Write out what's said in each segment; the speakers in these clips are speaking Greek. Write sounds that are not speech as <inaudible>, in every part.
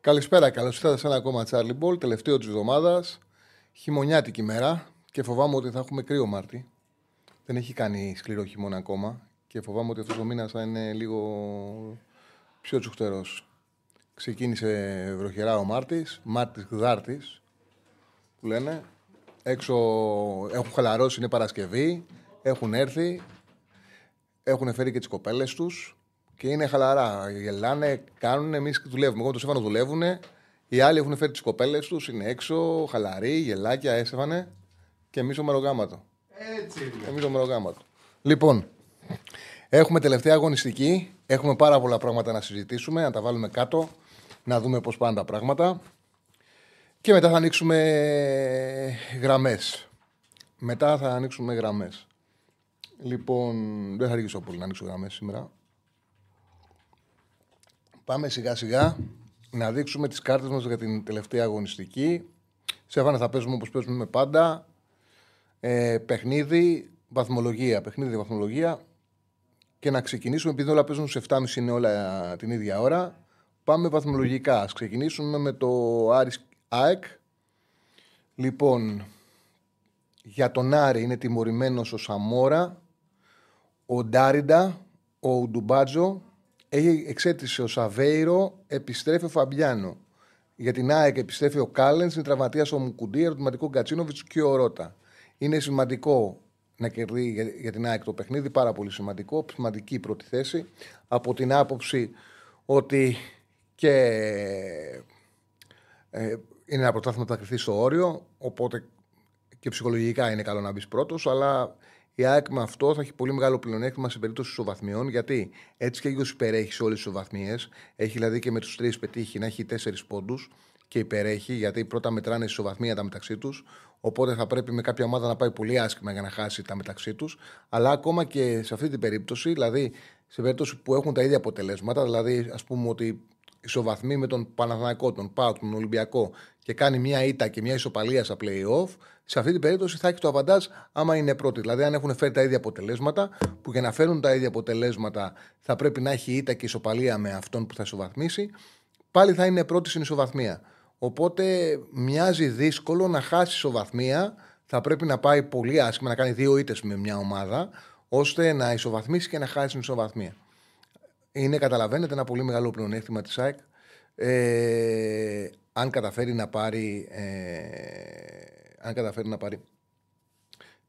Καλησπέρα, καλώς ήρθατε σε ένα ακόμα Charlie Ball, τελευταίο της εβδομάδας. Χειμωνιάτικη μέρα και φοβάμαι ότι θα έχουμε κρύο Μάρτι. Δεν έχει κάνει σκληρό χειμώνα ακόμα και φοβάμαι ότι αυτός ο μήνας θα είναι λίγο πιο τσουχτερός. Ξεκίνησε βροχερά ο Μάρτης, Μάρτης Γδάρτης που λένε. Έξω έχουν χαλαρώσει, είναι Παρασκευή, έχουν έρθει, έχουν φέρει και τις κοπέλες τους και είναι χαλαρά. Γελάνε, κάνουν, εμείς δουλεύουμε. Εγώ το Σέφανο δουλεύουν. Οι άλλοι έχουν φέρει τις κοπέλες τους, είναι έξω, χαλαροί, γελάκια, έσεφανε. Και εμείς ο μερογάματο. Έτσι είναι. Εμείς ο μερογάματο. Λοιπόν, έχουμε τελευταία αγωνιστική. Έχουμε πάρα πολλά πράγματα να συζητήσουμε, να τα βάλουμε κάτω, να δούμε πώς πάνε τα πράγματα. Και μετά θα ανοίξουμε γραμμές. Μετά θα ανοίξουμε γραμμές. Λοιπόν, δεν θα αργήσω πολύ να ανοίξω γραμμές σήμερα. Πάμε σιγά σιγά να δείξουμε τις κάρτες μας για την τελευταία αγωνιστική. Σέφανα θα παίζουμε όπως παίζουμε πάντα. Ε, παιχνίδι, βαθμολογία. Παιχνίδι, βαθμολογία. Και να ξεκινήσουμε, επειδή όλα παίζουν σε 7.30 είναι όλα την ίδια ώρα. Πάμε βαθμολογικά. Ας ξεκινήσουμε με το Άρης ΑΕΚ. Λοιπόν, για τον Άρη είναι τιμωρημένος ο Σαμόρα, ο Ντάριντα, ο Ουντουμπάτζο, έχει εξέτησε ο Σαβέιρο, επιστρέφει ο Φαμπιάνο. Για την ΑΕΚ επιστρέφει ο Κάλενς, είναι τραυματίας ο Μουκουντή, ερωτηματικό Γκατσίνοβιτς και ο Ρότα. Είναι σημαντικό να κερδίσει για την ΑΕΚ το παιχνίδι, πάρα πολύ σημαντικό. Σημαντική πρώτη θέση. Από την άποψη ότι και ε, είναι ένα πρωτάθλημα που θα κρυθεί στο όριο, οπότε και ψυχολογικά είναι καλό να μπεις πρώτος, αλλά η ΑΕΚ με αυτό θα έχει πολύ μεγάλο πλεονέκτημα σε περίπτωση ισοβαθμιών. Γιατί έτσι και έχει υπερέχει σε όλες τις ισοβαθμίες. Έχει δηλαδή και με τους τρεις πετύχει να έχει τέσσερις πόντους και υπερέχει, γιατί πρώτα μετράνε ισοβαθμία τα μεταξύ τους. Οπότε θα πρέπει με κάποια ομάδα να πάει πολύ άσχημα για να χάσει τα μεταξύ τους. Αλλά ακόμα και σε αυτή την περίπτωση, δηλαδή σε περίπτωση που έχουν τα ίδια αποτελέσματα, δηλαδή ας πούμε ότι ισοβαθμεί με τον Παναθηναϊκό, τον Πάοκ, τον Ολυμπιακό και κάνει μια ήττα και μια ισοπαλία στα playoff, σε αυτή την περίπτωση θα έχει το αβαντάζ άμα είναι πρώτη. Δηλαδή, αν έχουν φέρει τα ίδια αποτελέσματα, που για να φέρουν τα ίδια αποτελέσματα θα πρέπει να έχει ήττα και ισοπαλία με αυτόν που θα ισοβαθμίσει, πάλι θα είναι πρώτη στην ισοβαθμία. Οπότε μοιάζει δύσκολο να χάσει ισοβαθμία. Θα πρέπει να πάει πολύ άσχημα, να κάνει δύο ήττες με μια ομάδα, ώστε να ισοβαθμίσει και να χάσει την ισοβαθμία. Είναι, καταλαβαίνετε, ένα πολύ μεγάλο πλεονέκτημα της ΑΕΚ. Ε, αν καταφέρει να πάρει. Ε, αν καταφέρει να πάρει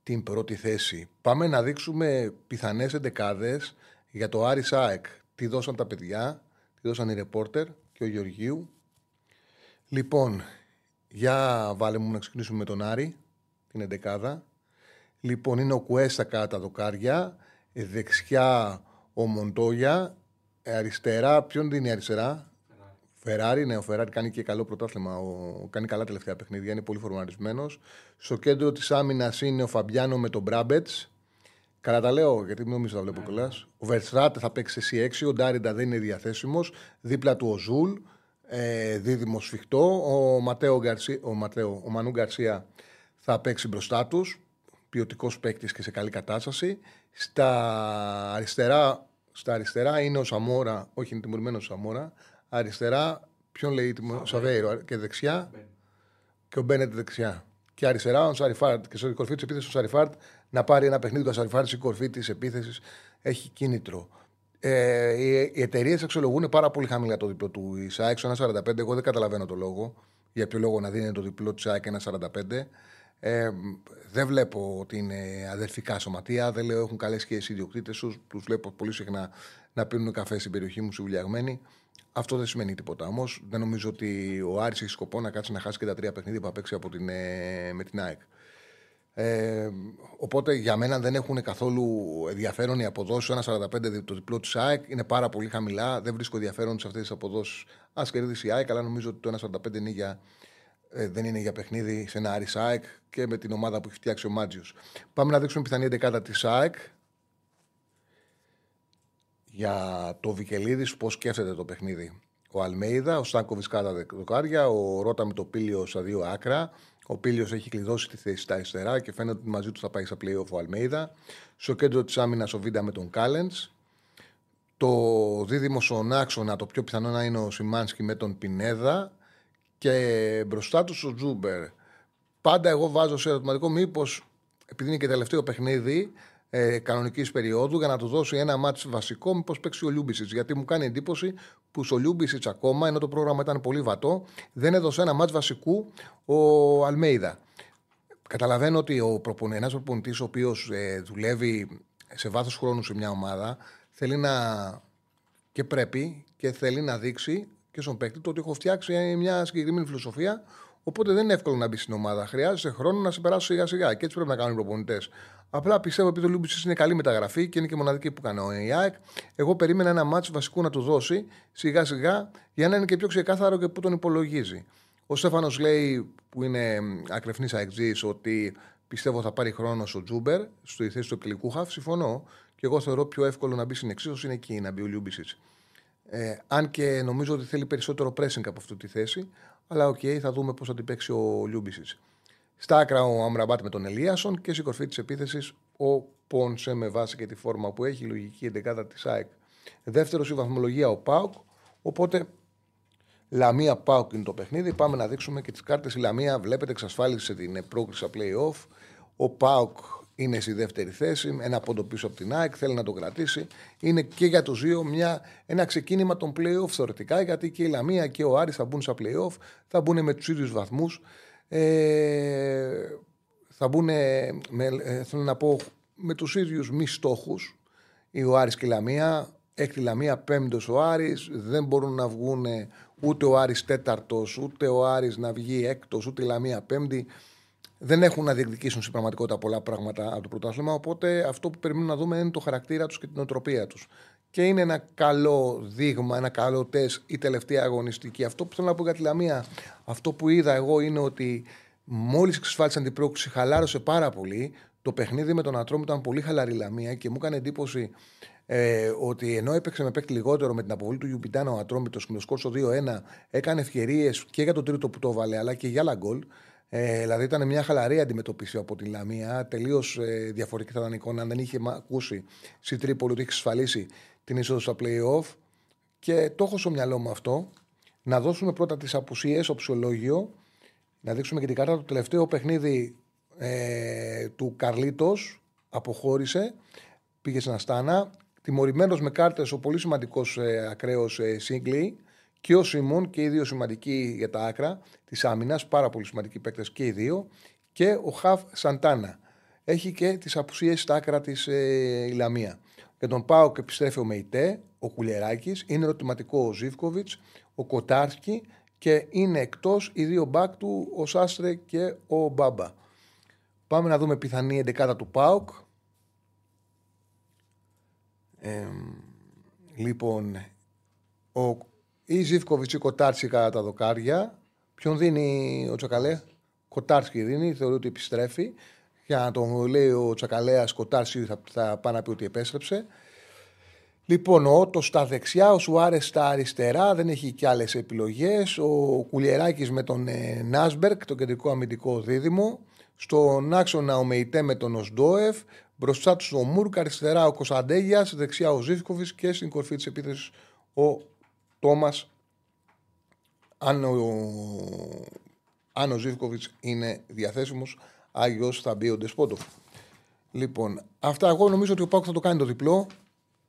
την πρώτη θέση. Πάμε να δείξουμε πιθανές εντεκάδες για το Άρη ΑΕΚ. Τι δώσαν τα παιδιά, τι δώσαν οι ρεπόρτερ και ο Γεωργίου. Λοιπόν, για βάλε μου να ξεκινήσουμε με τον Άρη, την εντεκάδα. Λοιπόν, είναι ο Κουέστα κάτω τα δοκάρια, δεξιά ο Μοντόγια, αριστερά, ποιον δίνει αριστερά, Φεράρι, ναι, ο Φεράρι κάνει και καλό πρωτάθλημα. Ο, κάνει καλά τελευταία παιχνίδια, είναι πολύ φορμαρισμένος. Στο κέντρο της άμυνας είναι ο Φαμπιάνο με τον Μπράμπετς. Καλά τα λέω, γιατί μην νομίζω τα βλέπω κιόλας. Ο Βερστράτε θα παίξει εσύ 6, ο Ντάριντα δεν είναι διαθέσιμος. Δίπλα του ο Ζουλ, ε, δίδυμος σφιχτό. Ο, Ματέο Γκαρσία, ο, Ματέο, ο Μανού Γκαρσία θα παίξει μπροστά τους. Ποιοτικός παίκτης και σε καλή κατάσταση. Στα αριστερά, στα αριστερά είναι ο Σαμόρα, όχι είναι τιμωρημένος ο Σαμόρα. Αριστερά, ποιον λέει ο Σαβέιρο και δεξιά και ο Μπένετ δεξιά. Και αριστερά ο Σαριφάρτ και στο κορφή της επίθεσης ο Σαριφάρτ να πάρει ένα παιχνίδι του Σαριφάρτ στην κορφή της επίθεσης έχει κίνητρο. Ε, οι, οι εταιρείες αξιολογούν πάρα πολύ χαμηλά το διπλό της ΑΕΚ, 1,45. Εγώ δεν καταλαβαίνω το λόγο. Για ποιο λόγο να δίνει το διπλό του ΙΣΑΕΚ 1,45. Ε, δεν βλέπω ότι είναι αδερφικά σωματεία. Δεν λέω έχουν καλές σχέσεις ιδιοκτήτες τους. Τους βλέπω πολύ συχνά να πίνουν καφέ στην περιοχή μου, συμβουλιαγμένοι. Αυτό δεν σημαίνει τίποτα όμως. Δεν νομίζω ότι ο Άρης έχει σκοπό να κάτσει να χάσει και τα τρία παιχνίδια που θα παίξει από την, ε, με την ΑΕΚ. Ε, οπότε για μένα δεν έχουν καθόλου ενδιαφέρον οι αποδόσεις. Ένα 45 το διπλό της ΑΕΚ είναι πάρα πολύ χαμηλά. Δεν βρίσκω ενδιαφέρον σε αυτές τις αποδόσεις. Α κερδίσει η ΑΕΚ, αλλά νομίζω ότι το 1,45 είναι για, ε, δεν είναι για παιχνίδι σε ένα Άρης ΑΕΚ και με την ομάδα που έχει φτιάξει ο Μάτζιος. Πάμε να δείξουμε πιθανή εντεκάτα της ΑΕΚ για το Βικελίδης, πώς σκέφτεται το παιχνίδι; Ο Αλμέιδα, ο Στάνκοβιτς κάτω δεκάρια, ο Ρότα με το Πίλιο στα δύο άκρα, ο Πίλιο έχει κλειδώσει τη θέση στα αριστερά και φαίνεται ότι μαζί του θα πάει στα playoff ο Αλμέιδα. Στο κέντρο της άμυνας ο Βίντα με τον Κάλεντς. Το δίδυμο στον άξονα, το πιο πιθανό να είναι ο Σιμάνσκι με τον Πινέδα. Και μπροστά τους ο Τζούμπερ. Πάντα εγώ βάζω σε ερωτηματικό μήπως, επειδή είναι και τελευταίο παιχνίδι, ε, κανονικής περίοδου για να του δώσει ένα ματς βασικό, μήπως παίξει ο Λιούμπισιτς. Γιατί μου κάνει εντύπωση που στο Λιούμπισιτς ακόμα, ενώ το πρόγραμμα ήταν πολύ βατό, δεν έδωσε ένα ματς βασικού ο Αλμέιδα. Καταλαβαίνω ότι ο ένας προπονητής, ο οποίος ε, δουλεύει σε βάθος χρόνου σε μια ομάδα, θέλει να. και πρέπει και θέλει να δείξει και στον παίκτη το ότι έχω φτιάξει μια συγκεκριμένη φιλοσοφία. Οπότε δεν είναι εύκολο να μπει στην ομάδα. Χρειάζεται χρόνο να σε περάσει σιγά σιγά. Και έτσι πρέπει να κάνουν οι προπονητές. Απλά πιστεύω επειδή ο Λούμπιτ είναι καλή μεταγραφή και είναι και μοναδική που κάνει η ΑΕΚ. Εγώ περίμενα ένα ματς βασικού να του δώσει σιγά σιγά για να είναι και πιο ξεκάθαρο και πού τον υπολογίζει. Ο Στέφανος λέει, που είναι ακραιφνής ΑΕΚτζής, ότι πιστεύω θα πάρει χρόνο ο Τζούμπερ στη θέση του επιτελικού χαφ. Συμφωνώ. Και εγώ θεωρώ πιο εύκολο να μπει στην εξίσωση είναι εκεί να μπει ο Λούμπισιτ. Ε, αν και νομίζω ότι θέλει περισσότερο pressing από αυτή τη θέση. Αλλά OK, okay, θα δούμε πώς θα την παίξει ο Λούμπισιτ. Στα άκρα ο Αμραμπάτ με τον Ελίασον και στην κορφή της επίθεσης ο Πόνσε με βάση και τη φόρμα που έχει, η λογική εντεκάδα της ΑΕΚ. Δεύτερο η βαθμολογία ο ΠΑΟΚ. Οπότε Λαμία ΠΑΟΚ είναι το παιχνίδι. Πάμε να δείξουμε και τις κάρτες. Η Λαμία βλέπετε εξασφάλισε την πρόκριση playoff. Ο Πάουκ είναι στη δεύτερη θέση, ένα πόντο πίσω από την ΑΕΚ, θέλει να το κρατήσει. Είναι και για τους δύο μια, ένα ξεκίνημα των playoff θεωρητικά, γιατί και η Λαμία και ο Άρης θα μπουν στα playoff, θα μπουν με τους ίδιους βαθμούς. Ε, θα μπουν, με, ε, θέλω να πω, με τους ίδιους μη στόχους, η ο Άρης και η Λαμία, έκτη Λαμία, πέμπτος ο Άρης, δεν μπορούν να βγουν ούτε ο Άρης τέταρτος, ούτε ο Άρης να βγει έκτος, ούτε η Λαμία πέμπτη. Δεν έχουν να διεκδικήσουν στην πραγματικότητα πολλά πράγματα από το πρωτάθλημα. Οπότε αυτό που περιμένουμε να δούμε είναι το χαρακτήρα τους και την οτροπία τους. Και είναι ένα καλό δείγμα, ένα καλό τεστ η τελευταία αγωνιστική. Αυτό που θέλω να πω για τη Λαμία, αυτό που είδα εγώ είναι ότι μόλις εξασφάλισαν την πρόκληση, χαλάρωσε πάρα πολύ. Το παιχνίδι με τον Ατρόμ ήταν πολύ χαλαρή Λαμία και μου έκανε εντύπωση ε, ότι ενώ έπαιξε με παίκτη λιγότερο με την αποβολή του Ιουπιτάνα ο Ατρόμητος και το σκορ 2-1, έκανε ευκαιρίες και για το τρίτο που το βάλε αλλά και για άλλα γκολ. Ε, δηλαδή ήταν μια χαλαρή αντιμετωπίση από τη Λαμία. Τελείως ε, διαφορετική θα ήταν η εικόνα αν δεν είχε ακούσει στη Τρίπολη ότι είχε ασφαλίσει την είσοδο στα playoff. Και το έχω στο μυαλό μου αυτό. Να δώσουμε πρώτα τις απουσίες, ψιολόγιο. Να δείξουμε και την κάρτα. Το τελευταίο παιχνίδι ε, του Καρλίτος αποχώρησε. Πήγε στην Αστάνα. Τιμωρημένος με κάρτες ο πολύ σημαντικός ε, ακραίος ε, και ο Σιμών και οι δύο σημαντικοί για τα άκρα της άμυνας, πάρα πολύ σημαντικοί παίκτες και οι δύο. Και ο Χαβ Σαντάνα. Έχει και τις απουσίες στα άκρα της ε, Ιλαμία. Για τον Πάοκ επιστρέφει ο Μεϊτέ, ο Κουλεράκη, είναι ερωτηματικό ο Ζήφκοβιτς, ο Κοτάρσκι και είναι εκτός οι δύο μπακ του, ο Σάστρε και ο Μπάμπα. Πάμε να δούμε πιθανή εντεκάδα του Πάοκ. Ε, λοιπόν, ο ή Ζήφκοβιτς ή Κοτάρτσι κατά τα δοκάρια. Ποιον δίνει ο Τσακαλέ; Κοτάρσκι δίνει, θεωρεί ότι επιστρέφει. Για να τον λέει ο Τσακαλέας, Κοτάρσκι θα, θα πάει να πει ότι επέστρεψε. Λοιπόν, ο Ότο στα δεξιά, ο Σουάρες στα αριστερά, δεν έχει και άλλες επιλογές. Ο Κουλιεράκης με τον ε, Νάσμπερκ, το κεντρικό αμυντικό δίδυμο. Στον άξονα ο Μεϊτέ με τον Οσντόεφ. Μπροστά τους ο Μούρκ, αριστερά ο Κωνσταντέγιας, δεξιά ο Ζήφκοβιτς και στην κορφή της επίθεσης ο Τόμας, αν ο, αν ο Ζήφκοβιτς είναι διαθέσιμος, Άγιο θα μπει ο Ντεσπότοφ. Λοιπόν, αυτά εγώ νομίζω ότι ο Πάκου θα το κάνει το διπλό.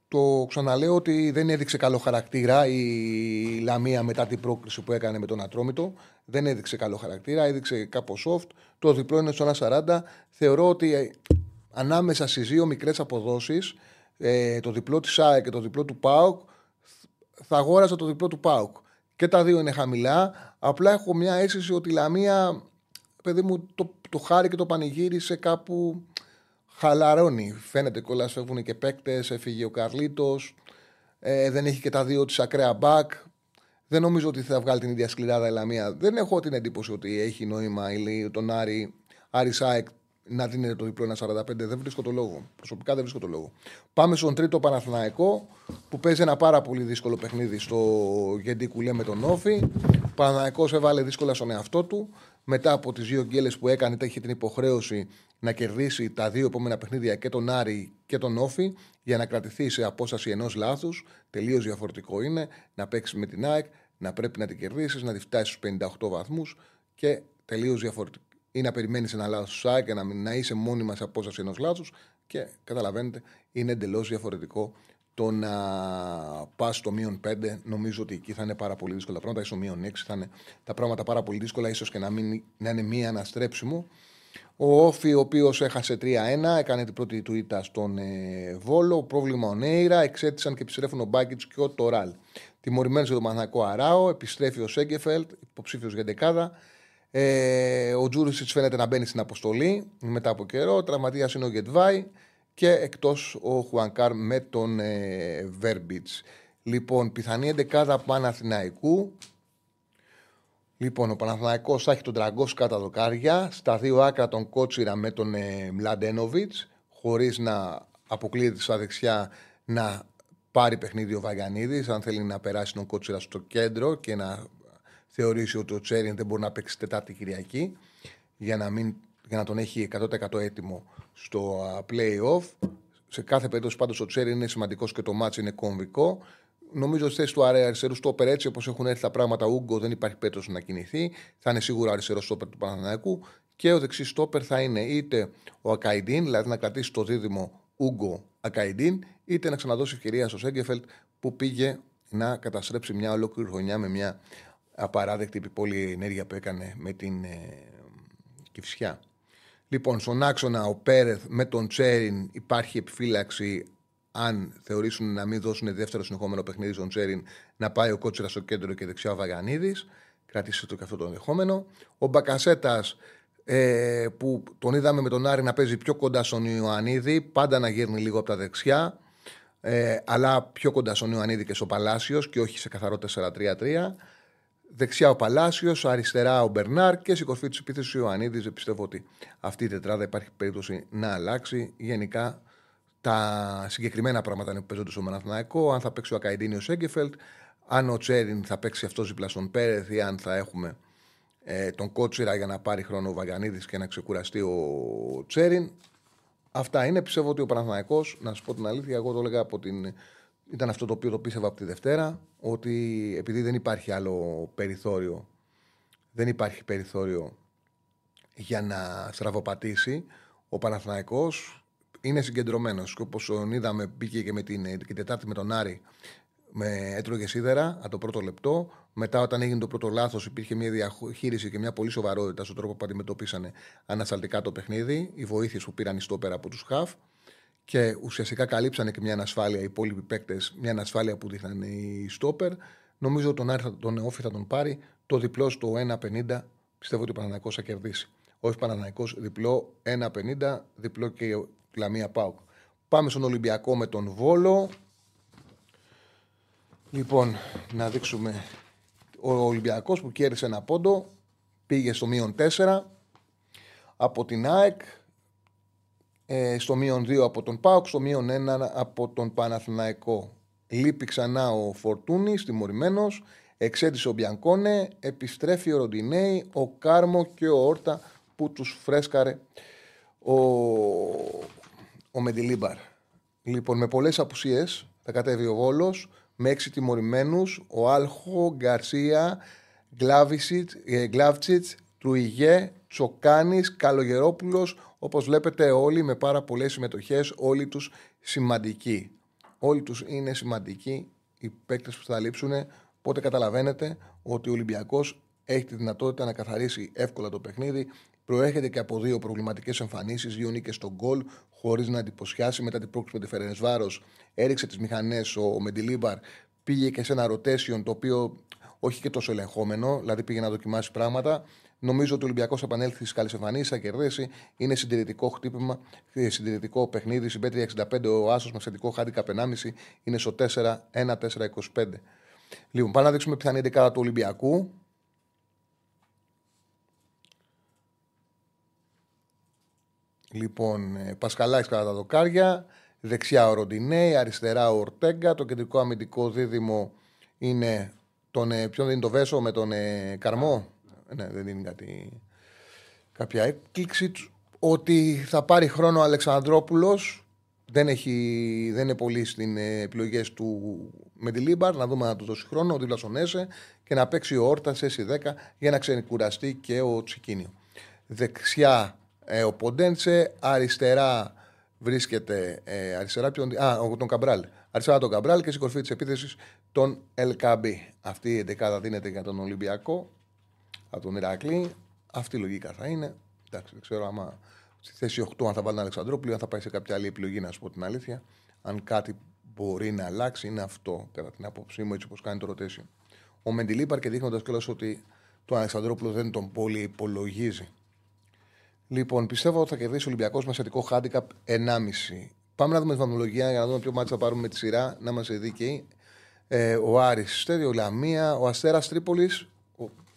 Το ξαναλέω ότι δεν έδειξε καλό χαρακτήρα η Λαμία μετά την πρόκληση που έκανε με τον Ατρόμητο. Δεν έδειξε καλό χαρακτήρα, έδειξε κάπως soft. Το διπλό είναι στο 1,40. Θεωρώ ότι ε, ανάμεσα στις δύο μικρές αποδόσεις, ε, το διπλό της ΑΕ και το διπλό του ΠΑΟΚ, θα αγόραζα το διπλό του Πάουκ. Και τα δύο είναι χαμηλά. Απλά έχω μια αίσθηση ότι η Λαμία, παιδί μου, το, το χάρη και το πανηγύρισε κάπου χαλαρώνει. Φαίνεται κιόλα φεύγουν και παίκτες, έφυγε ο Καρλίτος. Ε, δεν έχει και τα δύο της ακραία μπακ. Δεν νομίζω ότι θα βγάλει την ίδια σκληράδα η Λαμία. Δεν έχω την εντύπωση ότι έχει νόημα ή τον Άρη, Άρη Σάεκ να δίνει το διπλό 1,45. Δεν βρίσκω το λόγο. Προσωπικά δεν βρίσκω το λόγο. Πάμε στον τρίτο Παναθηναϊκό που παίζει ένα πάρα πολύ δύσκολο παιχνίδι στο Γεντή Κουλέ με τον Όφη. Ο Παναθηναϊκός έβαλε δύσκολα στον εαυτό του. Μετά από τις δύο γκέλες που έκανε, είχε την υποχρέωση να κερδίσει τα δύο επόμενα παιχνίδια και τον Άρη και τον Όφη για να κρατηθεί σε απόσταση ενός λάθους. Τελείως διαφορετικό είναι να παίξεις με την ΑΕΚ, να πρέπει να την κερδίσεις, να τη φτάσεις στους 58 βαθμούς και τελείως διαφορετικό. Ή να περιμένεις ένα λάθος σου ΑΕΚ και να, να είσαι μόνιμα σε απόσταση ενός λάθους και καταλαβαίνετε είναι εντελώς διαφορετικό το να πας στο μείον 5. Νομίζω ότι εκεί θα είναι πάρα πολύ δύσκολα τα πράγματα. Ή στο μείον 6 θα είναι τα πράγματα πάρα πολύ δύσκολα, ίσως και να, μην, να είναι μία αναστρέψιμο. Ο Όφη, ο οποίος έχασε 3-1, έκανε την πρώτη του ήττα στον ε, Βόλο. Πρόβλημα ο Νέιρα, εξέτησαν και επιστρέφουν ο Μπάκητς και ο Τωράλ. Τιμωρημένος για τον Μαθανακό Αράο, επιστρέφει ο Σέγκεφελτ, υποψήφιος για δεκάδα. Ε, ο Τζούρισιτς φαίνεται να μπαίνει στην αποστολή μετά από καιρό. Τραυματίας είναι ο Γετβάη και εκτός ο Χουανκάρ με τον ε, Βέρμπιτς. Λοιπόν, πιθανή εντεκάδα Παναθηναϊκού. Λοιπόν, ο Παναθηναϊκός θα έχει τον Τραγκός κατά δοκάρια. Στα δύο άκρα τον Κότσιρα με τον ε, Μλαντένοβιτς, χωρίς να αποκλείεται στα δεξιά να πάρει παιχνίδι ο Βαγιανίδης. Αν θέλει να περάσει τον Κότσιρα στο κέντρο και να θεωρήσει ότι ο Τσέριν δεν μπορεί να παίξει Τετάρτη Κυριακή για να, μην, για να τον έχει 100% έτοιμο στο play-off. Σε κάθε περίπτωση πάντως ο Τσέριν είναι σημαντικό και το μάτσο είναι κομβικό. Νομίζω ότι θέση του αριστερούς στόπερ έτσι όπως έχουν έρθει τα πράγματα, ο Ούγκο δεν υπάρχει περίπτωση να κινηθεί. Θα είναι σίγουρα αριστερός στόπερ του Παναναναϊκού. Και ο δεξί στόπερ θα είναι είτε ο Ακαϊντίν, δηλαδή να κρατήσει το δίδυμο Ούγκο Ακαϊντίν, είτε να ξαναδώσει ευκαιρία στο Σέγκεφελτ που πήγε να καταστρέψει μια ολόκληρη χρονιά με μια απαράδεκτη επιπόλη ενέργεια που έκανε με την ε, Κυφσιά. Λοιπόν, στον άξονα ο Πέρεθ με τον Τσέριν υπάρχει επιφύλαξη αν θεωρήσουν να μην δώσουν δεύτερο συνεχόμενο παιχνίδι στον Τσέριν, να πάει ο Κότσερα στο κέντρο και δεξιά ο Βαγανίδη. Κρατήστε το και αυτό το ενδεχόμενο. Ο Μπακασέτας ε, που τον είδαμε με τον Άρη να παίζει πιο κοντά στον Ιωαννίδη, πάντα να γύρνει λίγο από τα δεξιά, ε, αλλά πιο κοντά στον Ιωαννίδη και στο Παλάσιος και όχι σε καθαρό 4-3-3. Δεξιά ο Παλάσιος, αριστερά ο Μπερνάρ και στην κορφή της επίθεσης ο Ιωαννίδης. Πιστεύω ότι αυτή η τετράδα υπάρχει περίπτωση να αλλάξει. Γενικά τα συγκεκριμένα πράγματα είναι που παίζονται στο Μαναθναϊκό. Αν θα παίξει ο Ακαϊντίνη ο Σέγκεφελτ, αν ο Τσέριν θα παίξει αυτός δίπλα στον Πέρεθ ή αν θα έχουμε ε, τον Κότσιρα για να πάρει χρόνο ο Βαγανίδη και να ξεκουραστεί ο Τσέριν. Αυτά είναι. Πιστεύω ότι ο Παναθναϊκός, να σου πω την αλήθεια, εγώ το έλεγα από την. Ήταν αυτό το οποίο το πίστευα από τη Δευτέρα, ότι επειδή δεν υπάρχει άλλο περιθώριο, δεν υπάρχει περιθώριο για να στραβοπατήσει, ο Παναθηναϊκός είναι συγκεντρωμένος. Και όπως τον είδαμε, μπήκε και με την, την Τετάρτη με τον Άρη. Με έτρωγε σίδερα από το πρώτο λεπτό. Μετά, όταν έγινε το πρώτο λάθος, υπήρχε μια διαχείριση και μια πολύ σοβαρότητα στον τρόπο που αντιμετωπίσανε ανασταλτικά το παιχνίδι. Οι βοήθειες που πήραν οι στόπερα από τους Χαφ. Και ουσιαστικά καλύψανε και μια ανασφάλεια οι υπόλοιποι παίκτες, μια ανασφάλεια που δείχνανε οι στόπερ. Νομίζω ότι τον Άρη, τον Όφη θα τον πάρει. Το διπλό στο 1,50 πιστεύω ότι ο Παναναναϊκό θα κερδίσει. Όχι Παναναναϊκό διπλό 1,50, διπλό και Λαμία Πάουκ. Πάμε στον Ολυμπιακό με τον Βόλο. Λοιπόν, να δείξουμε. Ο Ολυμπιακός που κέρδισε ένα πόντο πήγε στο μείον 4 από την ΑΕΚ, ε, στο μείον 2 από τον ΠΑΟΚ, στο μείον 1 από τον Παναθηναϊκό. Λείπει ξανά ο Φορτούνη, τιμωρημένο. Εξέτησε ο Μπιανκόνε, επιστρέφει ο Ροντινέη, ο Κάρμο και ο Όρτα που τους φρέσκαρε ο, ο Μεντιλίμπαρ. Λοιπόν, με πολλές απουσίες θα κατέβει ο Βόλος με έξι τιμωρημένους. Ο Άλχο, Γκαρσία, Γκλάβτσιτς, Τρουιγέ, Τσοκάνης, Καλογερόπουλος. Όπως βλέπετε, όλοι με πάρα πολλές συμμετοχές, όλοι τους σημαντικοί. Όλοι τους είναι σημαντικοί οι παίκτες που θα λείψουν. Οπότε καταλαβαίνετε ότι ο Ολυμπιακός έχει τη δυνατότητα να καθαρίσει εύκολα το παιχνίδι. Προέρχεται και από δύο προβληματικές εμφανίσεις, δύο νίκες στον γκολ, χωρίς να εντυπωσιάσει. Μετά την πρόκληση με τη Φερενεσβάρο, έριξε τις μηχανές ο, ο Μεντιλίμπαρ, πήγε και σε ένα rotation το οποίο όχι και τόσο ελεγχόμενο, δηλαδή πήγε να δοκιμάσει πράγματα. Νομίζω ότι ο Ολυμπιακός θα επανέλθει στις καλέ εμφανίσει, θα κερδίσει. Είναι συντηρητικό χτύπημα, ε, συντηρητικό παιχνίδι. Συμπέτρια 65, ο Άσος με θετικό χάντικα 1,5 είναι στο 4-1-4-25. Λοιπόν, πάμε να δείξουμε πιθανή δεκάδα του Ολυμπιακού. Λοιπόν, ε, Πασχαλάκη κατά τα δοκάρια. Δεξιά ο Ροντινέη, αριστερά ο Ορτέγκα. Το κεντρικό αμυντικό δίδυμο είναι τον. Ε, ποιον δίνει το Βέσο με τον ε, Καρμό; Ναι, δεν είναι κάτι, κάποια έκπληξη. Ότι θα πάρει χρόνο ο Αλεξανδρόπουλος δεν, έχει, δεν είναι πολύ στις ε, επιλογές του με τη Λίμπαρ. Να δούμε να του δώσει χρόνο δίπλα στον Έσε και να παίξει ο Όρτας σε 10 για να ξεκουραστεί και ο Τσικίνιο. Δεξιά ε, ο Ποντέντσε, αριστερά βρίσκεται. Ε, αριστερά ποιον, α, τον Καμπράλ. Αριστερά τον Καμπράλ και στην κορφή της επίθεσης τον Ελκαμπή. Αυτή η εντεκάδα δίνεται για τον Ολυμπιακό από τον Ηρακλή. Αυτή η λογική θα είναι. Εντάξει, δεν ξέρω άμα στη θέση 8 αν θα βάλει τον Αλεξανδρόπουλο, αν θα πάει σε κάποια άλλη επιλογή, να σου πω την αλήθεια. Αν κάτι μπορεί να αλλάξει, είναι αυτό κατά την άποψή μου, έτσι όπως κάνει το rotation. Ο Μεντιλίπαρ και δείχνοντας κιόλας ότι το Αλεξανδρόπουλο δεν τον πολύ υπολογίζει. Λοιπόν, πιστεύω ότι θα κερδίσει ο Ολυμπιακός με σχετικό handicap 1,5. Πάμε να δούμε τη βαθμολογία για να δούμε ποιο μάτι θα πάρουμε με τη σειρά, να είμαστε δίκαιοι. Ε, ο Άρης, Στέριο Λαμία, ο Αστέρας Τρίπολης.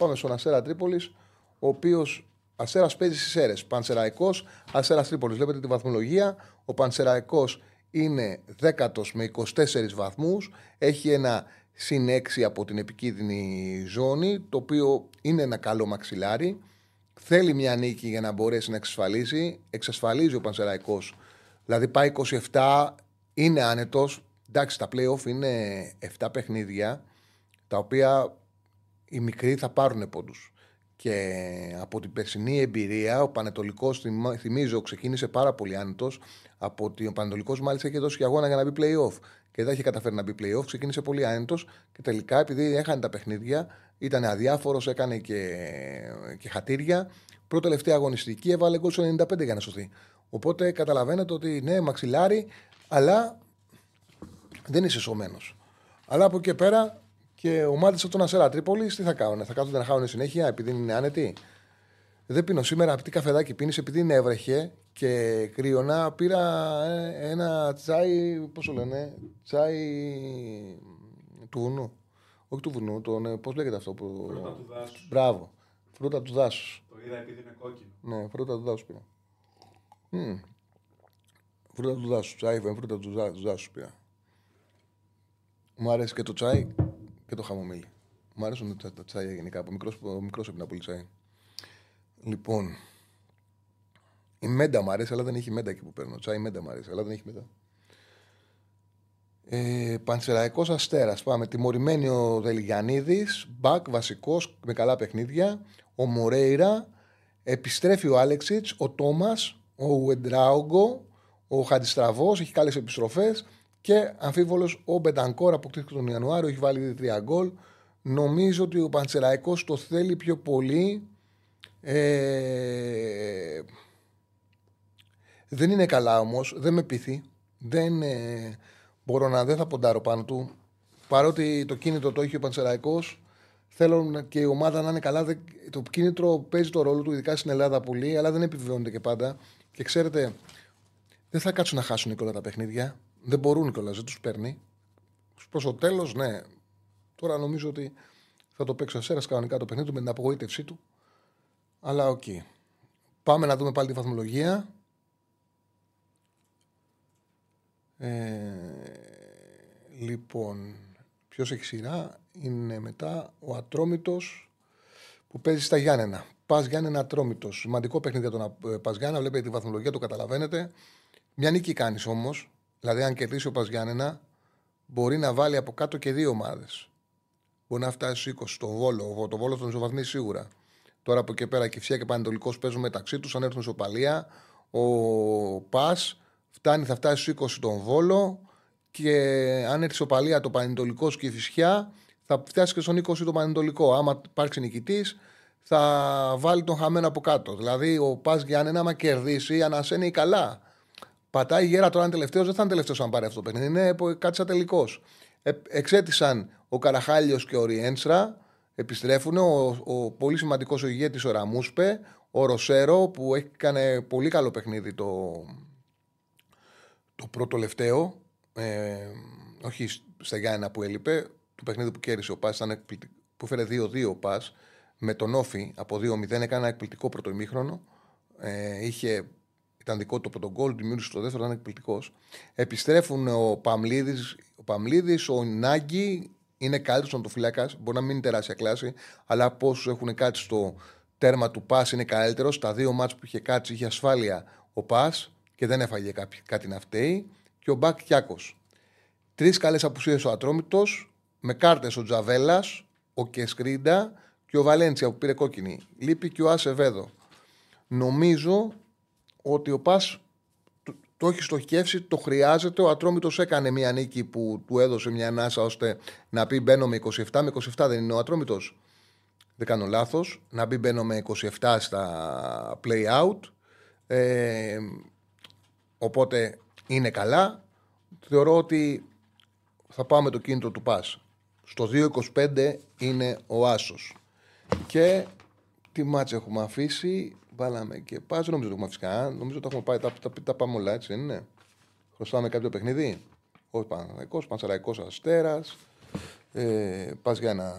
Πάμε στον Αστέρα Τρίπολης, ο οποίος Αστέρας παίζει στις αίρε. Πανσεραϊκός, Αστέρας Τρίπολης. Βλέπετε τη βαθμολογία. Ο Πανσεραϊκός είναι δέκατος με 24 βαθμούς. Έχει ένα συν 6 από την επικίνδυνη ζώνη, το οποίο είναι ένα καλό μαξιλάρι. Θέλει μια νίκη για να μπορέσει να εξασφαλίσει. Εξασφαλίζει ο Πανσεραϊκός. Δηλαδή πάει 27, είναι άνετος. Εντάξει, τα playoff είναι 7 παιχνίδια, τα οποία οι μικροί θα πάρουν πόντους. Και από την περσινή εμπειρία, ο Πανετολικός, θυμίζω, ξεκίνησε πάρα πολύ άνετος. Από ότι ο Πανετολικός μάλιστα είχε δώσει και αγώνα για να μπει playoff. Και δεν είχε καταφέρει να μπει playoff. Ξεκίνησε πολύ άνετος. Και τελικά, επειδή έχανε τα παιχνίδια, ήταν αδιάφορος, έκανε και, και χατήρια. Πρώτη τελευταία αγωνιστική έβαλε γκολ 95 για να σωθεί. Οπότε καταλαβαίνετε ότι ναι, μαξιλάρι, αλλά δεν είσαι σωμένος. Αλλά από εκεί πέρα και ομάδες από τον Ασέρα Τρίπολης τι θα κάνουν, θα κάθονται να χάουν συνέχεια επειδή είναι άνετοι; Δεν πίνω σήμερα, τι καφεδάκι πίνεις, επειδή είναι έβρεχε και κρύωνα. Πήρα ε, ένα τσάι, πώς το λένε, τσάι του βουνού. Όχι του βουνού, τον, ε, πώς λέγεται αυτό που... Φρούτα του δάσους. Μπράβο. Φρούτα του δάσους. Το είδα επειδή είναι κόκκινο. Ναι, φρούτα του δάσους πήρα. Mm. Φρούτα του δάσους. Τσάι με φρούτα του δάσους πήρα. Μου αρέσει και το τσάι και το χαμομήλι. Μου αρέσουν τα, τα τσάι γενικά. Από μικρός, μικρός έπινα πολύ τσάι. Λοιπόν, η μέντα μου αρέσει, αλλά δεν έχει μέντα εκεί που παίρνω. Τσάι μέντα μου αρέσει, αλλά δεν έχει μέντα. Ε, Πανσεραϊκός Αστέρας. Πάμε. Τιμωρημένη ο Δελιγιανίδη. Μπακ βασικός με καλά παιχνίδια. Ο Μορέιρα. Επιστρέφει ο Άλεξιτς. Ο Τόμας. Ο Ουεντράουγκο. Ο Χαντιστραβό. Έχει καλές επιστροφές. Και αμφίβολος ο Μπεντανκόρ αποκτήθηκε τον Ιανουάριο. Έχει βάλει ήδη τρία γκολ. Νομίζω ότι ο Πανσεραϊκός το θέλει πιο πολύ. Ε, δεν είναι καλά όμως. Δεν με πείθει. Δεν. Ε, μπορώ να δεν θα ποντάρω πάνω του. Παρότι το κίνητρο το έχει ο Πανσεραϊκός, θέλω και η ομάδα να είναι καλά. Το κίνητρο παίζει το ρόλο του, ειδικά στην Ελλάδα πολύ, αλλά δεν επιβεβαιώνεται και πάντα. Και ξέρετε, δεν θα κάτσουν να χάσουν και όλα τα παιχνίδια. Δεν μπορούν κιόλας, δεν τους παίρνει. Προς το τέλος, ναι. Τώρα νομίζω ότι θα το παίξει ο Σέρα κανονικά το παιχνίδι του με την απογοήτευσή του. Αλλά OK. Okay. Πάμε να δούμε πάλι τη βαθμολογία. Ε, λοιπόν, ποιος έχει σειρά; Είναι μετά ο Ατρόμητος που παίζει στα Γιάννενα. Πας Γιάννενα Ατρόμητος. Σημαντικό παιχνίδι για τον ε, Πας Γιάννενα. Βλέπετε τη βαθμολογία, το καταλαβαίνετε. Μια νίκη κάνεις όμως. Δηλαδή, αν κερδίσει ο Πας Γιάννενα, μπορεί να βάλει από κάτω και δύο ομάδες. Μπορεί να φτάσει 20 στο Βόλο. Το Βόλο τον ισοβαθμίσει σίγουρα. Τώρα από εκεί πέρα και Φυσιά και Πανετολικός παίζουν μεταξύ τους. Αν έρθουν Παλία, ο Πας Φτάνει, θα φτάσει στους 20 τον Βόλο και αν έρθει Παλία το Πανετολικός και η Φυσιά, θα φτάσει και στον 20 το Πανετολικό. Άμα υπάρξει νικητής, θα βάλει τον χαμένο από κάτω. Δηλαδή, ο Πας Γιάννενα, άμα κερδίσει, ανασένει καλά. Πατάει γέρα τώρα, αν τελευταίος, δεν θα είναι τελευταίος αν πάρει αυτό το παιχνίδι. Είναι κάτι σαν τελικός. Ε, εξέτησαν ο Καραχάλιος και ο Ριέντσρα. Επιστρέφουν ο, ο πολύ σημαντικός ο ηγέτης ο Ραμούσπε, ο Ροσέρο που έχει κάνει πολύ καλό παιχνίδι το, το πρώτο λευταίο. Ε, όχι στα Γιάννα που έλειπε. Το παιχνίδι που κέρδισε ο Πας που έφερε 2-2 ο Πας με τον Όφη από 2-0. Έκανε ένα εκπληκτικό πρώτο ημίχρονο. Ε, είχε, ήταν δικό του από τον γκολ, δημιούργησε το δεύτερο, ήταν εκπληκτικός. Επιστρέφουν ο Παμλίδης, ο, Παμλίδης, ο Νάγκη, είναι καλύτερος το φυλάκας. Μπορεί να μην είναι τεράστια κλάση, αλλά πόσου έχουν κάτσει στο τέρμα του Πας είναι καλύτερος. Στα δύο μάτς που είχε κάτσει είχε ασφάλεια ο Πας και δεν έφαγε κάτι να φταίει. Και ο Μπακ Κιάκος. Τρεις καλές απουσίες ο Ατρόμητος, με κάρτες ο Τζαβέλας, ο Κεσκρίντα και ο Βαλέντσια που πήρε κόκκινη. Λείπει και ο Ασεβέδο. Νομίζω ότι ο Πας το, το έχει στοχεύσει, το χρειάζεται. Ο Ατρόμητος έκανε μια νίκη που του έδωσε μια ανάσα ώστε να πει μπαίνω με 27. Με 27 δεν είναι ο Ατρόμητος. Δεν κάνω λάθος. Να μπει μπαίνω με 27 στα play out. Ε, οπότε είναι καλά. Θεωρώ ότι θα πάμε το κίνητρο του Πας. Στο 2.25 είναι ο Άσος. Και τι μάτς έχουμε αφήσει; Βάλαμε και Πας, νομίζω ότι έχουμε αφήσει κανένα. Νομίζω ότι έχουμε πάει, τα, τα, τα, πάμε όλα έτσι, δεν είναι. Χρωστάμε κάποιο παιχνίδι. Όχι Παναθηναϊκός, Πανσεραϊκός Αστέρας. Ε, Πας για ένα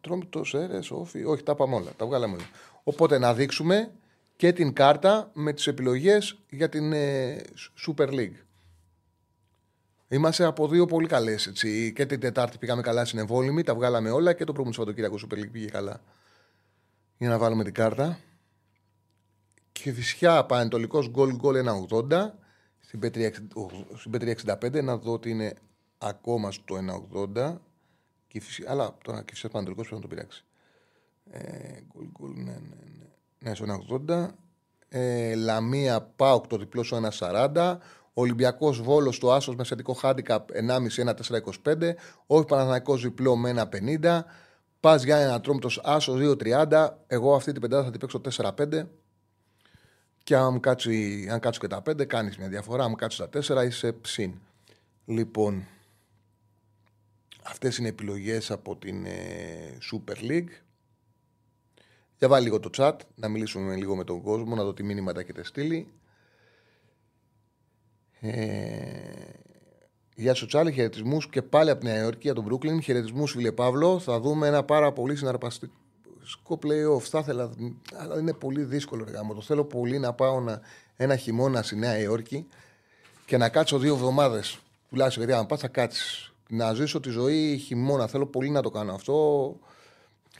τρόμητο, Σέρες, Όφι. Όχι, τα πάμε όλα. Τα βγάλαμε όλα. Οπότε να δείξουμε και την κάρτα με τις επιλογές για την ε, Super League. Είμαστε από δύο πολύ καλές. Και την Τετάρτη πήγαμε καλά στην εμβόλυμη, τα βγάλαμε όλα και το πρώτο Σαββατοκύριακο Super League πήγε καλά. Για να βάλουμε την κάρτα. Και φυσικά πανετολικός γκολ γκολ 1,80 στην P365. Να δω ότι είναι ακόμα στο 1,80. Και φυσικά, αλλά τώρα και φυσικά πανετολικός πρέπει να το πειράξει. Γκολ γκολ, ναι, ναι, ναι. Ναι, στο 1,80. Ε, Λαμία Πάοκ το διπλό στο 1,40. Ολυμπιακός Βόλος στο άσος με σχετικό χάντικαπ 1,5-1,425. Όχι Παναθανικό διπλό με 1,50. Πας για ένα τρόμητο άσος 2,30. Εγώ αυτή την πεντάδα θα την παίξω 4-5. Και αν κάτσει, αν κάτσω και τα 5, κάνεις μια διαφορά. Αν κάτσει τα 4, είσαι ψήν. Λοιπόν, αυτές είναι επιλογές από την ε, Super League. Για βάλει λίγο το chat, να μιλήσουμε λίγο με τον κόσμο, να δω τι μήνυματα έχετε στείλει. Ε, γεια σου Τσάλι, χαιρετισμούς και πάλι από τη Νέα Υόρκη για τον Brooklyn. Χαιρετισμούς, φίλε Παύλο. Θα δούμε ένα πάρα πολύ συναρπαστικό playoff. Θα ήθελα, αλλά είναι πολύ δύσκολο. Ρε, το θέλω πολύ να πάω να, ένα χειμώνα στη Νέα Υόρκη και να κάτσω δύο εβδομάδες. Τουλάχιστον γιατί αν πας θα κάτσεις. Να ζήσω τη ζωή χειμώνα. Θέλω πολύ να το κάνω αυτό.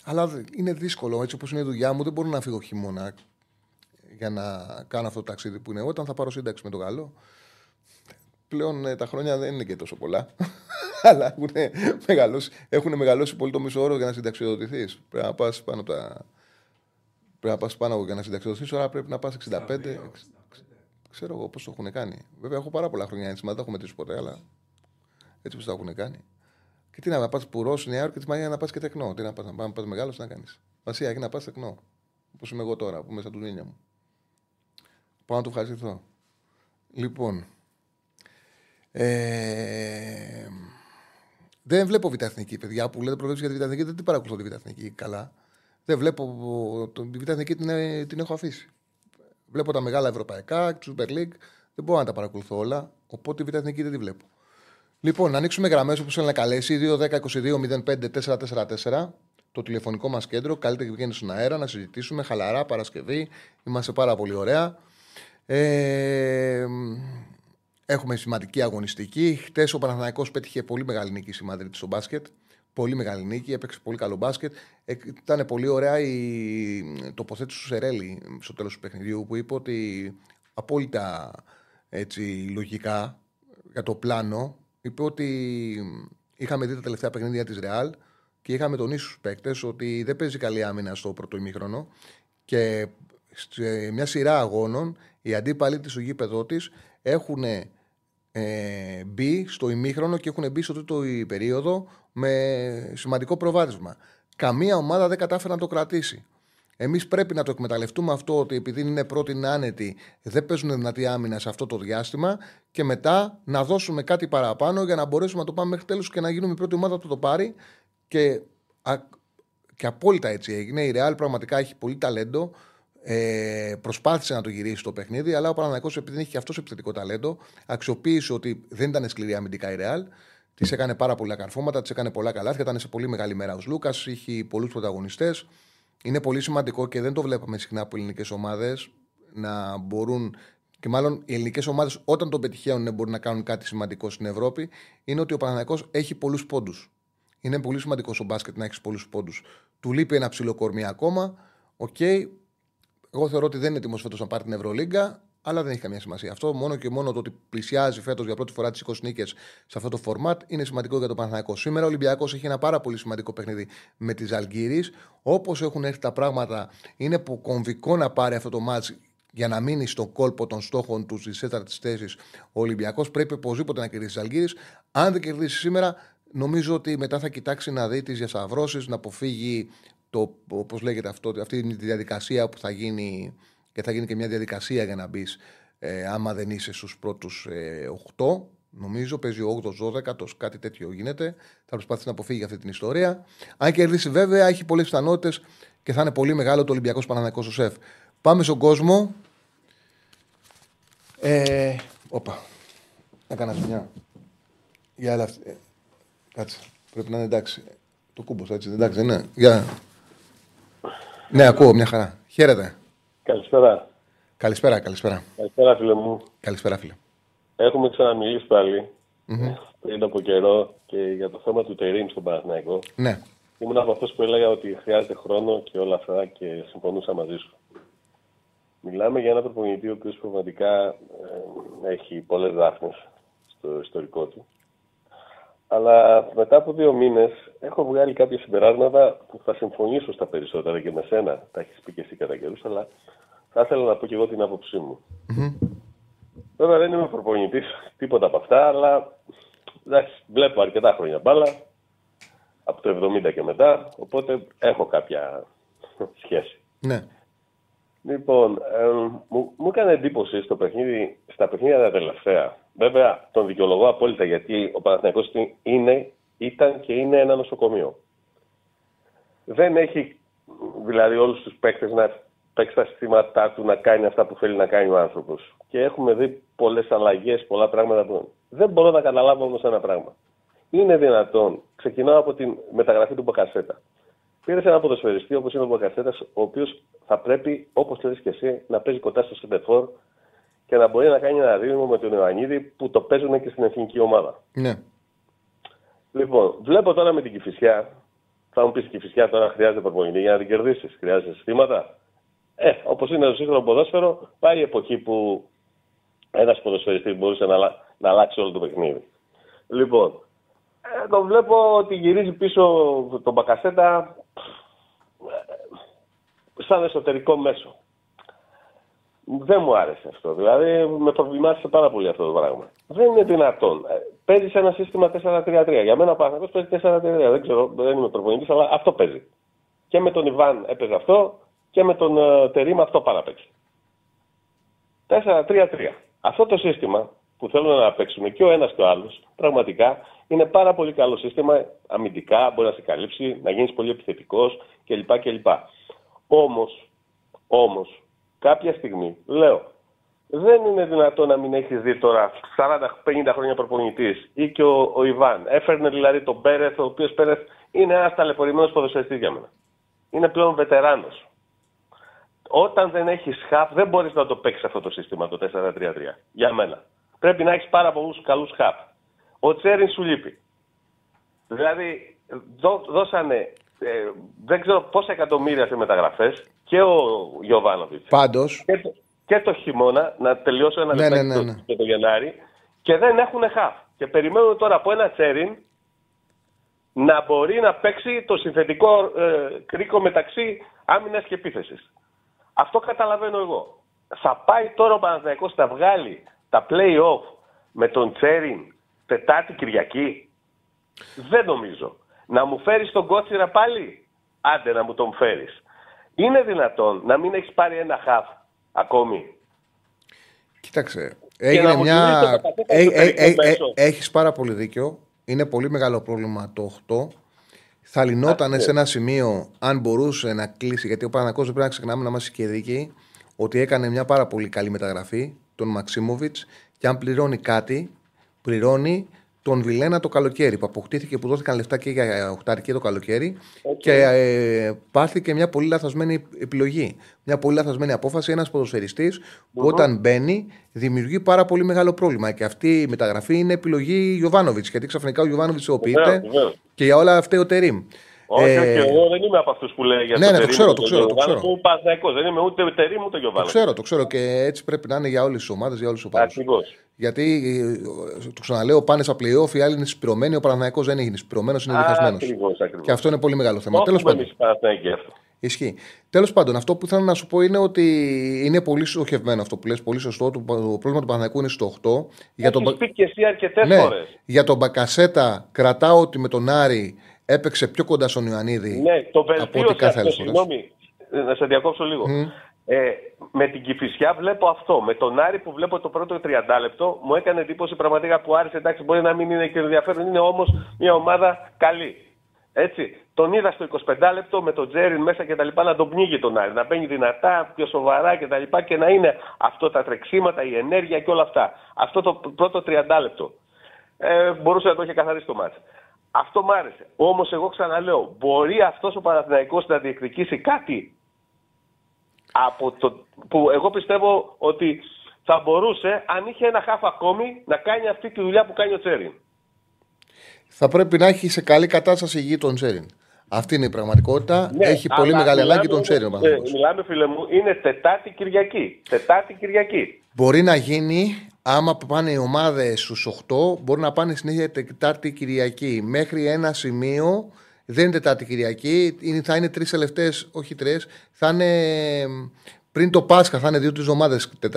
Αλλά είναι δύσκολο. Έτσι όπως είναι η δουλειά μου, δεν μπορώ να φύγω χειμώνα για να κάνω αυτό το ταξίδι που είναι. Όταν θα πάρω σύνταξη με το Γαλλό, πλέον ε, τα χρόνια δεν είναι και τόσο πολλά. <laughs> Αλλά έχουν μεγαλώσει, έχουν μεγαλώσει πολύ το μισό όρο για να συνταξιοδοτηθείς. Πρέπει να πας πάνω τα. Πρέπει να πας πάνω για να συνταξιοδοτηθείς, άρα πρέπει να πας 65. Ξέρω εγώ πώ το έχουν κάνει. Βέβαια, έχω πάρα πολλά χρόνια έτσι, δεν έχω μετρήσει ποτέ, αλλά έτσι πώ το έχουν κάνει. Και τι να πας πουρός Νέα Υόρκη, τη μαγεία να πας και τεκνό. Τι να πας, να πας μεγάλος, να κάνεις. Βασία, έχει να πας τεκνό. Όπως είμαι εγώ τώρα, που μέσα του νύχια μου. Πάω να του ευχαριστηθώ. Λοιπόν, ε, δεν βλέπω Β' Εθνική, παιδιά που λέτε προβλέψει για τη Β' Εθνική. Δεν την παρακολουθώ τη Β' Εθνική καλά. Δεν βλέπω. Τη Β' Εθνική την, ε, την έχω αφήσει. Βλέπω τα μεγάλα ευρωπαϊκά, τη Super League. Δεν μπορώ να τα παρακολουθώ όλα. Οπότε τη Β' Εθνική δεν τη βλέπω. Λοιπόν, να ανοίξουμε γραμμές όπως θέλει να καλέσει. 2-10-22-05-444. Το τηλεφωνικό μας κέντρο. Καλύτερα και βγαίνει στον αέρα να συζητήσουμε. Χαλαρά Παρασκευή. Είμαστε πάρα πολύ ωραία. Ε, Έχουμε σημαντική αγωνιστική. Χτες ο Παναθηναϊκός πέτυχε πολύ μεγάλη νίκη στη Μαδρίτη στο μπάσκετ. Πολύ μεγάλη νίκη, έπαιξε πολύ καλό μπάσκετ. Ε, ήταν πολύ ωραία η τοποθέτηση του Σερέλη στο τέλος του παιχνιδιού που είπε ότι απόλυτα έτσι, λογικά για το πλάνο είπε ότι είχαμε δει τα τελευταία παιχνίδια της Ρεάλ και είχαμε τονίσει στους παίκτες ότι δεν παίζει καλή άμυνα στο πρώτο ημίχρονο και σε μια σειρά αγώνων οι αντίπαλοι της στο γήπεδο της έχουν ε, μπει στο ημίχρονο και έχουν μπει στο τρίτο περίοδο με σημαντικό προβάδισμα. Καμία ομάδα δεν κατάφερε να το κρατήσει. Εμείς πρέπει να το εκμεταλλευτούμε αυτό ότι επειδή είναι πρώτη άνετη, δεν παίζουν δυνατή άμυνα σε αυτό το διάστημα και μετά να δώσουμε κάτι παραπάνω για να μπορέσουμε να το πάμε μέχρι τέλου και να γίνουμε η πρώτη ομάδα που το πάρει και, Και απόλυτα έτσι έγινε. Η Ρεάλ πραγματικά έχει πολύ ταλέντο. Ε, προσπάθησε να το γυρίσει το παιχνίδι, αλλά ο Παναναναϊκό, επειδή έχει και αυτός επιθετικό ταλέντο, αξιοποίησε ότι δεν ήταν σκληρή αμυντικά η Ρεάλ. Της έκανε πάρα πολλά καρφώματα, της έκανε πολλά καλάθια. Ήταν σε πολύ μεγάλη μέρα ο Λούκας, είχε πολλούς πρωταγωνιστές. Είναι πολύ σημαντικό και δεν το βλέπαμε συχνά από ελληνικές ομάδες να μπορούν. Και μάλλον οι ελληνικές ομάδες, όταν το πετυχαίνουν, μπορούν να κάνουν κάτι σημαντικό στην Ευρώπη. Είναι ότι ο Παναθηναϊκός έχει πολλούς πόντους. Είναι πολύ σημαντικός ο μπάσκετ να έχεις πολλούς πόντους. Του λείπει ένα ψηλό κορμί ακόμα. OK, okay, εγώ θεωρώ ότι δεν είναι έτοιμος φέτος να πάρει την Ευρωλίγκα, αλλά δεν έχει καμία σημασία. Αυτό μόνο και μόνο το ότι πλησιάζει φέτος για πρώτη φορά τις 20 νίκες σε αυτό το φορμάτ είναι σημαντικό για το Παναθηναϊκό. Σήμερα ο Ολυμπιακός έχει ένα πάρα πολύ σημαντικό παιχνίδι με τη Ζαλγκύρη. Όπως έχουν έρθει τα πράγματα, είναι που κομβικό να πάρει αυτό το ματς για να μείνει στον κόλπο των στόχων τους στις τέταρτες θέσεις ο Ολυμπιακός. Πρέπει οπωσδήποτε να κερδίσει τη Ζαλγκύρη. Αν δεν κερδίσει σήμερα, νομίζω ότι μετά θα κοιτάξει να δει τις διασταυρώσεις, να αποφύγει το, όπως λέγεται αυτό, αυτή είναι τη διαδικασία που θα γίνει και θα γίνει και μια διαδικασία για να μπεις ε, άμα δεν είσαι στους πρώτους ε, 8 νομίζω παίζει 8-12 κάτι τέτοιο γίνεται. Θα προσπαθήσει να αποφύγει αυτή την ιστορία. Αν κερδίσει βέβαια έχει πολλές πιθανότητες και θα είναι πολύ μεγάλο το Ολυμπιακός Παναναναϊκός ο ΣΕΦ. Πάμε στον κόσμο. Ε, όπα έκανα μια για άλλα ε, κάτσε πρέπει να είναι εντάξει. Το κούμπος έτσι εντάξει δεν είναι για ναι, ακούω, μια χαρά. Χαίρετε. Καλησπέρα. Καλησπέρα, καλησπέρα. Καλησπέρα, φίλε μου. Καλησπέρα, φίλε. Έχουμε ξαναμιλήσει πάλι mm-hmm. πριν από καιρό και για το θέμα του Τερήμ στον Παναθηναϊκό. Ναι. Ήμουν από αυτό που έλεγα ότι χρειάζεται χρόνο και όλα αυτά και συμφωνούσα μαζί σου. Μιλάμε για ένα προπονητή ο οποίος πραγματικά ε, έχει πολλές δάφνες στο ιστορικό του. Αλλά μετά από δύο μήνες έχω βγάλει κάποια συμπεράσματα που θα συμφωνήσω στα περισσότερα και με σένα. Τα έχεις πει και εσύ κατά καιρούς, αλλά θα ήθελα να πω και εγώ την άποψή μου. Mm-hmm. Βέβαια δεν είμαι προπονητής τίποτα από αυτά, αλλά εντάξει, βλέπω αρκετά χρόνια μπάλα από το 70 και μετά, οπότε έχω κάποια σχέση. Ναι. Λοιπόν, ε, μου, μου έκανε εντύπωση στο παιχνίδι, στα παιχνίδια τα τελευταία. Βέβαια, τον δικαιολογώ απόλυτα γιατί ο Παναθηναϊκός είναι, ήταν και είναι ένα νοσοκομείο. Δεν έχει δηλαδή όλους τους παίκτες να παίξει τα συστήματά του να κάνει αυτά που θέλει να κάνει ο άνθρωπος. Και έχουμε δει πολλές αλλαγές, πολλά πράγματα που... Δεν μπορώ να καταλάβω όμως ένα πράγμα. Είναι δυνατόν, ξεκινάω από τη μεταγραφή του Μπακασέτα. Πήρες ένα ποδοσφαιριστή όπως είναι ο Μπακασέτας, ο οποίος θα πρέπει, όπως λες και εσύ, να παίζει κοντά στο Σεντεφόρ και να μπορεί να κάνει ένα δίδυμο με τον Ιωαννίδη που το παίζουν και στην εθνική ομάδα. Ναι. Λοιπόν, βλέπω τώρα με την Κυφυσιά. Θα μου πεις Κυφυσιά τώρα χρειάζεται προπονητή για να την κερδίσεις; Χρειάζεται συστήματα. Ε, όπως είναι το σύγχρονο ποδόσφαιρο, πάει η εποχή που ένας ποδοσφαιριστής μπορούσε να, να αλλάξει όλο το παιχνίδι. Λοιπόν, ε, το βλέπω ότι γυρίζει πίσω τον Μπακασέτα σαν εσωτερικό μέσο. Δεν μου άρεσε αυτό. Δηλαδή με προβλημάτισε πάρα πολύ αυτό το πράγμα. Δεν είναι δυνατόν. Ε, παίζει ένα σύστημα 4-3-3. Για μένα ο Παναγιώ παίζει 4-3-3. Δεν ξέρω, δεν είμαι προπονητής, αλλά αυτό παίζει. Και με τον Ιβάν έπαιζε αυτό και με τον uh, Τερήμ αυτό παραπέξει. 4-3-3. Αυτό το σύστημα που θέλουν να παίξουν και ο ένας και ο άλλος, πραγματικά είναι πάρα πολύ καλό σύστημα. Αμυντικά μπορεί να σε καλύψει, να γίνεις πολύ επιθετικός κλπ. Όμως, όμως, κάποια στιγμή, λέω, δεν είναι δυνατόν να μην έχεις δει τώρα 40-50 χρόνια προπονητής ή και ο, ο Ιβάν. Έφερνε δηλαδή τον Πέρεθ, ο οποίος Πέρεθ είναι ένας ταλαιπωρημένος ποδοσφαιριστής για μένα. Είναι πλέον βετεράνος. Όταν δεν έχεις χαφ, δεν μπορείς να το παίξεις αυτό το σύστημα το 4-3-3. Για μένα. Πρέπει να έχεις πάρα πολλούς καλούς χαφ. Ο Τσέριν σου λείπει. Δηλαδή, δώσανε ε, δεν ξέρω πόσα εκατομμύρια σε μεταγραφές και ο Γιωβάνοβιτς. Πάντως. Και, το, και το χειμώνα να τελειώσω ένα ναι, ναι, ναι, ναι. και το Γενάρη και δεν έχουν χαφ. Και περιμένουν τώρα από ένα τσέριν να μπορεί να παίξει το συνθετικό ε, κρίκο μεταξύ άμυνας και επίθεσης. Αυτό καταλαβαίνω εγώ. Θα πάει τώρα ο Παναθηναϊκός να βγάλει τα play-off με τον Τσέριν Τετάρτη Κυριακή; Δεν νομίζω να μου φέρεις τον Κότσιρα πάλι; Άντε να μου τον φέρεις. Είναι δυνατόν να μην έχεις πάρει ένα χαφ ακόμη; Κοίταξε. Έγινε μια. Ε, ε, ε, έχεις πάρα πολύ δίκιο. Είναι πολύ μεγάλο πρόβλημα το 8. θα λυνόταν σε ένα σημείο αν μπορούσε να κλείσει. Γιατί ο Παναγό δεν πρέπει να ξεχνάμε να είμαστε και δίκαιοι ότι έκανε μια πάρα πολύ καλή μεταγραφή τον Μαξίμοβιτς και αν πληρώνει κάτι, πληρώνει τον Βιλένα το καλοκαίρι που αποκτήθηκε, που δόθηκαν λεφτά και για οχτάρικη το καλοκαίρι Okay. και ε, πάρθηκε μια πολύ λαθασμένη επιλογή. Μια πολύ λαθασμένη απόφαση. Ένας ποδοσφαιριστής που όταν μπαίνει δημιουργεί πάρα πολύ μεγάλο πρόβλημα. Και αυτή η μεταγραφή είναι επιλογή Ιωβάνοβιτ. Γιατί ξαφνικά ο Ιωβάνοβιτ Βεβαίως, οποιείται βεβαίως. και για όλα αυτά ο Τερήμ. Όχι, Ε, όχι, εγώ δεν είμαι από αυτούς που λέει για ναι, το ναι, το Τερίμ, ξέρω, ούτε το ξέρω, το Γιωβάνοβιτς, ξέρω. Είμαι Παναθηναϊκός, δεν είμαι ούτε Τερίμ ούτε Το Γιωβάνοβιτ. ξέρω, το ξέρω και έτσι πρέπει να είναι για όλες τις ομάδες, για όλους τους οπαδούς. Ακριβώς. Γιατί ε, το ξαναλέω, πάνε στα playoff, οι άλλοι είναι συσπηρωμένοι, ο Παναναναϊκό δεν είναι συσπηρωμένο, είναι διχασμένος. Ακριβώς. Και αυτό είναι πολύ μεγάλο θέμα. Το Τέλος έχουμε πάντων. εμείς Παναθηναϊκοί αυτό. Ισχύει. Τέλος πάντων, αυτό που θέλω να σου πω είναι ότι είναι πολύ στοχευμένο αυτό που λες, πολύ σωστό. Το, το πρόβλημα του Παναναναϊκού είναι στο 8. Για τον, Έχεις πει και εσύ αρκετές ναι, φορές. για τον Μπακασέτα κρατάω ότι με τον Άρη έπαιξε πιο κοντά στον Ιωαννίδη. Ναι, το από ό,τι βελτίωσε κάθε αυτό. άλλη φορά. Συγγνώμη, ε, να σε διακόψω λίγο. Ε, με την Κυφυσιά βλέπω αυτό. Με τον Άρη που βλέπω το πρώτο 30 λεπτό μου έκανε εντύπωση πραγματικά που Άρης εντάξει μπορεί να μην είναι και ενδιαφέρον, είναι όμως μια ομάδα καλή. Έτσι. Τον είδα στο 25 λεπτό με τον Τζέριν μέσα και τα λοιπά να τον πνίγει τον Άρη. Να μπαίνει δυνατά, πιο σοβαρά και τα λοιπά και να είναι αυτό τα τρεξίματα, η ενέργεια και όλα αυτά. Αυτό το πρώτο 30 λεπτό. Ε, μπορούσε να το είχε καθαρίσει το μάτι. Αυτό μ' άρεσε. Όμως εγώ ξαναλέω, μπορεί αυτός ο Παναθηναϊκός να διεκδικήσει κάτι από το, που εγώ πιστεύω ότι θα μπορούσε, αν είχε ένα χάφ ακόμη, να κάνει αυτή τη δουλειά που κάνει ο Τσέριν. Θα πρέπει να έχει σε καλή κατάσταση υγιή τον Τσέριν. Αυτή είναι η πραγματικότητα. έχει πολύ Ναι, αλλά μεγάλη μιλάμε ανάγκη τον όμως, Τσέριν ο ε, Παναθηναϊκός. Μιλάμε, φίλε μου, είναι Τετάρτη Κυριακή. Τετάρτη Κυριακή. Μπορεί να γίνει, άμα πάνε οι ομάδες στους 8, μπορεί να πάνε συνέχεια Τετάρτη Κυριακή. Μέχρι ένα σημείο δεν είναι Τετάρτη Κυριακή, είναι- θα είναι τρεις τελευταίες, όχι τρεις, θα είναι μ, πριν το Πάσχα, θα είναι δύο-τρεις εβδομάδες,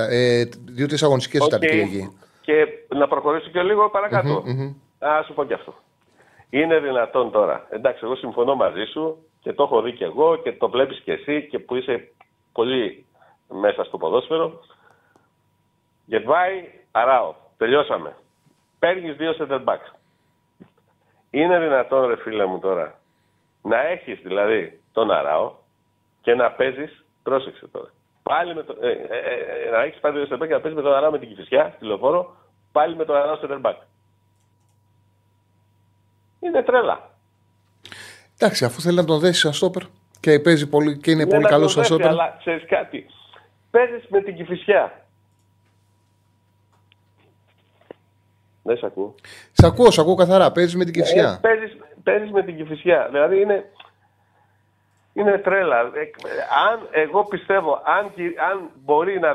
ε, δύο-τρεις αγωνιστικές Οκ. Τετάρτη Κυριακή. Και να προχωρήσω και λίγο παρακάτω. μμμ. Α σου πω και αυτό. Είναι δυνατόν τώρα. Εντάξει, εγώ συμφωνώ μαζί σου και το έχω δει και εγώ και το βλέπεις και εσύ και που είσαι πολύ μέσα στο ποδόσφαιρο. Γετβάη, αράω. Τελειώσαμε. Παίρνεις δύο center back. Είναι δυνατόν, ρε φίλε μου τώρα, να έχεις δηλαδή τον αράο και να παίζεις, πρόσεξε τώρα, πάλι με το, ε, ε, ε, ε, να έχεις πάρει δύο center back και να παίζεις με τον αράο με την Κηφισιά, στη λεωφόρο, πάλι με τον αράο center back. Είναι τρέλα. Εντάξει, αφού θέλει να τον δέσει σαν στόπερ και παίζει πολύ και είναι Ναι, πολύ να καλός τον σαν δέσει, στόπερ. Αλλά ξέρεις κάτι. Παίζεις με την Κηφισιά. Δεν σε ακούω. Σ' ακούω, σ' ακούω καθαρά. Παίζεις με την Ε, Κυφσιά. παίζεις, παίζεις με την Κηφισιά. Δηλαδή είναι, είναι τρέλα. Ε, αν, εγώ πιστεύω, αν, κυ- αν μπορεί να...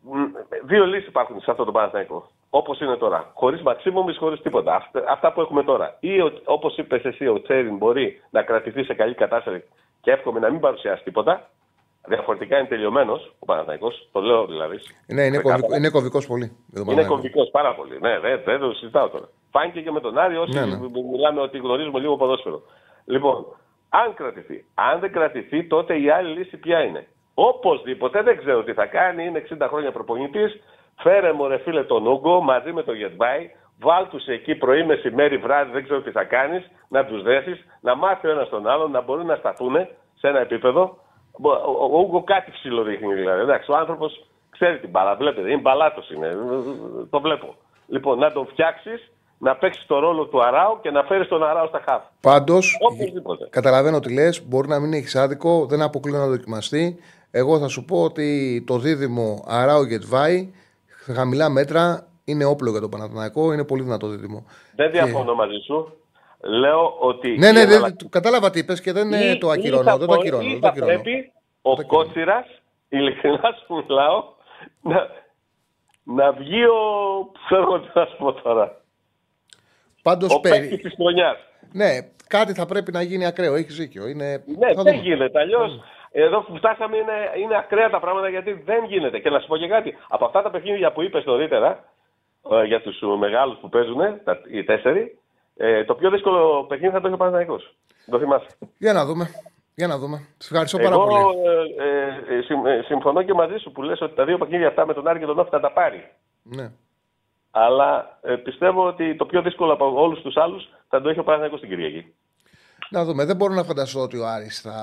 μ, Δύο λύσεις υπάρχουν σε αυτό το Παναθηναϊκό. Όπως είναι τώρα. Χωρίς Μαξίμωμις, χωρίς τίποτα. Αυτά, αυτά που έχουμε τώρα. Ή ο- όπως είπες εσύ, ο Τσέριν μπορεί να κρατηθεί σε καλή κατάσταση και εύχομαι να μην παρουσιάσει τίποτα. Διαφορετικά είναι τελειωμένος ο Παναθηναϊκός. Το λέω δηλαδή. Ναι, είναι, Ξεκάθαρα. κομβικό, είναι κομβικός πολύ. για τον Είναι Παναθηναϊκό. κομβικός πάρα πολύ. Ναι, δεν, δεν το συζητάω τώρα. Φάνηκε και με τον Άρη όσοι Ναι, ναι. μιλάμε ότι γνωρίζουμε λίγο ποδόσφαιρο. Λοιπόν, αν κρατηθεί. Αν δεν κρατηθεί, τότε η άλλη λύση ποια είναι; Οπωσδήποτε δεν ξέρω τι θα κάνει. Είναι 60 χρόνια προπονητής. Φέρε μου ρε φίλε τον Ούγκο μαζί με τον Γετμπάι. Βάλ τους εκεί πρωί, μεσημέρι, βράδυ, δεν ξέρω τι θα κάνεις. Να τους δέσεις, να μάθει ο ένας τον άλλον, να μπορούν να σταθούν σε ένα επίπεδο. Ο, ο, ο Ούγκο κάτι ψηλό δείχνει δηλαδή. Εντάξει, ο άνθρωπος ξέρει την μπάλα, βλέπετε. Είναι μπαλάτος είναι. Το βλέπω. Λοιπόν, να τον φτιάξεις, να παίξεις το ρόλο του Αράου και να φέρεις τον Αράου στα χάφ. Πάντως, Οπωσδήποτε. καταλαβαίνω τι λες. Μπορεί να μην έχεις άδικο, δεν αποκλείω να δοκιμαστεί. Εγώ θα σου πω ότι το δίδυμο Αράου Γετβάη, χαμηλά μέτρα, είναι όπλο για τον Παναθηναϊκό. Είναι πολύ δυνατό δίδυμο. Δεν διαφωνώ μαζί σου. Λέω ότι. Ναι, ναι, η δεν, εναλλακτική- κατάλαβα τι είπες και δεν ε, Ή- το ή ακυρώνω. θα Δεν το μπο- ακυρώνω. ή Δεν το θα ακυρώνω. πρέπει ο το ακυρώνω. Κότσιρα, <laughs> ειλικρινά σου μιλάω, να, να βγει ο. ξέρω εγώ τι να σου πω τώρα. Πάντως, Ο παίκτης της χρονιάς. ναι, κάτι θα πρέπει να γίνει ακραίο. Έχεις δίκιο. Είναι... Ναι, θα δεν δούμε. γίνεται. Αλλιώς εδώ που φτάσαμε είναι, είναι ακραία τα πράγματα γιατί δεν γίνεται. Και να σου πω και κάτι. Από αυτά τα παιχνίδια που είπες νωρίτερα ε, για τους μεγάλους που παίζουν, τα, οι τέσσερι, ε, το πιο δύσκολο παιχνίδι θα το έχει ο Παναθηναϊκός. Το θυμάσαι. Για να δούμε. Για να δούμε. Σας ευχαριστώ πάρα Εγώ πολύ. ε, ε, ε, συμ- ε, συμφωνώ και μαζί σου που λες ότι τα δύο παιχνίδια αυτά με τον Άρη και τον Όφη θα τα πάρει. Ναι. Αλλά ε, πιστεύω ότι το πιο δύσκολο από όλους τους άλλους θα το έχει ο Παναθηναϊκός στην Κυριακή. Να δούμε. Δεν μπορώ να φανταστώ ότι ο Άρης θα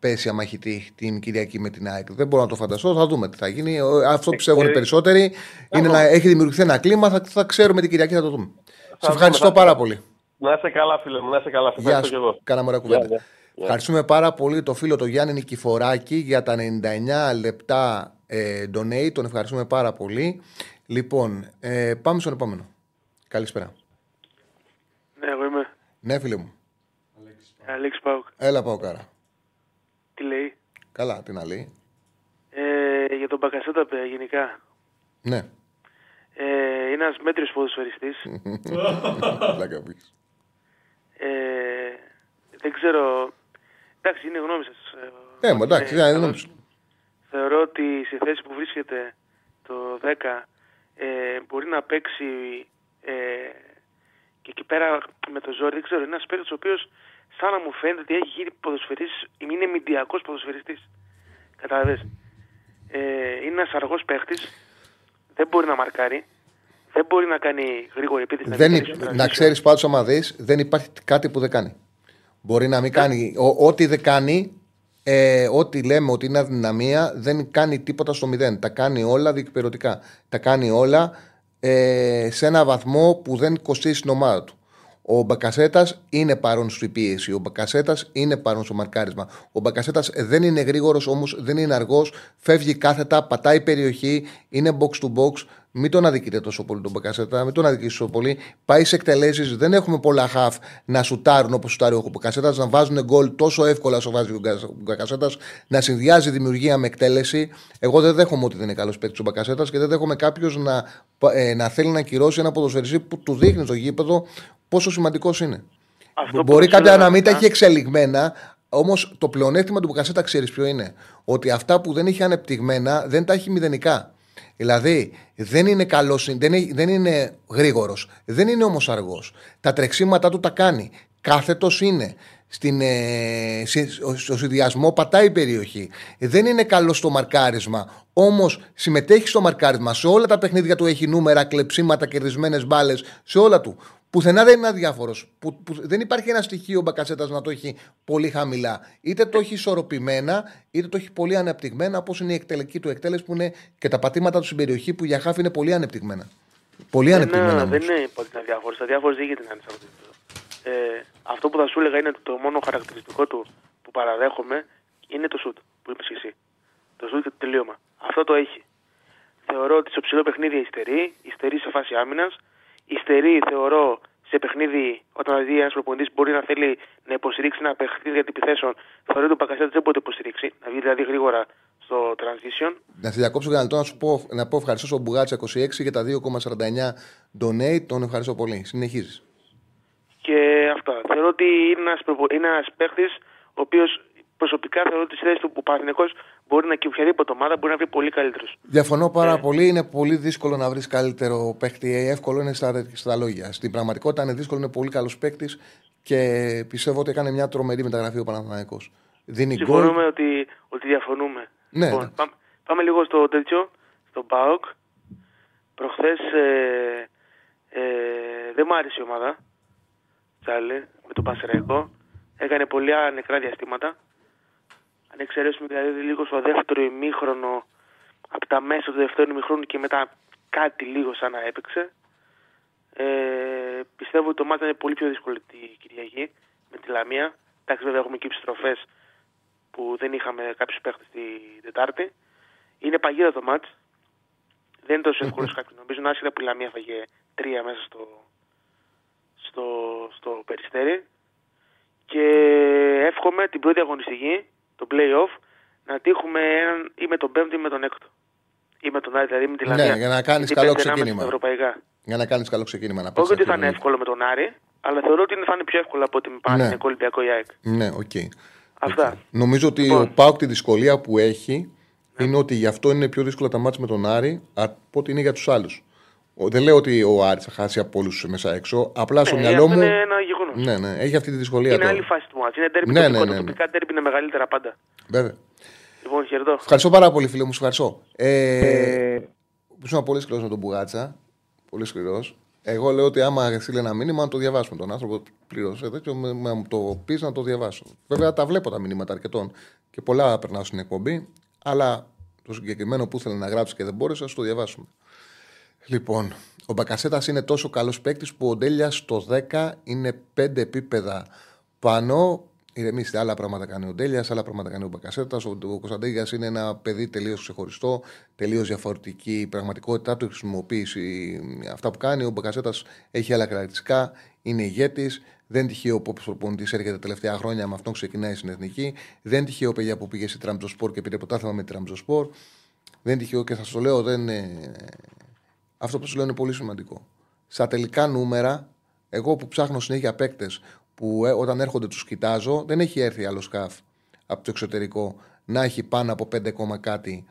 πέσει αμαχητή την Κυριακή με την ΑΕΚ. Δεν μπορώ να το φανταστώ. Θα δούμε τι θα γίνει. Αυτό που πιστεύουν οι περισσότεροι είναι να έχει δημιουργηθεί ένα κλίμα. Θα, θα ξέρουμε την Κυριακή, θα το δούμε. Σε ευχαριστώ πάρα πολύ. Να είσαι καλά, φίλε μου. Να είσαι καλά. Γεια σου. Κάναμε ωραία κουβέντα. Ευχαριστούμε πάρα πολύ το φίλο το Γιάννη Νικηφοράκη για τα 99 λεπτά ε, donate. Τον ευχαριστούμε πάρα πολύ. Λοιπόν, ε, πάμε στον επόμενο. Καλησπέρα. Ναι, εγώ είμαι. Ναι, φίλε μου. Αλέξης Πάουκ. Έλα, πάω κάρα. Τι λέει; Καλά, τι να λέει. Ε, για τον Μπακασέτα γενικά. Ναι. Ε, είναι ένας μέτριος ποδοσφαιριστής. <laughs> Πλάκα πεις. ε, δεν ξέρω... Εντάξει, είναι γνώμη σας. Ε, μα, εντάξει, Είναι είναι καλός. γνώμη σου. Θεωρώ ότι στη θέση που βρίσκεται το 10 ε, μπορεί να παίξει ε, και εκεί πέρα με το ζόρι. Δεν ξέρω, είναι ένας παίκτης ο οποίος σαν να μου φαίνεται ότι έχει γίνει ποδοσφαιριστής, είναι μηντιακός ποδοσφαιριστής. Κατάλαβες. Ε, είναι ένας αργός παίχτης, δεν μπορεί να μαρκάρει, δεν μπορεί να κάνει γρήγορη επίθεση. Δεν, μην υ- παίξει στο να transition. ξέρεις πάντω, άμα δεις, δεν υπάρχει κάτι που δεν κάνει. Μπορεί να μην κάνει. ο- ό,τι δεν κάνει, ε, ό,τι λέμε ότι είναι αδυναμία, δεν κάνει τίποτα στο μηδέν. Τα κάνει όλα διεκπαιρωτικά. Τα κάνει όλα ε, σε ένα βαθμό που δεν κοστίζει την ομάδα του. Ο Μπακασέτας είναι παρόν στη πίεση. Ο Μπακασέτας είναι παρόν στο μαρκάρισμα. Ο Μπακασέτας δεν είναι γρήγορος, όμως δεν είναι αργός. Φεύγει κάθετα, πατάει περιοχή, είναι box to box. Μην τον αδικείτε τόσο πολύ τον Μπακασέτα, μην τον αδικήσεις τόσο πολύ. Πάει σε εκτελέσεις, δεν έχουμε πολλά χαφ να σουτάρουν όπως σουτάρει ο Μπακασέτας, να βάζουν γκολ τόσο εύκολα όσο βάζει ο Μπακασέτας, να συνδυάζει δημιουργία με εκτέλεση. Εγώ δεν δέχομαι ότι δεν είναι καλός παίκτης ο Μπακασέτας και δεν δέχομαι κάποιος να, ε, να θέλει να κυρώσει ένα ποδοσφαιριστή που του δείχνει στο γήπεδο πόσο σημαντικός είναι. Αυτό που Μπορεί σου κάποια έλεγα να μην τα μετά, έχει εξελιγμένα, όμως το πλεονέκτημα του Μπακασέτα ξέρεις ποιο είναι. Ότι αυτά που δεν έχει ανεπτυγμένα δεν τα έχει μηδενικά. Δηλαδή δεν είναι καλός, δεν, έχει- δεν είναι γρήγορος, δεν είναι όμως αργός. Τα τρεξίματά του τα κάνει. Κάθετος είναι. Στην, ε, συ- στο συνδυασμό πατάει περιοχή. Δεν είναι καλός στο μαρκάρισμα. Όμως συμμετέχει στο μαρκάρισμα. Σε όλα τα παιχνίδια του έχει νούμερα, κλεψίματα, κερδισμένες μπάλες. Σε όλα του. Πουθενά δεν είναι αδιάφορος. Που, που, δεν υπάρχει ένα στοιχείο μπακασέτας να το έχει πολύ χαμηλά. Είτε το έχει ισορροπημένα, είτε το έχει πολύ ανεπτυγμένα, όπως είναι η εκτελική του εκτέλεση που είναι και τα πατήματα του στην περιοχή που για χάφη είναι πολύ ανεπτυγμένα. Πολύ δεν, ανεπτυγμένα. είναι- όμως. δεν είναι πολύ αδιάφορος. Αδιάφορος δεν γίνεται να είναι σε αυτό το επίπεδο. Ε, αυτό που θα σου έλεγα είναι ότι το μόνο χαρακτηριστικό του που παραδέχομαι είναι το σουτ που είπες εσύ. Το σουτ και το τελείωμα. Αυτό το έχει. Θεωρώ ότι στο ψηλό παιχνίδι υστερεί, υστερεί σε φάση άμυνας, υστερεί θεωρώ σε παιχνίδι όταν δει ένα προπονητής μπορεί να θέλει να υποστηρίξει ένα παιχνίδι για την επιθέσεων. Θεωρώ ότι ο Πακασέτα δεν μπορεί να το υποστηρίξει, να βγει δηλαδή γρήγορα στο transition. Να σε διακόψω για να λεπτό να σου πω, να πω ευχαριστώ στον Μπουγάτσα 26 για τα 2,49 donate. Τον ευχαριστώ πολύ. Συνεχίζεις. Και αυτά. Θεωρώ ότι είναι ένας είναι ένας παίχτης ο οποίος προσωπικά θεωρώ ότι στη θέση του που ο Παναθηναϊκός μπορεί να και οποιαδήποτε ομάδα μπορεί να βρει πολύ καλύτερους. Διαφωνώ πάρα πολύ. Είναι πολύ δύσκολο να βρεις καλύτερο παίκτη. Εύκολο είναι στα, στα λόγια. Στην πραγματικότητα είναι δύσκολο. Είναι πολύ καλός παίκτης και πιστεύω ότι έκανε μια τρομερή μεταγραφή ο Παναθηναϊκός. Δίνει γκολ. Συμφωνούμε ότι, ότι διαφωνούμε. Ναι, λοιπόν, ναι. πάμε, πάμε λίγο στο τέτοιο, στο ΠΑΟΚ. Προχθές ε, ε, δεν μου άρεσε η ομάδα, Τσάλε, με τον Πασεραϊκό. Έκανε πολλά νεκρά διαστήματα. Αν εξαιρέσουμε δηλαδή λίγο στο δεύτερο ημίχρονο, από τα μέσα του δεύτερου ημίχρονου και μετά κάτι λίγο σαν να έπαιξε. Ε, πιστεύω ότι το μάτι είναι πολύ πιο δύσκολο τη Κυριακή με τη Λαμία. Εντάξει, βέβαια έχουμε και επιστροφές που δεν είχαμε κάποιους παίχτες την Τετάρτη. Είναι παγίδα το μάτς. Δεν είναι τόσο εύκολο κάποιο νομίζω. Άσχετα που η Λαμία φαγε τρία μέσα στο, στο, στο περιστέρι. Και εύχομαι την πρώτη αγωνιστική, το play-off, να τύχουμε έναν ή με τον πέμπτο ή με τον έκτο. Ή με τον Άρη, δηλαδή με τη Ναι, Λαμία. για να κάνεις Γιατί καλό πέντε να είμαστε ξεκίνημα. στα Ευρωπαϊκά. Για να κάνεις καλό ξεκίνημα. Να Όχι παίξεις ότι θα αυτή είναι τη εύκολο με τον Άρη, αλλά θεωρώ ότι είναι- θα είναι πιο εύκολο από ότι με Παναθηναϊκό Ολυμπιακό ή ΑΕΚ. Ναι, οκ. Αυτά. Νομίζω ότι Λοιπόν. ο ΠΑΟΚ τη δυσκολία που έχει είναι ότι γι' αυτό είναι πιο δύσκολα τα ματς με τον Άρη από ότι είναι για τους άλλους. Δεν λέω ότι ο Άρης θα χάσει από όλους μέσα έξω. Απλά στο Ναι, μυαλό αυτό μου. είναι ένα γεγονός. Ναι, ναι, έχει αυτή τη δυσκολία Είναι τώρα. άλλη φάση του ματς. Είναι ντέρμπι Ναι, ναι, ναι, τοπικό. ναι, Τα ναι. τοπικά ντέρμπι είναι μεγαλύτερα πάντα. Βέβαια. Λοιπόν, χαιρετώ. Ευχαριστώ πάρα πολύ, φίλε μου. Σου ευχαριστώ. Ε, Ήσουν πολύ σκληρός με τον Μπουγάτσα. Πολύ σκληρός. Εγώ λέω ότι άμα στείλει ένα μήνυμα να το διαβάσουμε. Τον άνθρωπο πλήρωσε τέτοιο, με- με- μου το πεις να το διαβάσω. Βέβαια τα βλέπω τα μηνύματα αρκετών και πολλά περνάω στην εκπομπή, αλλά το συγκεκριμένο που ήθελε να γράψει και δεν μπόρεσε, ας το διαβάσουμε. Λοιπόν, ο Μπακασέτας είναι τόσο καλός παίκτης που ο Ντέλια στο 10 είναι 5 επίπεδα πάνω. Ηρεμήστε, άλλα πράγματα κάνει ο Ντέλιας, άλλα πράγματα κάνει ο Μπακασέτας. Ο, ο Κωνσταντέλιας είναι ένα παιδί τελείως ξεχωριστό, τελείως διαφορετική η πραγματικότητά του, η χρησιμοποίηση, αυτά που κάνει. Ο Μπακασέτας έχει άλλα χαρακτηριστικά, είναι ηγέτης. Δεν τυχαίο που ο προπονητής έρχεται τα τελευταία χρόνια, με αυτόν ξεκινάει στην εθνική. Δεν τυχαίο παιδιά που πήγε στη Τραμπζοσπορ και πήρε πρωτάθλημα με τη Τραμπζοσπορ. Δεν τυχαίο και θα σας το λέω, δεν, ε, αυτό που σου λέω είναι πολύ σημαντικό. Στα τελικά νούμερα, εγώ που ψάχνω συνέχεια παίκτες που ε, όταν έρχονται τους κοιτάζω, δεν έχει έρθει άλλος σκάφ από το εξωτερικό να έχει πάνω από 5 κόμμα κάτι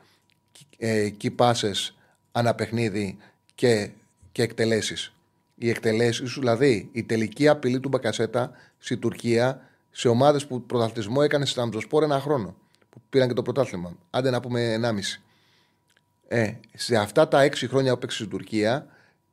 ε, key passes ανά παιχνίδι και, και εκτελέσεις. Οι εκτελέσεις, δηλαδή η τελική απειλή του Μπακασέτα στη Τουρκία σε ομάδες που πρωταθλητισμό έκανε στην Αμζοσπόρ ένα χρόνο. Που πήραν και το πρωτάθλημα. Άντε να πούμε 1,5. Ε, σε αυτά τα έξι χρόνια που έπαιξε στην Τουρκία,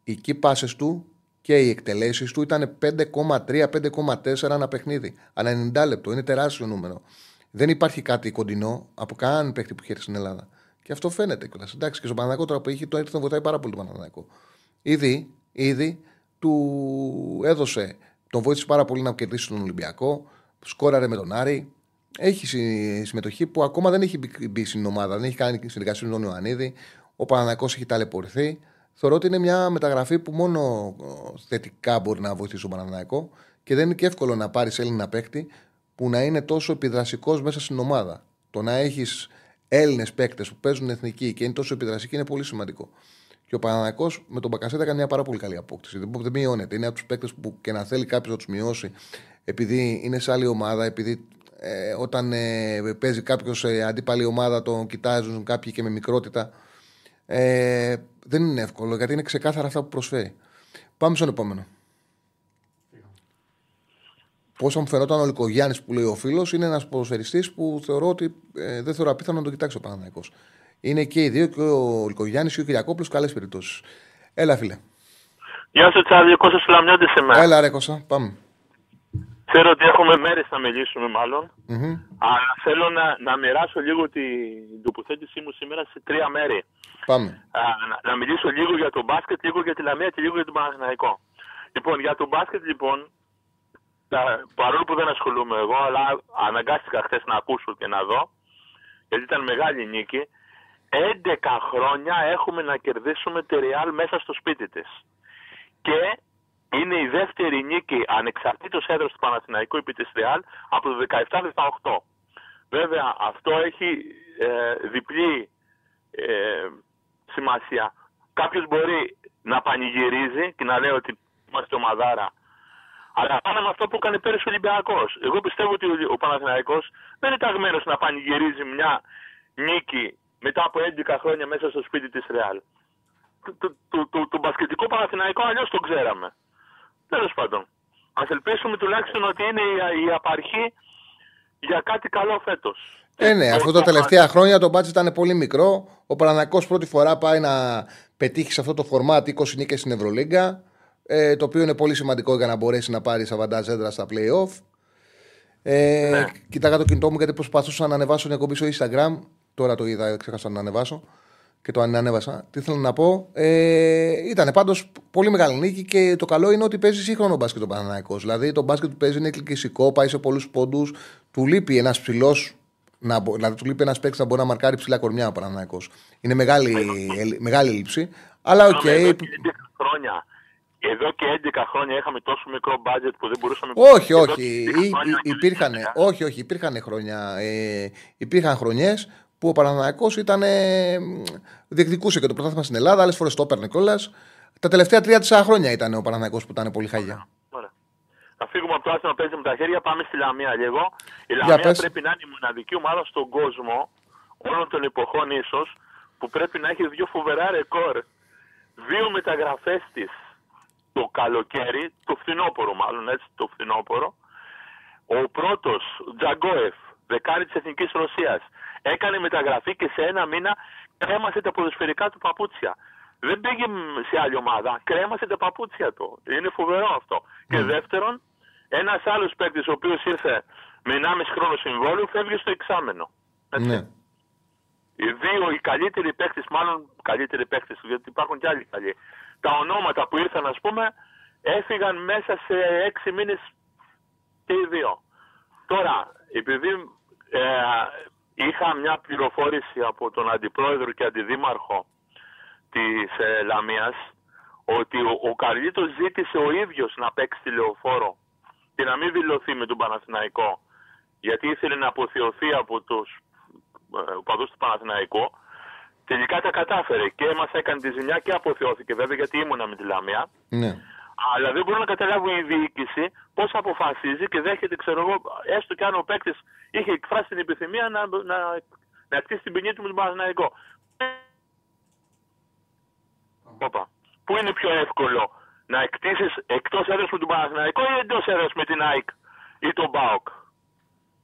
οι key passes του και οι εκτελέσεις του ήταν 5,3-5,4 ένα παιχνίδι. Ανά 90 λεπτό. Είναι τεράστιο νούμερο. Δεν υπάρχει κάτι κοντινό από κανέναν παίκτη που έχει στην Ελλάδα. Και αυτό φαίνεται κιόλας. Εντάξει, και στον Παναγιακό τώρα που έχει, το έρθει να βοηθάει πάρα πολύ τον Παναγιακό. Ήδη, ήδη του έδωσε, τον βοήθησε πάρα πολύ να κερδίσει τον Ολυμπιακό. Σκόραρε με τον Άρη. Έχει συ- συμμετοχή που ακόμα δεν έχει μπει- μπει στην ομάδα, δεν έχει κάνει συνεργασία με τον Ιωαννίδη. Ο Παναναναϊκός έχει ταλαιπωρηθεί. Θεωρώ ότι είναι μια μεταγραφή που μόνο ε, θετικά μπορεί να βοηθήσει τον Παναναναϊκό και δεν είναι και εύκολο να πάρεις Έλληνα παίκτη που να είναι τόσο επιδραστικό μέσα στην ομάδα. Το να έχεις Έλληνες παίκτες που παίζουν εθνική και είναι τόσο επιδραστικοί είναι πολύ σημαντικό. Και ο Παναναναϊκός με τον Μπακασέτα έκανε μια πάρα πολύ καλή απόκτηση. Δεν, δεν μειώνεται. Είναι από τους παίκτες που και να θέλει κάποιος να τους μειώσει επειδή είναι σε άλλη ομάδα, επειδή ε, όταν ε, παίζει κάποιος σε αντίπαλη ομάδα τον κοιτάζουν κάποιοι και με μικρότητα. Ε, δεν είναι εύκολο γιατί είναι ξεκάθαρα αυτά που προσφέρει. Πάμε στον επόμενο. Πώς μου φαινόταν ο Λικογιάννη που λέει ο φίλος, είναι ένας ποδοσφαιριστής που θεωρώ ότι ε, δεν θεωρώ απίθανο να τον κοιτάξει ο Παναναναϊκό. Είναι και οι δύο, και ο Λικογιάννη και ο Κυριακόπουλος, καλές περιπτώσεις. Έλα, φίλε. Γεια σου Τσάρλι, ο Κώστας Φλαμιώτης είμαι. Έλα, ρε Κώστα, πάμε. Ξέρω ότι έχουμε μέρες να μιλήσουμε μάλλον, Μμμ. αλλά θέλω να, να μοιράσω λίγο την τοποθέτησή μου σήμερα σε τρία μέρη. Πάμε. Α, να, να μιλήσω λίγο για το μπάσκετ, λίγο για τη Λαμία και λίγο για τον Παναθηναϊκό. Λοιπόν, για το μπάσκετ λοιπόν, τα, παρόλο που δεν ασχολούμαι εγώ, αλλά αναγκάστηκα χθες να ακούσω και να δω, γιατί ήταν μεγάλη νίκη, 11 χρόνια έχουμε να κερδίσουμε τη Real μέσα στο σπίτι της. Και είναι η δεύτερη νίκη ανεξαρτήτως έδρας του Παναθηναϊκού επί της Real από το 17-18. Βέβαια αυτό έχει ε, διπλή ε, σημασία. Κάποιος μπορεί να πανηγυρίζει και να λέει ότι είμαστε ομαδάρα. Αλλά κάναμε αυτό που έκανε πέρυσι ο Ολυμπιακός. Εγώ πιστεύω ότι ο- ο Παναθηναϊκός δεν είναι ταγμένος να πανηγυρίζει μια νίκη μετά από 11 χρόνια μέσα στο σπίτι της Ρεάλ. Το, το, το, το, το μπασκετικό Παναθηναϊκό αλλιώς το ξέραμε. Τέλος πάντων. Α ελπίσουμε τουλάχιστον ότι είναι η, η απαρχή για κάτι καλό φέτος. Ε, ναι, αυτό τα τελευταία χρόνια το μπάτζι ήταν πολύ μικρό. Ο Παναναναϊκός πρώτη φορά πάει να πετύχει σε αυτό το φορμάτ 20 νίκες στην Ευρωλίγκα. Ε, το οποίο είναι πολύ σημαντικό για να μπορέσει να πάρει σαβαντάζ έδρα στα playoff. Ε, Ναι. Κοίταγα το κινητό μου γιατί προσπαθούσα να ανεβάσω την εκπομπή στο Instagram. Τώρα το είδα, ξέχασα να ανεβάσω και το ανέβασα. Τι θέλω να πω. Ε, ήταν πάντως πολύ μεγάλη νίκη και το καλό είναι ότι παίζει σύγχρονο μπάσκετ ο Παναθηναϊκός. Δηλαδή το μπάσκετ που παίζει είναι ελκυστικό, πάει σε πολλούς πόντους. Του λείπει ένας ψηλός. Να, μπο- δηλαδή του λείπει ένας παίκτης να μπορεί να μαρκάρει ψηλά κορμιά ο Παναθηναϊκός. Είναι μεγάλη, ελ- μεγάλη έλλειψη. Αλλά οκ. Εδώ και 11 χρόνια. Εδώ και 11 χρόνια είχαμε τόσο μικρό budget που δεν μπορούσαμε Όχι, Εδώ όχι. και 11 Ή- χρόνια ή- Υπήρχαν, και όχι, όχι, υπήρχαν χρόνια. Ε, υπήρχαν χρονιές που ο Παναναναϊκός ήταν. Ε, διεκδικούσε και το πρωτάθλημα στην Ελλάδα, άλλες φορές το έπαιρνε κιόλας. Τα τελευταία τρία-τέσσερα χρόνια ήταν ο Παναναναϊκός που ήταν πολύ χαγιά. Ωραία. Θα φύγουμε από το άσχημα παίζει με τα χέρια, πάμε στη Λαμία λίγο. Η Για Λαμία πες. πρέπει να είναι η μοναδική ομάδα στον κόσμο, όλων των εποχών ίσως, που πρέπει να έχει δύο φοβερά ρεκόρ. Δύο μεταγραφές της το καλοκαίρι, το φθινόπωρο μάλλον, έτσι, το φθινόπωρο. Ο πρώτος, Τζαγκόεφ, δεκάρι της Εθνικής Ρωσίας, έκανε μεταγραφή και σε ένα μήνα κρέμασε τα ποδοσφαιρικά του παπούτσια. Δεν πήγε μ, σε άλλη ομάδα. Κρέμασε τα παπούτσια του. Είναι φοβερό αυτό. Και δεύτερον, ένας άλλος παίκτης ο οποίος ήρθε με 1,5 χρόνο συμβόλαιο φεύγει στο εξάμενο. Έτσι. Ναι. Οι δύο, οι καλύτεροι παίκτες, μάλλον καλύτεροι παίκτες, γιατί υπάρχουν και άλλοι καλοί. Τα ονόματα που ήρθαν, ας πούμε, έφυγαν μέσα σε έξι μήνες και οι δύο. Τώρα, επειδή ε, είχα μια πληροφόρηση από τον Αντιπρόεδρο και Αντιδήμαρχο της ε, Λαμίας ότι ο, ο Καρλίτος ζήτησε ο ίδιος να παίξει τηλεοφόρο και να μην δηλωθεί με τον Παναθηναϊκό γιατί ήθελε να αποθεωθεί από τους ε, οπαδούς του Παναθηναϊκού τελικά τα κατάφερε και μας έκανε τη ζημιά και αποθεώθηκε βέβαια γιατί ήμουνα με τη Λαμία ναι. αλλά δεν μπορώ να καταλάβω η διοίκηση πώς αποφασίζει και δέχεται, ξέρω εγώ, έστω και αν ο παίκτης είχε εκφράσει την επιθυμία να, να, να κτίσει την ποινή του με τον Παναθηναϊκό. Όπα. Πού είναι πιο εύκολο να εκτίσεις εκτός έδρας με τον Παναθηναϊκό ή εντός έδρας με την ΑΕΚ ή τον ΠΑΟΚ;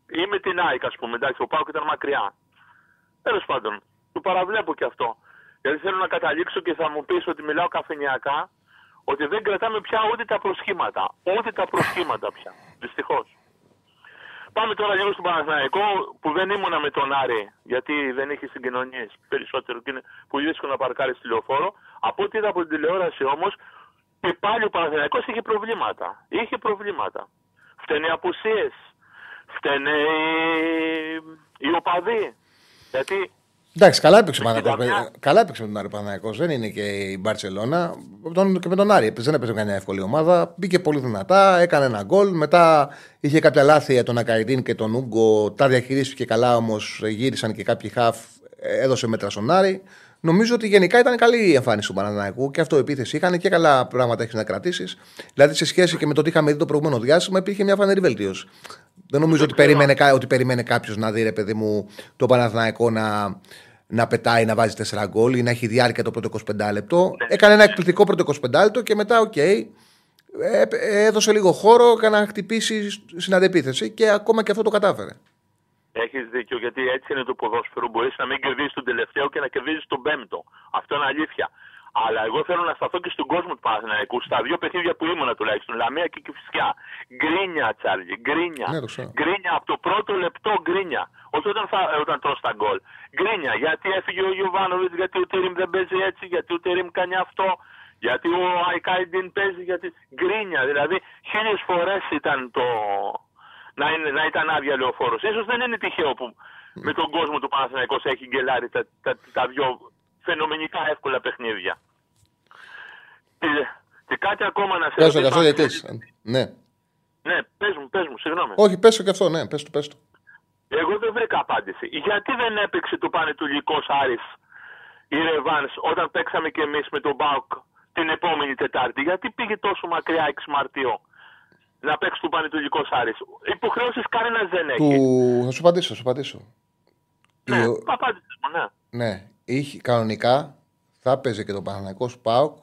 Ή με την ΑΕΚ, ας πούμε. Εντάξει, ο ΠΑΟΚ ήταν μακριά. Τέλος πάντων, το παραβλέπω και αυτό. Γιατί θέλω να καταλήξω και θα μου πεις ότι μιλάω καφενιακά, ότι δεν κρατάμε πια ούτε τα προσχήματα. Ούτε τα προσχήματα πια. Δυστυχώς. Πάμε τώρα λίγο στον Παναθηναϊκό που δεν ήμουνα με τον Άρη γιατί δεν είχε συγκοινωνίες περισσότερο και είναι πολύ δύσκολο να παρκάρει τηλεοφόρο. Από ό,τι είδα από την τηλεόραση όμως και πάλι ο Παναθηναϊκός είχε προβλήματα. Είχε προβλήματα. Φταίνε οι απουσίες. Φταίνε οι, οι οπαδοί. Γιατί Εντάξει, καλά έπαιξε ο Με Παναθηναϊκός. την Λαμία. Καλά έπαιξε με τον Άρη Παναθηναϊκός. Δεν είναι και η Μπαρσελόνα. Τον- Και με τον Άρη δεν έπαιζε καμιά εύκολη ομάδα. Μπήκε πολύ δυνατά, έκανε ένα γκολ. Μετά είχε κάποια λάθη για τον Ακαϊντίν και τον Ούγκο. Τα διαχειρίστηκε καλά όμως. Γύρισαν και κάποιοι χαφ. Έδωσε μέτρα στον Άρη. Νομίζω ότι γενικά ήταν καλή η εμφάνιση του Παναθηναϊκού και αυτό επίθεση είχαν και καλά πράγματα έχεις να κρατήσεις. Δηλαδή σε σχέση και με το τι είχαμε δει το προηγούμενο διάστημα υπήρχε μια φανερή βελτίωση. Δεν νομίζω ότι περίμενε, κα- ότι περίμενε κάποιος να δει, ρε παιδί μου, το Παναθηναϊκό να, να πετάει, να βάζει 4 γκολ ή να έχει διάρκεια το πρώτο 25 λεπτό. Έκανε ένα εκπληκτικό πρώτο 25 λεπτό και μετά, οκ, ε, ε, έδωσε λίγο χώρο για να χτυπήσει στην αντεπίθεση και ακόμα και αυτό το κατάφερε. Έχεις δίκιο, γιατί έτσι είναι το ποδόσφαιρο. Μπορείς να μην κερδίσεις τον τελευταίο και να κερδίσει τον πέμπτο. Αυτό είναι αλήθεια. Αλλά εγώ θέλω να σταθώ και στον κόσμο του Παναθηναϊκού, στα δύο παιχνίδια που ήμουνα τουλάχιστον, Λαμία και Κυφυσιά. Γκρίνια, Τσάρλι, γκρίνια. Ναι, το ξέρω. γκρίνια από το πρώτο λεπτό γκρίνια. Όχι όταν, θα, όταν τρως τα γκολ. Γκρίνια, γιατί έφυγε ο Γιωβάνοβιτς, γιατί ο Τερήμ δεν παίζει έτσι, γιατί ο Τερήμ κάνει αυτό, γιατί ο Αϊκάιντιν παίζει, γιατί. Γκρίνια, δηλαδή χίλιες φορές ήταν το, να, είναι, να ήταν άδεια λεωφόρος. σω δεν είναι τυχαίο που με τον κόσμο του Παναθηναϊκός έχει γκελάρει τα, τα, τα δυο φαινομενικά εύκολα παιχνίδια. Και, και κάτι ακόμα να σε Πες το και ρωτήσω, αυτό αν γιατί. θέλεις. Ναι. Ναι, πες μου, πες μου, συγγνώμη. Όχι, πες το και αυτό, ναι, πες το, πες το. Εγώ δεν βρήκα απάντηση. Γιατί δεν έπαιξε το Πανετολικός Άρης η Ρεβάνς όταν παίξαμε και εμείς με τον Μπάουκ την επόμενη Τετάρτη; Γιατί πήγε τόσο μακριά 6 Μαρτίου να παίξει το Πανετολικός Άρης. Υποχρεώσεις κανένας δεν έχει. Του... Θα σου απαντήσω, θα σου απαντήσω. Ναι, Η- απάντησες μου, ναι. Ναι, είχε, κανονικά θα παίζει και το Παναγιακό Πάουκ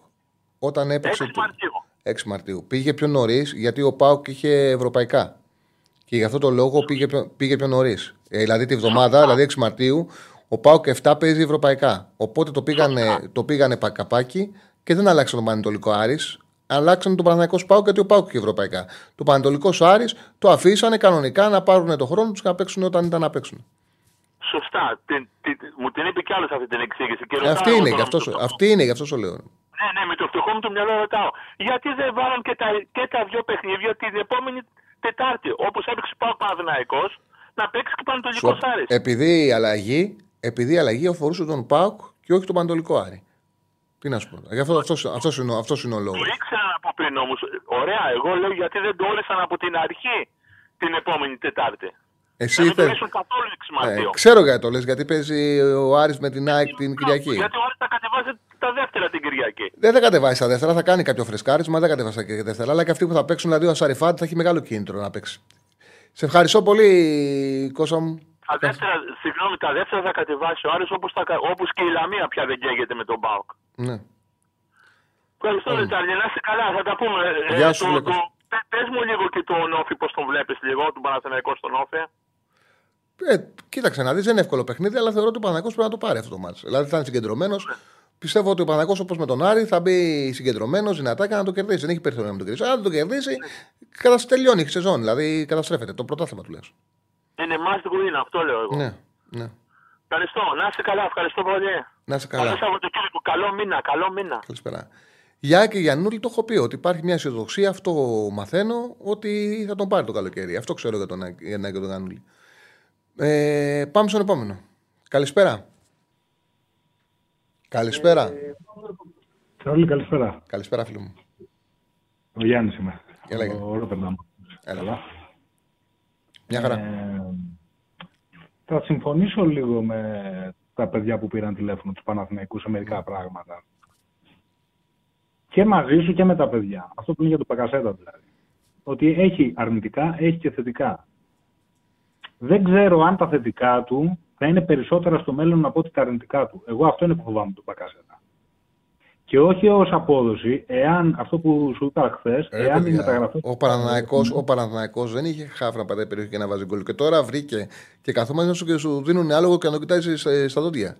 όταν έπαιξε. 6 το- Μαρτίου. 6 Μαρτίου. Πήγε πιο νωρίς γιατί ο Πάουκ είχε ευρωπαϊκά. Και γι' αυτό το λόγο πήγε πιο, πήγε πιο νωρίς. Ε, δηλαδή τη βδομάδα, δηλαδή 6 Μαρτίου, ο Πάουκ 7 παίζει ευρωπαϊκά. Οπότε το πήγανε, το πήγανε πακαπάκι και δεν αλλάξαν τον Πανετολικό Άρης. Αλλάξαν τον Παναγιακό Πάουκ γιατί ο Πάουκ είχε ευρωπαϊκά. Το Πανετολικός Άρης το αφήσανε κανονικά να πάρουν το χρόνο τους και να παίξουν όταν ήταν να παίξουν. Σωστά. Την, την, μου την είπε κι άλλος αυτή την εξήγηση. Και Ε, ρωτάω αυτή, εγώ είναι, τώρα γι' αυτό, με το σου- φτωχό- αυτή είναι, γι' αυτό σου λέω. Ναι, ναι, με το φτωχό μου το μυαλό ρωτάω. Γιατί δεν βάλαν και τα, και τα δύο παιχνίδια την επόμενη Τετάρτη. Όπως έπαιξε πάω Παναδημαϊκός, να παίξει και Πανατολικό Σου- Άρης. επειδή η αλλαγή, επειδή η αλλαγή αφορούσε τον Πάουκ και όχι τον Πανατολικό Άρη. Τι να σου πω. Γι' αυτό αυτός, αυτός είναι, ο- αυτός είναι ο λόγος. Το ήξερα από πριν όμως. Ωραία, εγώ λέω γιατί δεν το όρισαν από την αρχή την επόμενη Τετάρτη. Εσύ να μην το θες- ορίσουν καθόλου 6 ε, Μαρτίου. ξέρω γιατί το λες, γιατί παίζει ο Άρης με την ΑΕΚ την Κυριακή. Γιατί ο Άρης θα κατεβάσει τα δεύτερα την Κυριακή. Δεν θα κατεβάσει τα δεύτερα, θα κάνει κάποιο φρεσκάρισμα, δεν κατεβάσει τα δεύτερα. Αλλά και αυτοί που θα παίξουν, δηλαδή ο Σαριφάντ θα έχει μεγάλο κίνητρο να παίξει. Σε ευχαριστώ πολύ, Κώστα μου. Τα δεύτερα, συγγνώμη, τα δεύτερα θα κατεβάσει ο Άρης όπως, τα, όπως και η Λαμία πια δεν καίγεται με τον Μπάουκ. Ναι. Ευχαριστώ, mm. Ρετάρια. Να είσαι καλά, θα τα πούμε. Ε, Γεια σου, το, Λέκος. το, πε- πες μου λίγο και τον Όφη, πώς τον βλέπεις λίγο, τον Παναθηναϊκό στον Όφη. Ε, κοίταξε να δεις, δεν είναι εύκολο παιχνίδι, αλλά θεωρώ ότι ο Παναγιώ πρέπει να το πάρει αυτό το μάτσο. Δηλαδή θα είναι συγκεντρωμένος. Πιστεύω ότι ο Παναγό όπως με τον Άρη θα μπει συγκεντρωμένος, δυνατά και να το κερδίσει. Δεν έχει περιθώριο να το κερδίσει. Αν το κερδίσει, κατα... τελειώνει η σεζόν. Δηλαδή καταστρέφεται το πρωτάθλημα του λες. Είναι must win, αυτό λέω εγώ. Ναι, ναι. Ευχαριστώ. Να είστε καλά. Ευχαριστώ πολύ. Να είσαι Καλό καλά. Σαββατοκύριακο. Καλό μήνα. Καλό μήνα. Καλησπέρα. Για και Γιαννούλη το έχω πει ότι υπάρχει μια αισιοδοξία, αυτό μαθαίνω, ότι θα τον πάρει το καλοκαίρι. Αυτό ξέρω για τον, για τον, για τον Γιαννούλη. Ε, πάμε στον επόμενο. Καλησπέρα. Καλησπέρα. Όλοι καλησπέρα. Καλησπέρα, φίλο μου. Ο Γιάννης είμαι. Έλα, Γιάννη. Ο Ρότερνταμ. Έλα. Μια χαρά. Ε, θα συμφωνήσω λίγο με τα παιδιά που πήραν τηλέφωνο τους Παναθηναϊκούς σε μερικά πράγματα. Και μαζί σου και με τα παιδιά. Αυτό που είναι για το Πακασέτα δηλαδή. Ότι έχει αρνητικά, έχει και θετικά. Δεν ξέρω αν τα θετικά του θα είναι περισσότερα στο μέλλον από ότι τα αρνητικά του. Εγώ αυτό είναι που φοβάμαι τον Πακασέτα. Και όχι ως απόδοση, εάν αυτό που σου είπα χθες, Ρε, εάν οι παιδιά, μεταγραφέ. ο Παναναϊκός, ο Παναθηναϊκός δεν είχε χάφ να πατάει περιοχή και να βάζει γκολ. Και τώρα βρήκε και καθόμαστε σου και σου δίνουν άλογο και να το κοιτάζεις στα δόντια.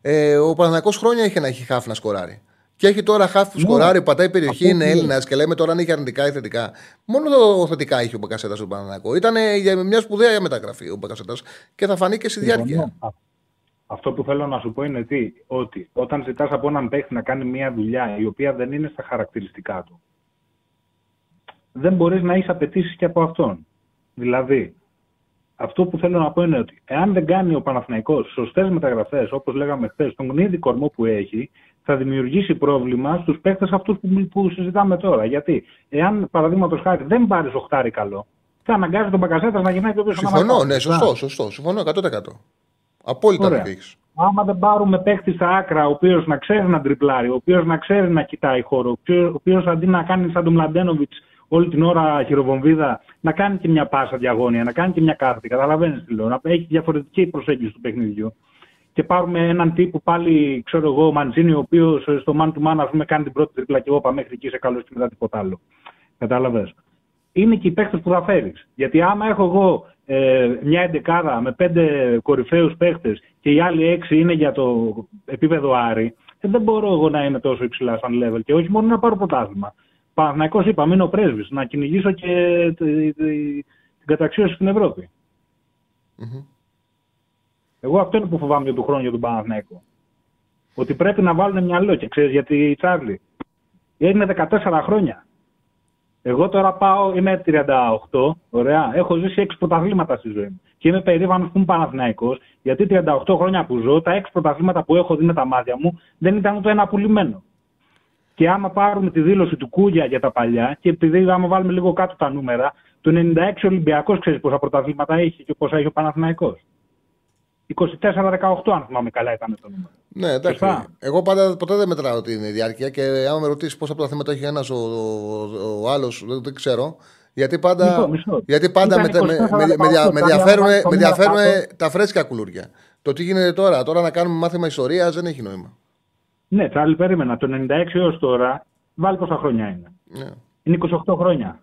Ε, ο Παναναϊκός χρόνια είχε να έχει χάφ να σκοράρει. Και έχει τώρα χάφ που Ναι. σκοράρει, πατάει περιοχή, Αυτό είναι που Έλληνας και λέμε τώρα αν είχε αρνητικά ή θετικά. Μόνο το θετικά είχε ο Μπακασέτας στον Παναναϊκό. Ήταν για μια σπουδαία μεταγραφή ο Μπακασέτας και θα φανεί και στη διάρκεια. Συμφωνώ. Α- Αυτό που θέλω να σου πω είναι τι, ότι όταν ζητάς από έναν παίχτη να κάνει μια δουλειά η οποία δεν είναι στα χαρακτηριστικά του, δεν μπορείς να έχεις απαιτήσεις και από αυτόν. Δηλαδή, αυτό που θέλω να πω είναι ότι εάν δεν κάνει ο Παναθηναϊκός σωστές μεταγραφές, όπως λέγαμε χθες, τον γνίδι κορμό που έχει, θα δημιουργήσει πρόβλημα στους παίχτες αυτούς που, που συζητάμε τώρα. Γιατί, εάν παραδείγματος χάρη δεν πάρεις οχτάρι καλό, θα αναγκάζει τον Μπακασέτας να γυρνάει το πίσω να Συμφωνώ, μαρκάρει. ναι, σωστό, σωστό. Συμφωνώ 100%. Απόλυτα Ωραία. δίκιο έχεις. Άμα δεν πάρουμε παίχτη στα άκρα, ο οποίος να ξέρει να τριπλάρει, ο οποίος να ξέρει να κοιτάει χώρο, ο οποίος αντί να κάνει σαν τον Μλαντένοβιτς όλη την ώρα χειροβομβίδα, να κάνει και μια πάσα διαγώνια, να κάνει και μια κάθετη. Καταλαβαίνεις τι λέω. Να έχει διαφορετική προσέγγιση του παιχνιδιού. Και πάρουμε έναν τύπο πάλι, ξέρω εγώ, Μαντζίνη, ο οποίος στο man to man, ας πούμε, κάνει την πρώτη τριπλά και όπα μέχρι εκεί σε καλός και μετά τίποτα άλλο. Κατάλαβε. Είναι και οι παίχτε που θα φέρεις. Γιατί άμα έχω εγώ ε, μια εντεκάδα με πέντε κορυφαίους παίχτες και οι άλλοι έξι είναι για το επίπεδο Άρη, ε, δεν μπορώ εγώ να είμαι τόσο υψηλά σαν level και όχι μόνο να πάρω πρωτάθλημα. Παναθηναϊκός είπα, είναι ο πρέσβης, να κυνηγήσω και τη- τη- την καταξίωση στην Ευρώπη. Μμμ. Εγώ αυτό είναι που φοβάμαι για του χρόνου για τον Παναθηναϊκό. Ότι πρέπει να βάλουν μυαλό και ξέρεις γιατί Τσάρλι. Είναι 14 χρόνια. Εγώ τώρα πάω, είμαι 38, ωραία. Έχω ζήσει 6 πρωταθλήματα στη ζωή μου. Και είμαι περήφανος που είμαι Παναθηναϊκός, γιατί 38 χρόνια που ζω, τα 6 πρωταθλήματα που έχω δει με τα μάτια μου δεν ήταν ούτε ένα πουλημένο. Και άμα πάρουμε τη δήλωση του Κούγια για τα παλιά, και επειδή άμα βάλουμε λίγο κάτω τα νούμερα, το 96 Ολυμπιακός ξέρεις πόσα πρωταθλήματα είχε και πόσα είχε ο Παναθηναϊκός. 24-18, αν θυμάμαι καλά, ήταν το νούμero. Ναι, εντάξει. Σωστά. Εγώ πάντα ποτέ δεν μετράω την διάρκεια και άμα με ρωτήσεις πόσα από τα θέματα έχει ένας ο, ο, ο άλλος, δεν, δεν ξέρω. Γιατί πάντα, Μισό, μισό. Γιατί πάντα με, Ήταν με, 24, με, με, δια- με 18, ενδιαφέρουν, το με μήνα ενδιαφέρουν κάτω. τα φρέσκα κουλούρια. Το τι γίνεται τώρα, τώρα να κάνουμε μάθημα ιστορίας δεν έχει νόημα. Ναι, Τσάρλι, περίμενα. Το 96 έως τώρα, βάλει πόσα χρόνια είναι. Ναι. Είναι 28 χρόνια.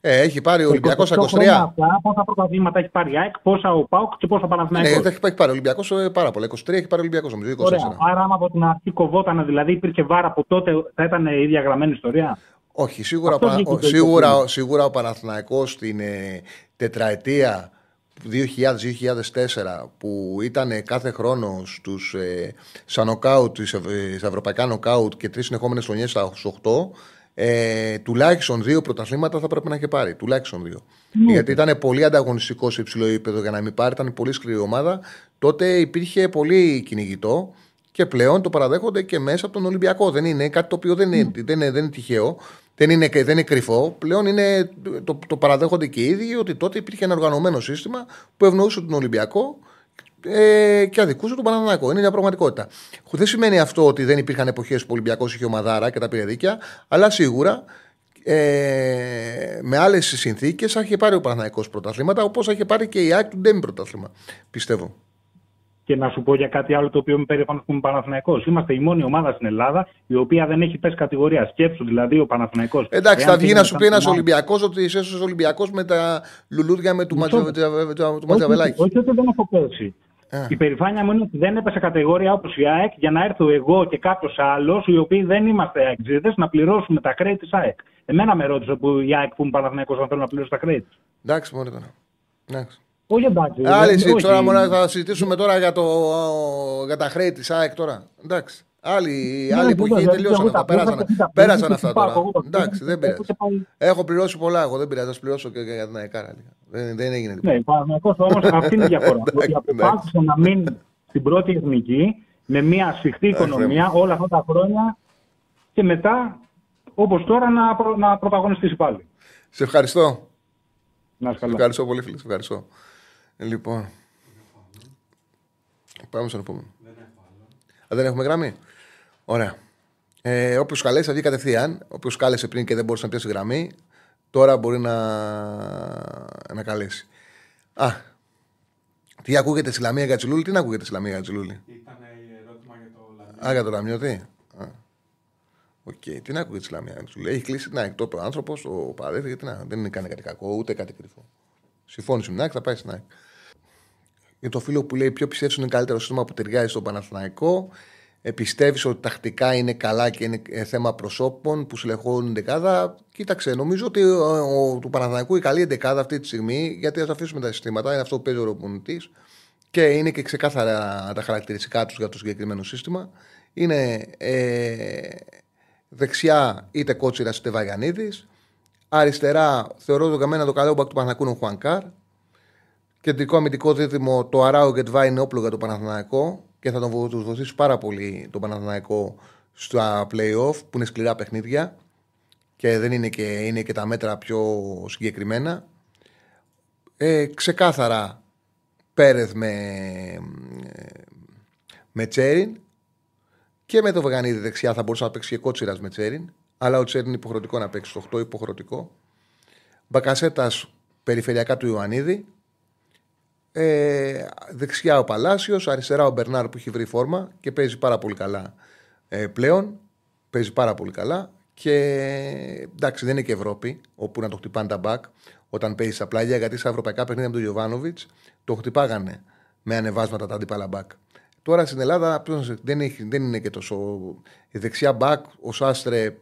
Ε, έχει πάρει ο Ολυμπιακός 28 23. χρόνια αυτά, πόσα πρωταθλήματα έχει πάρει η ΑΕΚ, πόσα ο ΠΑΟΚ και πόσα Ναι, Παναθηναϊκός. γιατί έχει, έχει πάρει ο Ολυμπιακό πάρα πολλά. 23 έχει πάρει ο Ολυμπιακός, νομίζω. 24. Ωραία. Άρα, άμα από την αρχή κοβόταν, δηλαδή υπήρχε βάρα από τότε, θα ήταν η ίδια γραμμένη ιστορία; Όχι, σίγουρα, Αυτός ο Πανα- βγήκε ο- το σίγουρα, εικοσίνη. σίγουρα ο Παναθηναϊκός στην ε, τετραετία 2000-2004 που ήταν κάθε χρόνο στους, ε, σαν νοκάουτ, στις ευ- ε, στα ευρωπαϊκά νοκάουτ και τρεις συνεχόμενες χρονιές στα 8 ε, τουλάχιστον δύο πρωταθλήματα θα πρέπει να έχει πάρει. Τουλάχιστον δύο. Γιατί ήταν πολύ ανταγωνιστικό σε υψηλό επίπεδο για να μην πάρει, ήταν πολύ σκληρή ομάδα. Τότε υπήρχε πολύ κυνηγητό και πλέον το παραδέχονται και μέσα από τον Ολυμπιακό. Δεν είναι κάτι το οποίο δεν είναι, δεν είναι, δεν είναι τυχαίο, δεν είναι, δεν είναι κρυφό. Πλέον είναι, το, το παραδέχονται και οι ίδιοι ότι τότε υπήρχε ένα οργανωμένο σύστημα που ευνοούσε τον Ολυμπιακό ε, και αδικούσε τον Παναναναϊκό. Είναι μια πραγματικότητα. Δεν σημαίνει αυτό ότι δεν υπήρχαν εποχές που ο Ολυμπιακός είχε ομαδάρα και τα πήρε δίκαια, αλλά σίγουρα ε, με άλλες συνθήκες είχε πάρει ο Παναναναϊκός πρωταθλήματα, όπως είχε πάρει και η ΑΕΚ του Ντέμι πρωταθλήμα. Πιστεύω. Και να σου πω για κάτι άλλο το οποίο είμαι περήφανο που είμαι Παναθηναϊκός. Είμαστε η μόνη ομάδα στην Ελλάδα η οποία δεν έχει πέσει κατηγορία. Σκέψου δηλαδή ο Παναθηναϊκός. Εντάξει, Εάν θα βγει να σου πει πήγαινε ένας σαν Ολυμπιακός ότι είσαι έσωσε Ολυμπιακός με τα λουλούδια με του, Μισό. Ματζα- του Όχι, Ματζαβελάκης. όχι ότι δεν έχω πέσει. Η περηφάνεια μου είναι ότι δεν έπεσε κατηγορία όπως η ΑΕΚ για να έρθω εγώ και κάποιος άλλος, οι οποίοι δεν είμαστε αεξίδε, να πληρώσουμε τα χρέη της ΑΕΚ. Εμένα με ρώτησε που η ΑΕΚ που είμαι Παναθυναϊκό αν θέλω να πληρώσω τα χρέη τη. Εντάξει, μόνο τώρα. Εντάξει. Όχι εντάξει. Άλλη δεν- συζήτηση. Τώρα όχι. μόνο θα συζητήσουμε τώρα για, το, για τα χρέη της ΑΕΚ τώρα. Εντάξει. Άλλη, Ναι, άλλη βέβαια, εποχή δηλαδή, τελείωσαν εγώ αυτά. τα Πέρασαν, πλήρωσα και τα πέρασαν πλήρωσα αυτά και πάω, τώρα. εγώ τα Εντάξει, δεν πλήρωσα πειράζει. και πάλι. Έχω πληρώσει πολλά εγώ, δεν πειράζει. Θα σου πληρώσω και για την ΑΕΚ. άρα λίγα. Δεν, δεν έγινε τίποτα. Ναι, Παναθυναϊκό όμως <laughs> αυτή είναι η διαφορά. Εντάξει, ότι εντάξει. αποφάσισε να μείνει στην πρώτη εθνική με μια σφιχτή οικονομία όλα αυτά τα χρόνια και μετά, όπως τώρα, να, προ, να πρωταγωνιστήσει πάλι. Σε ευχαριστώ. Να είσαι Σε καλά. ευχαριστώ πολύ, φίλε. Σε ευχαριστώ. Λοιπόν. Πάμε στον επόμενο. Α, δεν έχουμε γραμμή; Ωραία. Ε, Όποιος καλέσει θα βγει κατευθείαν. Όποιος κάλεσε πριν και δεν μπορούσε να πιάσει γραμμή, τώρα μπορεί να, να καλέσει. Α. Τι ακούγεται στη Λαμία Γκατσιλούλη, τι να ακούγεται στη Λαμία Γκατσιλούλη. Ήταν ερώτημα για το Λαμία. Α, για το Λαμιώτη. Α. Οκ, τι να ακούγεται στη Λαμία για Τσιλούλη. Έχει κλείσει την ΑΕΚ. Το είπε ο άνθρωπος, ο παράδειγμα, τι να, δεν είναι κάνει κάτι κακό, ούτε κάτι κρυφό. Συμφώνησε με την ΑΕΚ, θα πάει στην ΑΕΚ. Για το φίλο που λέει ποιο πιστεύεις είναι καλύτερο σύστημα που ταιριάζει στον Παναθηναϊκό. Ε, πιστεύει ότι τακτικά είναι καλά και είναι ε, θέμα προσώπων που στελεχώνουν δεκάδα. Κοίταξε, νομίζω ότι ο, ο, του Παναθηναϊκού η καλή δεκάδα αυτή τη στιγμή, γιατί ας αφήσουμε τα συστήματα, είναι αυτό που παίζει ο προπονητής και είναι και ξεκάθαρα τα χαρακτηριστικά τους για το συγκεκριμένο σύστημα. Είναι ε, δεξιά είτε Κότσιρα είτε Βαγιανίδης. Αριστερά θεωρώ το καμένα το καλό μπακ του Παναθηναϊκού είναι ο Χουανκάρ. Κεντρικό αμυντικό δίδυμο το Αράου Γκετβά είναι όπλο για το Παναθηναϊκό και θα τον βο- τους βοηθήσει πάρα πολύ το Παναθηναϊκό στα playoff που είναι σκληρά παιχνίδια και δεν είναι και, είναι και τα μέτρα πιο συγκεκριμένα. Ε, ξεκάθαρα Πέρεθ με, με Τσέριν και με το Βαγανίδη δεξιά θα μπορούσε να παίξει και κότσιρας με Τσέριν. Αλλά ο Τσέριν είναι υποχρεωτικό να παίξει στο 8, υποχρεωτικό. Μπακασέτας περιφερειακά του Ιωαννίδη. Ε, δεξιά ο Παλάσιος, αριστερά ο Μπερνάρ που έχει βρει φόρμα και παίζει πάρα πολύ καλά ε, πλέον. Παίζει πάρα πολύ καλά. Και εντάξει, δεν είναι και Ευρώπη όπου να το χτυπάνε τα μπακ όταν παίζει στα πλάγια. Γιατί στα ευρωπαϊκά παιχνίδια με τον Γιωβάνοβιτς το χτυπάγανε με ανεβάσματα τα αντίπαλα μπακ. Τώρα στην Ελλάδα ποιος να σε- δεν, έχει, δεν είναι και τόσο. Η δεξιά μπακ, ο Σάστρε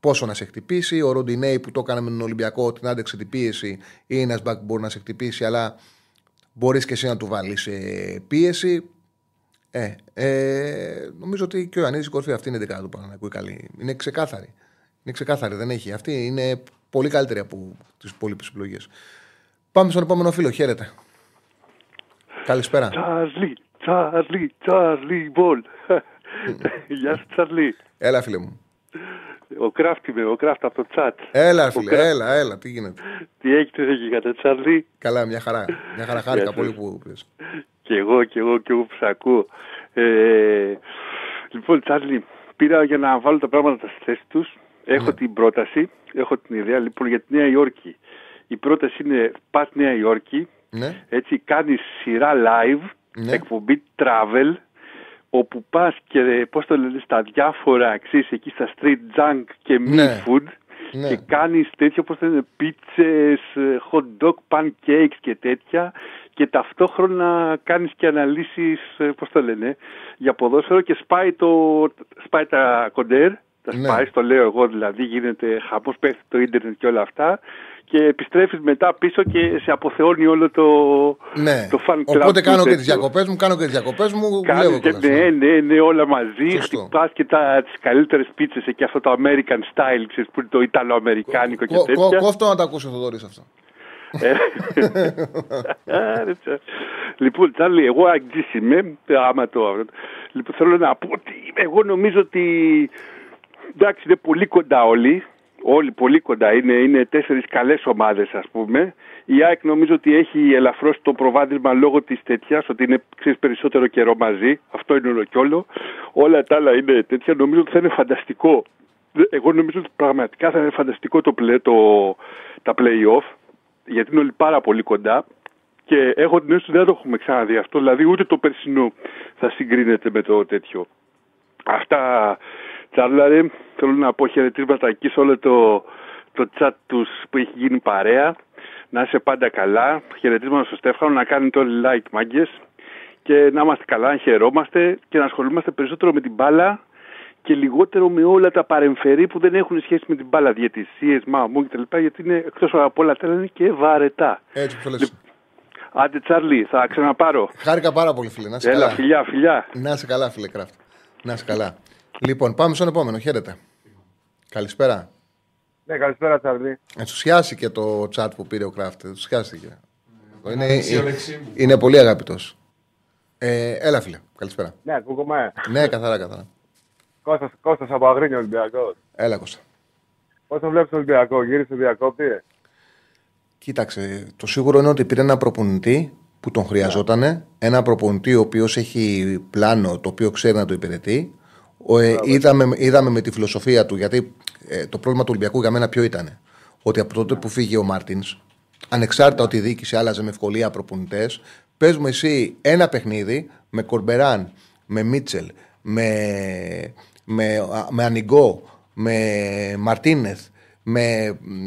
πόσο να σε χτυπήσει. Ο Ροντινέη που το έκανε με τον Ολυμπιακό, την άντεξε την πίεση. Είναι ένας μπακ που μπορεί να σε χτυπήσει, αλλά μπορείς και εσύ να του βάλεις πίεση. Ε, ε, νομίζω ότι και ο Ιωαννίδης η κορφή αυτή είναι η δεκάδα του Παναθηναϊκού η καλή. Είναι ξεκάθαρη. Είναι ξεκάθαρη, δεν έχει. Αυτή είναι πολύ καλύτερη από τις υπόλοιπες επιλογές. Πάμε στον επόμενο φίλο. Χαίρετε. Καλησπέρα. Τσάρλι, Τσάρλι, Τσάρλι, Μπολ. Γεια σου, Τσάρλι. Έλα, φίλε μου. Ο Κράφτ είμαι, ο Κράφτ από το τσάτ. Έλα, φίλε. Κράφτ. Έλα, έλα. Τι γίνεται. Τι έχετε εκεί κατά Τσάρλι; Καλά, μια χαρά. Μια χαρά χάρηκα Γεια πολύ σας. που πες. Κι εγώ, κι εγώ, κι εγώ που σ' ακούω. Ε, λοιπόν, Τσάρλι, πήρα για να βάλω τα πράγματα στη θέση τους. Έχω Ναι. την πρόταση, έχω την ιδέα λοιπόν για τη Νέα Υόρκη. Η πρόταση είναι πας Νέα Υόρκη, Ναι. έτσι κάνεις σειρά live, Ναι. εκπομπή travel, όπου πας και πώς το λένε στα διάφορα, ξέρεις, εκεί στα street junk και meal Ναι. food Ναι. και κάνεις τέτοιο, πώς το λένε, πίτσες, ε, hot dog, pancakes και τέτοια και ταυτόχρονα κάνεις και αναλύσεις, ε, πώς το λένε, για ποδόσφαιρο και σπάει, το, σπάει τα κοντέρ, τα Ναι. σπάει, το λέω εγώ δηλαδή, γίνεται χαμός, πέφτει το ίντερνετ και όλα αυτά και επιστρέφεις μετά πίσω και σε αποθεώνει όλο το, Ναι. το fan club Οπότε τους κάνω και τις τέτοιου. διακοπές μου, κάνω και τις διακοπές μου. Κάνεις Δουλεύω και, κιόλας. ναι, ναι, ναι, όλα μαζί. Σωστό. Χτυπάς και τα, τις καλύτερες πίτσες εκεί, αυτό το American style, ξέρεις, που είναι το Ιταλοαμερικάνικο και Κο- κο- τέτοια. Κόφτω να τα ακούσει ο Θοδωρής αυτό. Ε. Άρε, τσα. λοιπόν, Τσάρλι, εγώ αγγλής είμαι, άμα το... Λοιπόν, θέλω να πω ότι εγώ νομίζω ότι εντάξει, είναι πολύ κοντά όλοι. Όλοι πολύ κοντά. Είναι, είναι τέσσερις καλές ομάδες, ας πούμε. Η ΑΕΚ νομίζω ότι έχει ελαφρώσει το προβάδισμα λόγω της τέτοιας, ότι είναι ξέρεις, περισσότερο καιρό μαζί. Αυτό είναι όλο κι όλο. Όλα τα άλλα είναι τέτοια. Νομίζω ότι θα είναι φανταστικό. Εγώ νομίζω ότι πραγματικά θα είναι φανταστικό το, play, το, τα play-off γιατί είναι όλοι πάρα πολύ κοντά και έχω την αίσθηση ότι δεν το έχουμε ξαναδεί αυτό. Δηλαδή ούτε το περσινό θα συγκρίνεται με το τέτοιο. Αυτά, Τσάρλαρε, θέλω να πω χαιρετίσματα εκεί σε όλο το, το chat τους που έχει γίνει παρέα. Να είσαι πάντα καλά. Χαιρετίσματα στο Στέφανο, να κάνετε όλοι like μάγκες. και να είμαστε καλά, να χαιρόμαστε και να ασχολούμαστε περισσότερο με την μπάλα και λιγότερο με όλα τα παρεμφερή που δεν έχουν σχέση με την μπάλα. Διαιτησίες, μαμού κτλ. Γιατί είναι εκτός από όλα τα άλλα είναι και βαρετά. Έτσι που το λες. Άντε, Τσάρλι, θα ξαναπάρω. Χάρηκα πάρα πολύ, φίλε. Να είσαι Έλα, καλά. φιλιά, φιλιά. Να είσαι καλά, φίλε Κράφτ. Να είσαι καλά. Λοιπόν, πάμε στον επόμενο. Χαίρετε. Καλησπέρα. Ναι, καλησπέρα Τσαρλί. Ενθουσιάστηκε το chat που πήρε ο Κράφτ. Ενθουσιάστηκε. Είναι, αξιολεξή μου. είναι πολύ αγαπητό. Ε, έλα, φίλε. Καλησπέρα. Ναι, ακούγομαι. Ναι, καθαρά, καθαρά. Κώστας, Κώστας από Αγρίνιο Ολυμπιακός. Έλα, Κώστα. Πώς το βλέπεις τον Ολυμπιακό, γύρισε διακόπτη; Κοίταξε, το σίγουρο είναι ότι πήρε ένα προπονητή που τον χρειαζόταν. Ένα προπονητή ο οποίος έχει πλάνο το οποίο ξέρει να το υπηρετεί. Ο, ε, είδαμε, είδαμε με τη φιλοσοφία του, γιατί ε, το πρόβλημα του Ολυμπιακού για μένα ποιο ήταν. Ότι από τότε που φύγε ο Μάρτινς, ανεξάρτητα ότι η διοίκηση άλλαζε με ευκολία προπονητές, παίζουμε εσύ ένα παιχνίδι με Κορμπεράν, με Μίτσελ, με, με, α, με Ανιγκό, με Μαρτίνεθ, με.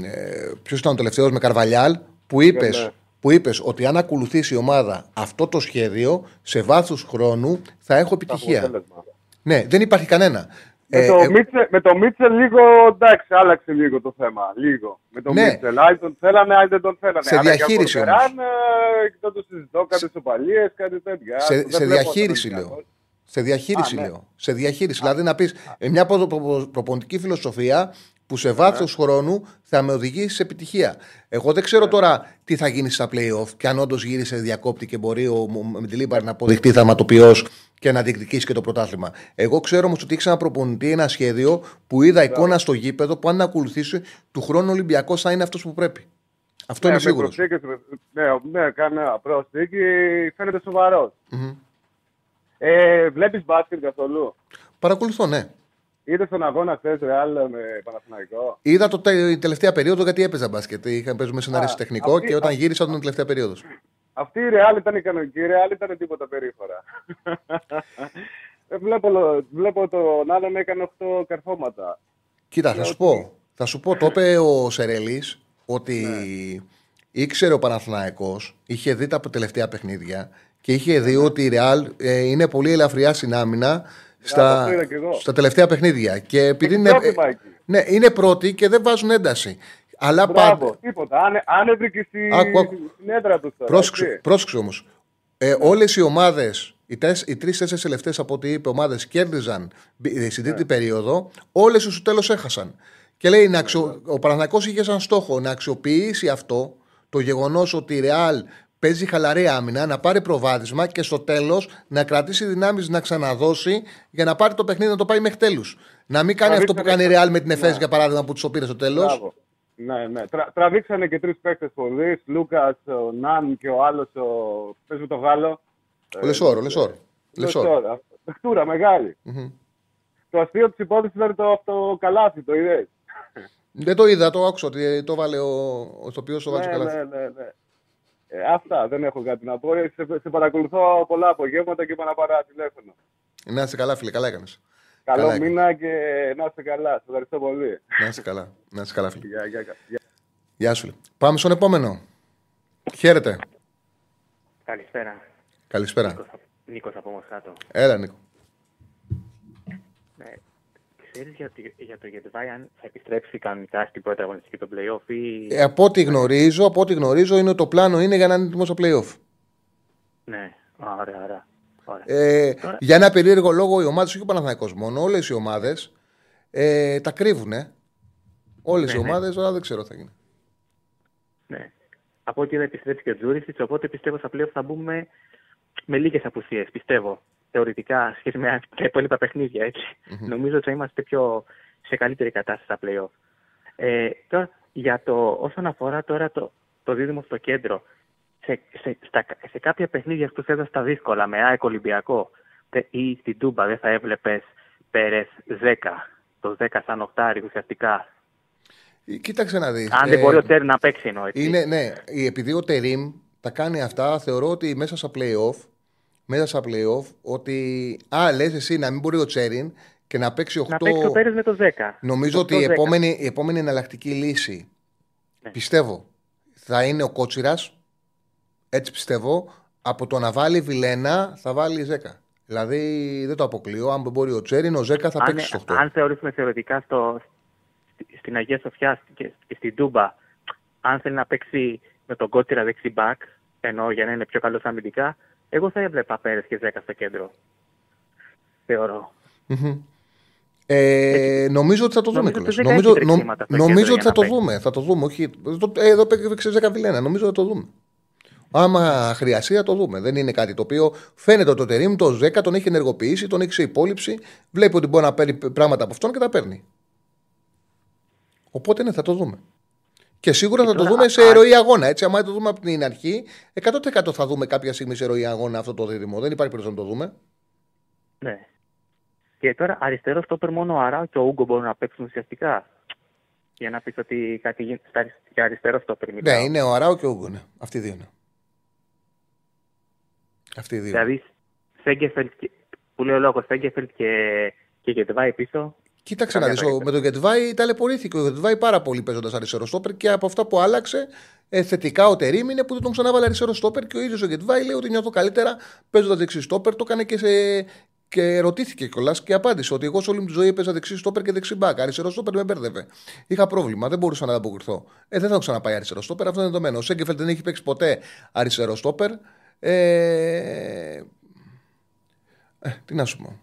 Ε, Ποιος ήταν ο τελευταίος, με Καρβαλιάλ, που είπες ναι. που είπες ότι αν ακολουθήσει η ομάδα αυτό το σχέδιο, σε βάθος χρόνου θα έχω επιτυχία. Αποτέλεσμα. Ναι, δεν υπάρχει κανένα. Με, Ε, το ε, Μίτσελ, με το Μίτσελ λίγο εντάξει, άλλαξε λίγο το θέμα. Λίγο. Με το Ναι. Μίτσελ. Άλλοι τον θέλανε, άλλοι δεν τον θέλανε. Σε Αλλά και διαχείριση από όμως. Κορμπεράν, ε, και δεν το συζητώ, κάτι σοπαλίες, κάτι τέτοια. σε, Δεν σε βλέπω διαχείριση τον λέω. Ολυμπιακό. Σε διαχείριση Α, ναι. λέω. Σε διαχείριση. Δηλαδή να πει μια προ- προ- προπονητική φιλοσοφία που σε βάθο χρόνου θα με οδηγήσει σε επιτυχία. Εγώ δεν ξέρω τώρα τι θα γίνει στα playoff και αν όντω γύρισε διακόπτη και μπορεί ο, ο- με τη Λίμπαρ να αποδειχτεί θαυματοποιό και να διεκδικήσει και το πρωτάθλημα. Εγώ ξέρω όμως ότι έχει ένα προπονητή, ένα σχέδιο που είδα εικόνα στο γήπεδο που αν ακολουθήσει του χρόνου Ολυμπιακός θα είναι αυτός που πρέπει. Αυτό Ναι, είμαι με σίγουρο. προσθήκες, ναι, ναι, κανένα προσθήκη. Φαίνεται σοβαρός. Ε, βλέπεις μπάσκετ καθόλου; Παρακολουθώ, ναι. Είδες τον αγώνα χθες Ρεάλ με Παναθηναϊκό; Είδα το τε- η τελευταία περίοδο γιατί έπαιζα μπάσκετ. Είχα παίζουμε σε ένα Α, ρίσο τεχνικό αυτή- και όταν α- γύρισα ήταν η τελευταία περίοδος. Αυτή η Ρεάλ ήταν η κανονική, η Ρεάλ ήταν τίποτα περίφορα. Ε, βλέπω, βλέπω τον άλλον έκανε 8 καρφώματα. Κοίτα, θα σου πω. Θα σου πω, το είπε ο Σερελή ότι Ναι. ήξερε ο Παναθηναϊκός, είχε δει τα τελευταία παιχνίδια και είχε δει ότι η Ρεάλ ε, είναι πολύ ελαφριά στην άμυνα στα, αυτό είδα κι εγώ. στα τελευταία παιχνίδια. Και επειδή Έχει είναι, πρόβλημα ε, εκεί. ναι, είναι πρώτοι και δεν βάζουν ένταση. Αλλά Μπράβο, πάντα. τίποτα. Άνε, άνευρε και στη, Άκου, άκου. στην έδρα τους τώρα. Πρόσεξε, έτσι. πρόσεξε όμως. Ε, Όλες οι ομάδες, οι, τεσ- οι τρει-τέσσερι τελευταίες από ό,τι είπε ομάδες κέρδιζαν ε, στην τρίτη περίοδο, όλες στο τέλος έχασαν. Και λέει, να αξιο... ο Παναθηναϊκός είχε σαν στόχο να αξιοποιήσει αυτό το γεγονός ότι η Ρεάλ παίζει χαλαρή άμυνα, να πάρει προβάδισμα και στο τέλος να κρατήσει δυνάμεις να ξαναδώσει για να πάρει το παιχνίδι να το πάει μέχρι τέλους. Να μην κάνει Να αυτό μην που κάνει η Ρεάλ με την Εφές Ναι. για παράδειγμα που του το πήρε στο τέλος. Μπράβο. Ναι, ναι. Τρα, τραβήξανε και τρεις παίκτες πολύ. Λούκας, ο Ναν και ο άλλος. Ο... Πες μου το Γάλλο. Ο Λεσόρ, ο Λεσόρ. Λεσόρ. Λεσόρ. Παιχτούρα μεγάλη. Μμμ. Το αστείο της υπόθεσης ήταν το, αυτό καλάθι, το είδες; Δεν το είδα, το άκουσα ότι το βάλε ο, ο ηθοποιός το βάλε ναι, στο ναι, καλάθι. ναι, ναι. Ε, αυτά, δεν έχω κάτι να πω. Ε, Σε, σε παρακολουθώ πολλά απογεύματα και είπα να πάρω ένα τηλέφωνο. Να είσαι καλά, φίλε, καλά έκανες. Καλό Καλά έκανες. μήνα και να είστε καλά. Σας ευχαριστώ πολύ. Να είσαι καλά. Να είσαι καλά, φίλε. Γεια, γεια, γεια. Γεια σου. Φίλε. Πάμε στον επόμενο. Χαίρετε. Καλησπέρα. Καλησπέρα. Νίκος, από- Νίκος από Μοσχάτο. Έλα, Νίκο. Ναι. Ξέρεις για, τη- για το Γετβάη αν θα επιστρέψει κανονικά στην πρώτη αγωνιστική των play-off ή... Ε, από ό,τι γνωρίζω, από ό,τι γνωρίζω είναι ότι το πλάνο είναι για να είναι έτοιμος στα playoff. Ναι, Α, ωραία, ωραία. ωραία. Ε, Τώρα- για ένα περίεργο λόγο, οι ομάδε, όχι ο Παναθηναϊκός μόνο, όλες οι ομάδες ε, τα κρύβουν. Όλες Ναι, οι ναι. ομάδες, αλλά δεν ξέρω τι θα γίνει. Ναι. Από ό,τι είδα επιστρέψει και ο Τζούρισιτς, οπότε πιστεύω στα play-off θα μπούμε με λίγες απουσίες, πιστεύω. Θεωρητικά, σχέση με τα υπόλοιπα παιχνίδια, έτσι. Νομίζω ότι θα είμαστε πιο σε καλύτερη κατάσταση στα play-off. Ε, τώρα, για το, όσον αφορά τώρα το, το δίδυμο στο κέντρο, σε, σε, στα, σε κάποια παιχνίδια που έδωσε στα δύσκολα, με ΑΕΚ Ολυμπιακό τε- ή στην Τούμπα, δεν θα έβλεπες Πέρες 10, το 10 σαν οχτάρι ουσιαστικά. Ε, Κοίταξε να δεις. Αν δεν μπορεί ο Τσέρι να παίξει εννοώ. έτσι. Είναι, ναι, επειδή ο Τερίμ τα κάνει αυτά, θεωρώ ότι μέσα στα playoff, μέσα στα playoff, ότι. Α, λες εσύ να μην μπορεί ο Τσέριν και να παίξει 8. Να παίξει ο Πέρες με το 10. Νομίζω ότι η επόμενη, η επόμενη εναλλακτική λύση Ναι. πιστεύω θα είναι ο Κότσιρας. Έτσι πιστεύω. από το να βάλει Βιλένα θα βάλει Ζέκα. Δηλαδή δεν το αποκλείω. Αν μπορεί ο Τσέριν, ο Ζέκα θα αν, παίξει στο 8. αν θεωρήσουμε θεωρητικά στο, στη- στην Αγία Σοφιά και, και στην Τούμπα, αν θέλει να παίξει με τον Κότυρα δεξί μπακ, ενώ για να είναι πιο καλός αμυντικά, εγώ θα έβλεπα Πέρες και Ζέκα στο κέντρο. Θεωρώ. Μμμ. Ε, νομίζω ότι θα το δούμε Νομίζω κιόλας. ότι δεν Νομίζω, έχει νο- τρεξίματα στο νομίζω κέντρο ότι θα για το να δούμε. Θα το δούμε. Όχι, το- ε, εδώ παίξει 10 Βιλένα. Νομίζω ότι θα το δούμε. Άμα χρειαστεί, θα το δούμε. Δεν είναι κάτι το οποίο φαίνεται ότι το Τερήμ, το Ζέκα τον έχει ενεργοποιήσει, τον έχει σε υπόλοιψη. Βλέπει ότι μπορεί να παίρνει πράγματα από αυτόν και τα παίρνει. Οπότε ναι, θα το δούμε. Και σίγουρα Και θα το τώρα, δούμε σε α- ροή αγώνα. Έτσι, άμα το δούμε από την αρχή, 100% θα δούμε κάποια στιγμή σε ροή αγώνα αυτό το δίδυμο. Δεν υπάρχει περίπτωση να το δούμε. Ναι. Και τώρα αριστερός στόπερ μόνο ο Αρά και ο Ούγκο μπορούν να παίξουν ουσιαστικά; Για να πεις ότι κάτι γίνεται στα αρισ- για αριστερό στόπερ. Ναι, μιλάω. είναι ο Αράου και ο Ούγκο. Ναι. Αυτοί οι δύο είναι. Αυτοί οι δύο. Δηλαδή, Σέγκεφελτ και- που λέει ο λόγο Σέγκεφελτ και, και Γετβάη πίσω. Κοίταξε να Καμιά δεις. Με περίπτωση. τον Γετβάη ταλαιπωρήθηκε. Ο Γετβάη πάρα πολύ παίζοντας αριστερό στόπερ και από αυτά που άλλαξε ε, θετικά ο Τερήμ είναι που δεν τον ξανάβαλε αριστερό στόπερ και ο ίδιος ο Γετβάη λέει ότι νιώθω καλύτερα παίζοντας δεξί στόπερ. Το έκανε και, σε... και ρωτήθηκε κιόλας και απάντησε ότι εγώ σε όλη μου τη ζωή έπαιζα δεξί στόπερ και δεξί μπακ. Αριστερό στόπερ με μπέρδευε. Είχα πρόβλημα, δεν μπορούσα να ανταποκριθώ. Ε, δεν θα το ξαναπάει αριστερό στόπερ, αυτό είναι δεδομένο. Ο Σέγκεφελ δεν έχει παίξει ποτέ αριστερό στόπερ. Ε... Ε, τι να σου πω.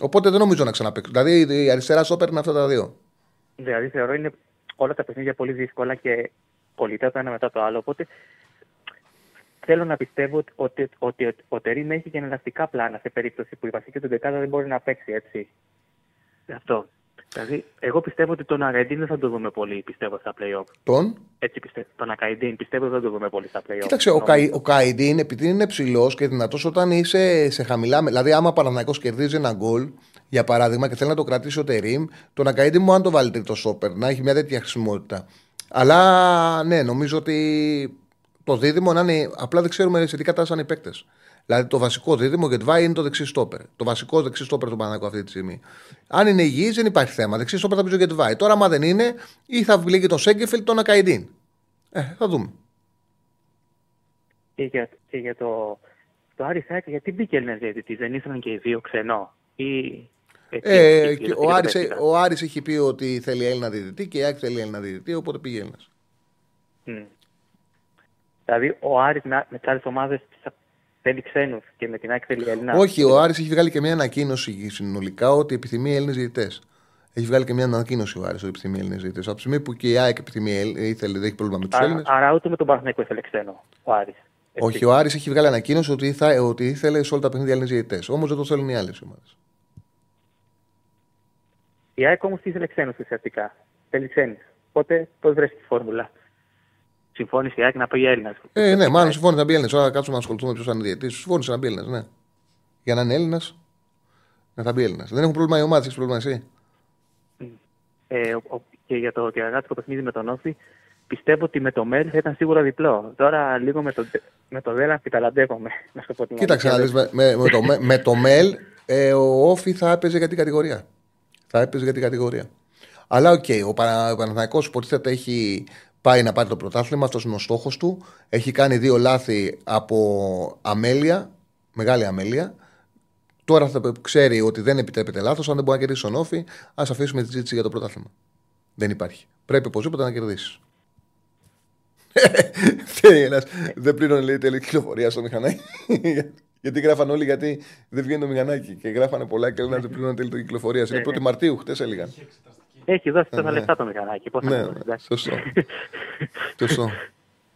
Οπότε δεν νομίζω να ξαναπέξει. Δηλαδή η αριστερά στόπερ είναι αυτά τα δύο. Δηλαδή, θεωρώ είναι όλα τα παιχνίδια πολύ δύσκολα και πολιτά το ένα μετά το άλλο. Οπότε θέλω να πιστεύω ότι, ότι, ότι ο Τερήμ έχει και εναλλακτικά πλάνα σε περίπτωση που η βασική του δεκάδα δεν μπορεί να παίξει έτσι. Αυτό. Δηλαδή, εγώ πιστεύω ότι τον Αγκαϊντίν δεν θα το δούμε πολύ, πιστεύω, στα play-off. Τον; Έτσι πιστεύω. Τον Ακαϊντίν πιστεύω δεν θα το δούμε πολύ στα play-off. Κοίταξε, ο, Νομίζω. Καϊ, ο Καϊντίν επειδή είναι ψηλός και δυνατός όταν είσαι σε χαμηλά. Δηλαδή, άμα Παναθηναϊκός κερδίζει ένα γκολ, για παράδειγμα, και θέλει να το κρατήσει ο Τερήμ, τον Ακαϊντίν μου αν το βάλει τρίτο σόπερ, να έχει μια τέτοια χρησιμότητα. Αλλά ναι, νομίζω ότι το δίδυμο να είναι. Απλά δεν ξέρουμε σε τι κατάσταση είναι οι παίκτες. Δηλαδή το βασικό δίδυμο Γετβάη είναι το δεξί στόπερ. Το βασικό δεξί στόπερ του Παναγικού αυτή τη στιγμή. Αν είναι υγιής, δεν υπάρχει θέμα. Δεξί στόπερ θα πει ο Γετβάη. Τώρα, άμα δεν είναι, ή θα βλέπει τον Σέγκεφελ τον Ακαϊντίν. Ε, θα δούμε. Και για, και για το, το Άρη Σάκ, γιατί μπήκε Έλληνα διαιτητή, δεν ήθελαν και οι δύο ξενό; Ή, έτσι, Ε, έτσι, και έτσι, ο, έτσι, Άρης, έτσι, ο Άρης έχει πει ότι θέλει Έλληνα διαιτητή και η Άκη θέλει Έλληνα διαιτητή, οπότε πήγε Έλληνας. Μμ. Δηλαδή, ο Άρης με, με τις άλλες ομάδες θέλει ξένους και με την Άκη θέλει Έλληνα. Όχι, ο Άρης έχει βγάλει και μια ανακοίνωση συνολικά ότι επιθυμεί Έλληνες διαιτητές. Έχει βγάλει και μια ανακοίνωση ο Άρης ότι επιθυμεί Έλληνες διαιτητές. Από τη στιγμή που και η ΑΕΚ επιθυμεί, Έλλη- ήθελε, δεν έχει πρόβλημα με τους Άρα, Έλληνες. άρα ούτε με τον Παναθηναϊκό ήθελε ξένο ο Άρης. Έτσι. Όχι, ο Άρης έχει βγάλει ανακοίνωση ότι, θα, ότι ήθελε σε όλα τα παιχνίδια Έλληνες διαιτητές. Όμως δεν το θέλουν οι άλλες ομάδες. Η ΑΕΚ όμως ήθελε ξένους ουσιαστικά. Θέλει ξένους. Οπότε πώς βρέσει τη φόρμουλα; Συμφώνησε η ΑΕΚ να πάει Έλληνας. Ε, ναι, μάλλον συμφώνησε να μπει Έλληνας. Τώρα κάτσουμε να ασχοληθούμε ποιος θα είναι διαιτητής. Συμφώνησε να μπει Έλληνας, ναι. Για να είναι Έλληνας, να θα μπει Έλληνας. Δεν έχουν πρόβλημα οι ομάδες, έχεις πρόβλημα εσύ. Ε, ο- ο- και για το κυριακάτικο παιχνίδι με τον ΟΦΗ, πιστεύω ότι με το Μέλ θα ήταν σίγουρα διπλό. Τώρα λίγο με το, με το Δέλλα αμφιταλαντεύομαι. <laughs> Να σου πω την Κοίταξε να αλήθεια. δεις, με, με, με, το, με, με το ΜΕΛ ε, ο ΟΦΗ θα έπαιζε για την κατηγορία. Θα έπαιζε για την κατηγορία. Αλλά οκ, ο, Πανα, ο Παναθηναϊκός υποτίθεται έχει πάει να πάρει το πρωτάθλημα, αυτός είναι ο στόχος του. Έχει κάνει δύο λάθη από αμέλεια, μεγάλη αμέλεια. Τώρα θα ξέρει ότι δεν επιτρέπεται λάθος. Αν δεν μπορεί να κερδίσει τον Όφη, ας αφήσουμε τη συζήτηση για το πρωτάθλημα. Δεν υπάρχει. Πρέπει οπωσδήποτε να κερδίσεις. <laughs> Ένας δεν πλήρωνε λέει τέλη κυκλοφορία στο μηχανάκι. <laughs> γιατί γράφαν όλοι γιατί δεν βγαίνει το μηχανάκι. Και γράφανε πολλά και λένε δεν πλήρωνε τέλη κυκλοφορία. Είναι 1η Μαρτίου, χτες έλεγαν. Έχει δώσει τόσα Ναι. λεφτά το μηχανάκι. Πώς θα Ναι, το δώσει, εντάξει. σωστό. Σωστό.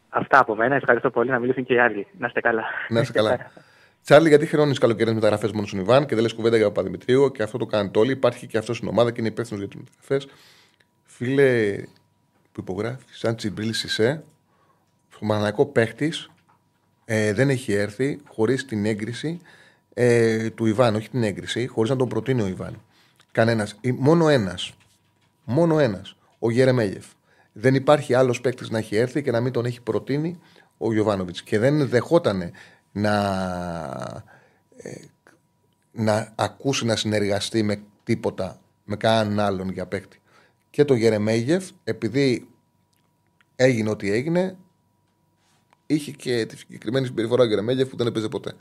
Αυτά από μένα. Ευχαριστώ πολύ να μιλήσουν και οι άλλοι. Να είστε καλά. Να είσαι καλά. Τσάρλι, γιατί χρεώνεις καλοκαιρινές μεταγραφές μόνο στον Ιβάν και δεν λες κουβέντα για τον Παπαδημητρίου και αυτό το κάνετε όλοι. Υπάρχει και αυτός στην ομάδα και είναι υπεύθυνος για τις μεταγραφές. Φίλε που υπογράφει, σαν τσιμπρίλ Σισε, στο μαναναϊκό παίχτης ε, δεν έχει έρθει χωρίς την έγκριση ε, του Ιβάν. Όχι την έγκριση, χωρίς να τον προτείνει ο Ιβάν. Κανένας. Μόνο ένας. Μόνο ένας. Ο Γερεμέγεφ. Δεν υπάρχει άλλος παίκτης να έχει έρθει και να μην τον έχει προτείνει ο Γιωβάνοβιτς. Και δεν δεχόταν να, ε, να ακούσει να συνεργαστεί με τίποτα, με κανέναν άλλον για παίκτη. Και το Γερεμέγεφ, επειδή έγινε ό,τι έγινε, είχε και τη συγκεκριμένη συμπεριφορά ο Γερεμέγεφ που δεν έπαιζε ποτέ.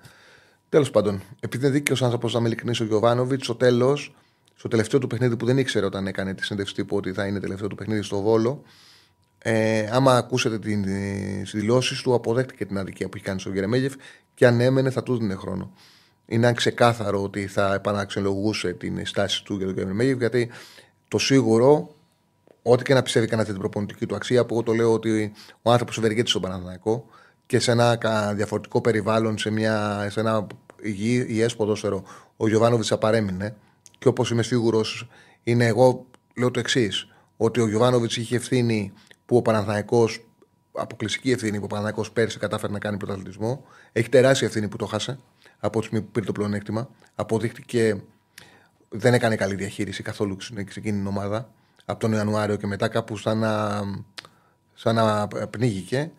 Τέλος πάντων, επειδή είναι δίκαιος άνθρωπος να με ειλικρινής ο Γιωβάνοβιτς, στο τέλος, στο τελευταίο του παιχνίδι που δεν ήξερε όταν έκανε τη συνέντευξη τύπου ότι θα είναι τελευταίο του παιχνίδι στο Βόλο, ε, άμα ακούσετε τις δηλώσεις του, αποδέχτηκε την αδικία που έχει κάνει στον Γερεμέγεφ και αν έμενε θα του δίνει χρόνο. Είναι ξεκάθαρο ότι θα επαναξιολογούσε την στάση του για τον Γερεμέγεφ, γιατί το σίγουρο, ό,τι και να πιστεύει κανένα την προπονητική του αξία, που εγώ το λέω ότι ο άνθρωπος ευεργέται στον Παναθηναϊκό και σε ένα διαφορετικό περιβάλλον, σε, μια, σε ένα υγιές ποδόσφαιρο, ο Γιωβάνοβιτς θα παρέμεινε. Και όπως είμαι σίγουρος, είναι εγώ λέω το εξής, ότι ο Γιωβάνοβιτς είχε ευθύνη που ο Παναθναϊκό, αποκλειστική ευθύνη που ο Παναθναϊκό πέρσι κατάφερε να κάνει πρωταθλητισμό. Έχει τεράστια ευθύνη που το χάσε από τη στιγμή που πήρε το πλεονέκτημα. Αποδείχτηκε δεν έκανε καλή διαχείριση καθόλου σε εκείνη την ομάδα από τον Ιανουάριο και μετά κάπου σαν να, σαν να πνίγηκε.